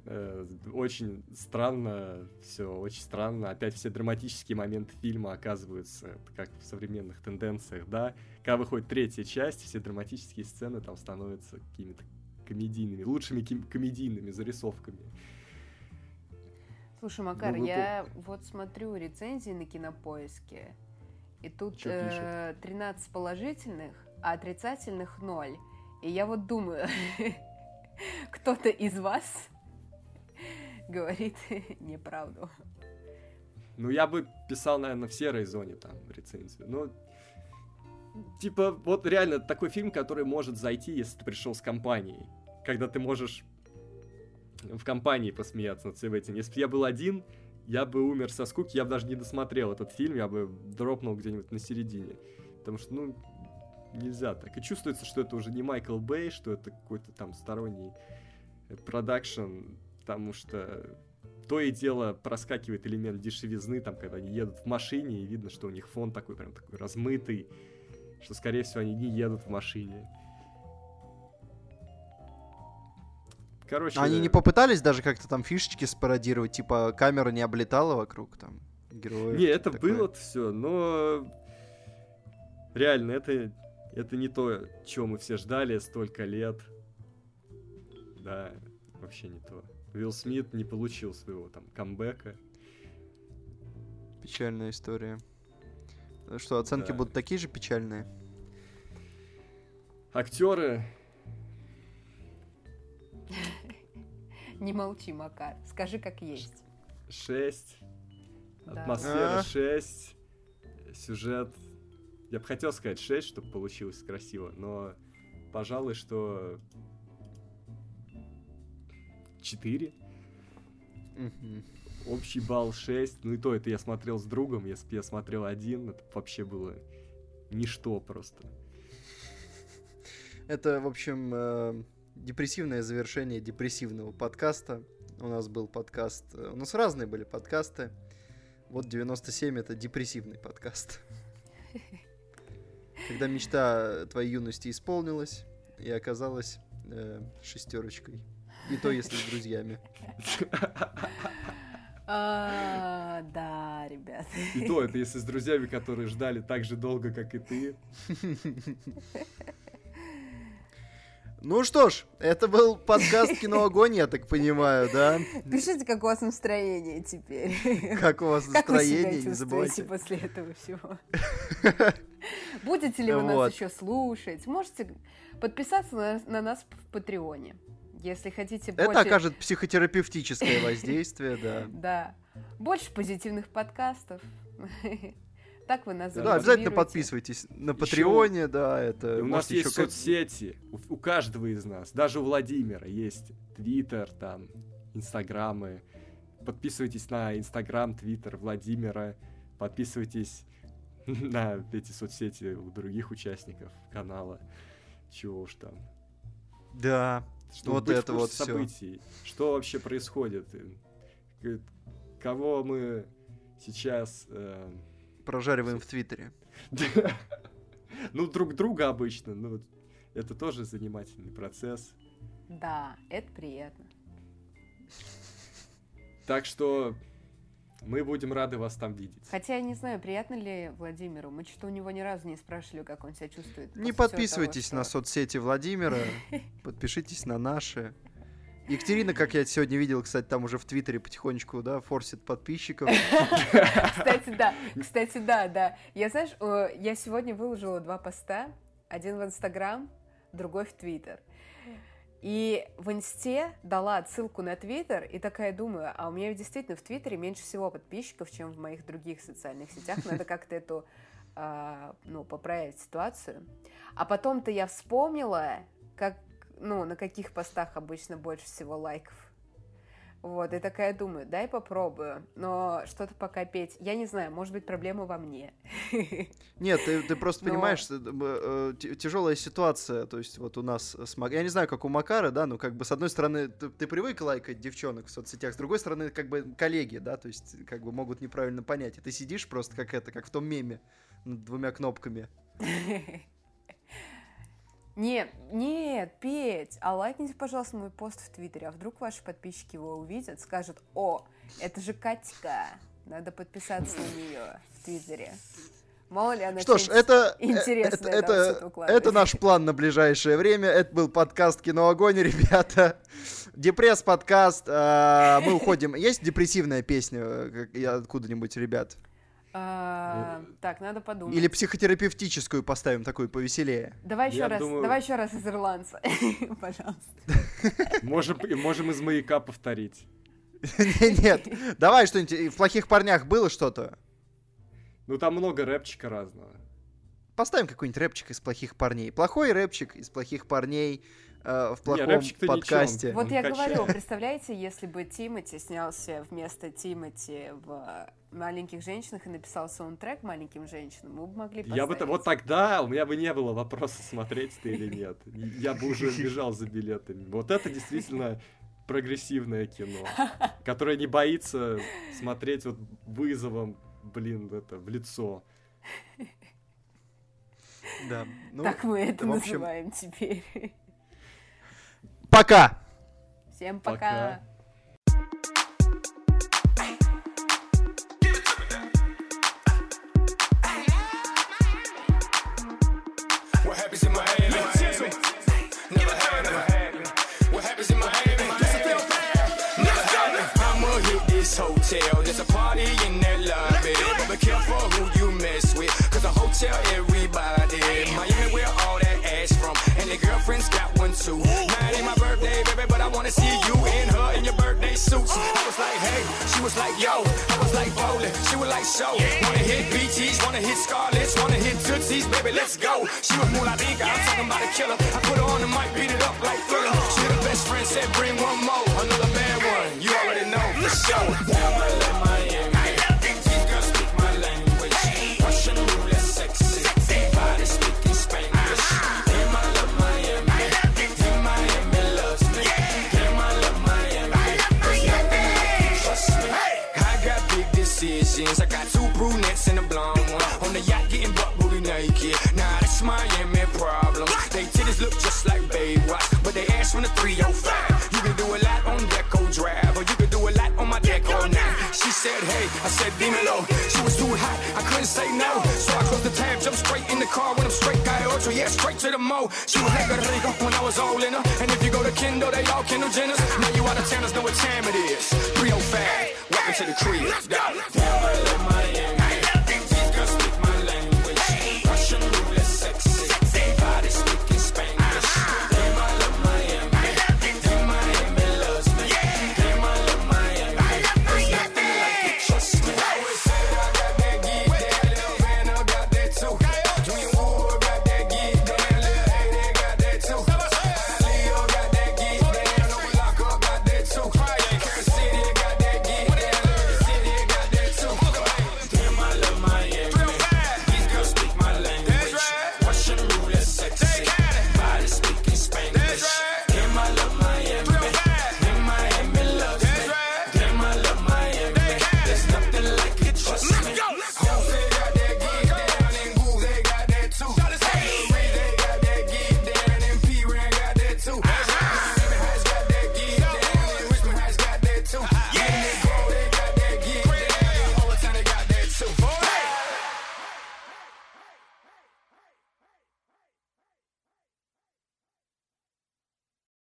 S1: Э, очень странно, все очень странно. Опять все драматические моменты фильма оказываются, как в современных тенденциях, да. Когда выходит третья часть, все драматические сцены там становятся какими-то комедийными, лучшими комедийными зарисовками.
S2: Слушай, Макар,
S1: Ну,
S2: я вот смотрю рецензии на кинопоиске, и тут
S1: Чё
S2: э, 13 положительных, а отрицательных ноль. И я вот думаю, кто-то из вас говорит неправду.
S1: Ну, я бы писал, наверное, в серой зоне там рецензию. Ну, типа, вот реально такой фильм, который может зайти, если ты пришел с компанией. Когда ты можешь в компании посмеяться над всем этим. Если бы я был один, я бы умер со скуки, я бы даже не досмотрел этот фильм, я бы дропнул где-нибудь на середине. Потому что, ну, нельзя так. И чувствуется, что это уже не Майкл Бэй, что это какой-то там сторонний продакшн, потому что то и дело проскакивает элемент дешевизны, там, когда они едут в машине, и видно, что у них фон такой прям такой размытый, что, скорее всего, они не едут в машине.
S3: Короче... Они не попытались даже как-то там фишечки спародировать, типа камера не облетала вокруг там героев?
S1: Не, это такое. было все, но реально это, это не то, чего мы все ждали столько лет. Да, вообще не то. Уилл Смит не получил своего там камбэка.
S3: Печальная история. Что, оценки да. будут такие же печальные?
S1: Актеры
S2: Не молчи, Макар. Скажи, как есть.
S1: Шесть. Атмосфера а? шесть. Сюжет. Я бы хотел сказать шесть, чтобы получилось красиво, но пожалуй, что четыре. Общий балл 6. Ну и то, это я смотрел с другом. Если бы я смотрел один, это вообще было ничто просто.
S3: Это, в общем, э, депрессивное завершение депрессивного подкаста. У нас был подкаст, э, у нас разные были подкасты. Вот 97 это депрессивный подкаст. Когда мечта твоей юности исполнилась и оказалась э, шестерочкой. И то, если с друзьями.
S2: А, да, ребят.
S1: И то, это если с друзьями, которые ждали так же долго, как и ты.
S3: Ну что ж, это был подкаст «Кино Огонь», я так понимаю, да?
S2: Пишите, как у вас настроение теперь.
S3: Как у вас настроение, не забывайте.
S2: после этого всего? Будете ли вы нас еще слушать? Можете подписаться на, нас в Патреоне. Если хотите
S3: больше... Это окажет психотерапевтическое воздействие, да.
S2: Да. Больше позитивных подкастов. Так вы нас
S3: Да, обязательно подписывайтесь на Патреоне, да, это...
S1: У нас есть соцсети, у, у каждого из нас, даже у Владимира есть Твиттер, там, Инстаграмы. Подписывайтесь на Инстаграм, Твиттер Владимира, подписывайтесь на эти соцсети у других участников канала. Чего уж там.
S3: Да,
S1: Чтобы вот это вот событий. Все. Что вообще происходит? Кого мы сейчас э,
S3: прожариваем в Твиттере.
S1: Ну, друг друга обычно, ну, это тоже занимательный процесс.
S2: Да, это приятно.
S1: Так что мы будем рады вас там видеть.
S2: Хотя я не знаю, приятно ли Владимиру. Мы что-то у него ни разу не спрашивали, как он себя чувствует.
S3: Не подписывайтесь того, что... на соцсети Владимира, подпишитесь на наши. Екатерина, как я сегодня видел, кстати, там уже в Твиттере потихонечку, да, форсит подписчиков.
S2: Кстати, да. Кстати, да, да. Я, знаешь, я сегодня выложила два поста. Один в Инстаграм, другой в Твиттер. И в Инсте дала отсылку на Твиттер, и такая думаю, а у меня действительно в Твиттере меньше всего подписчиков, чем в моих других социальных сетях. Надо как-то эту, а, ну, поправить ситуацию. А потом-то я вспомнила, как ну, на каких постах обычно больше всего лайков. Вот, и такая думаю, дай попробую, но что-то пока петь, я не знаю, может быть, проблема во мне.
S3: Нет, ты, ты просто но... понимаешь, э, тяжелая ситуация, то есть вот у нас с Мак... Я не знаю, как у Макара, да, но как бы с одной стороны ты, ты привык лайкать девчонок в соцсетях, с другой стороны как бы коллеги, да, то есть как бы могут неправильно понять, и ты сидишь просто как это, как в том меме, над двумя кнопками.
S2: Нет, нет, Петь, а лайкните, пожалуйста, мой пост в Твиттере, а вдруг ваши подписчики его увидят, скажут, о, это же Катька, надо подписаться на нее в Твиттере. Мало ли она
S3: Что ж, это, интересное это, это, это наш план на ближайшее время. Это был подкаст Кино Огонь, ребята. Депресс-подкаст. А, мы уходим. Есть депрессивная песня э, откуда-нибудь, ребят?
S2: А, так, надо подумать.
S3: Или психотерапевтическую поставим такую повеселее.
S2: Давай еще раз, думаю... давай еще раз из ирландца, пожалуйста.
S1: Можем, можем из маяка повторить.
S3: Нет, давай что-нибудь. В плохих парнях было что-то?
S1: Ну там много рэпчика разного.
S3: Поставим какой-нибудь рэпчик из плохих парней. Плохой рэпчик из плохих парней. э, в плохом подкасте.
S5: Вот я говорю, представляете, если бы Тимати снялся вместо Тимати в «Маленьких женщинах» и написал саундтрек «Маленьким женщинам», мы бы могли поставить.
S1: Я бы, вот тогда у меня бы не было вопроса, смотреть ты или нет. Я бы уже бежал за билетами. Вот это действительно прогрессивное кино, которое не боится смотреть вот вызовом, блин, это, в лицо.
S3: Да.
S5: Ну, так мы это общем... называем теперь.
S3: Пока!
S5: Всем пока! пока. There's a party in that lobby. But be careful who you mess with. Cause a hotel, everybody. Miami, where all that ass from. And the girlfriend's got one too. It ain't my birthday, baby, but I wanna see you in her in your birthday suits. I was like, hey, she was like, yo. I was like, bowling. She was like, so. Wanna hit BTs, wanna hit Scarlets, wanna hit Tootsies, baby, let's go. She was more like I'm talking about a killer. I put her on the mic, beat it up like thriller. She the best friend, said, bring one more. Another bad one, you already know for sure. From the 305. You can do a lot on Deco Drive, or you can do a lot on my Deco now. She said, hey, I said, dímelo. She was too hot, I couldn't say no. So I closed the tab, jumped straight in the car when I'm straight got ocho, yeah, straight to the mo. She was like a rico when I was all in her. And if you go to Kindle, they all Kendall Jenners. Now you out of towners know what time it is. 305, welcome to the crib.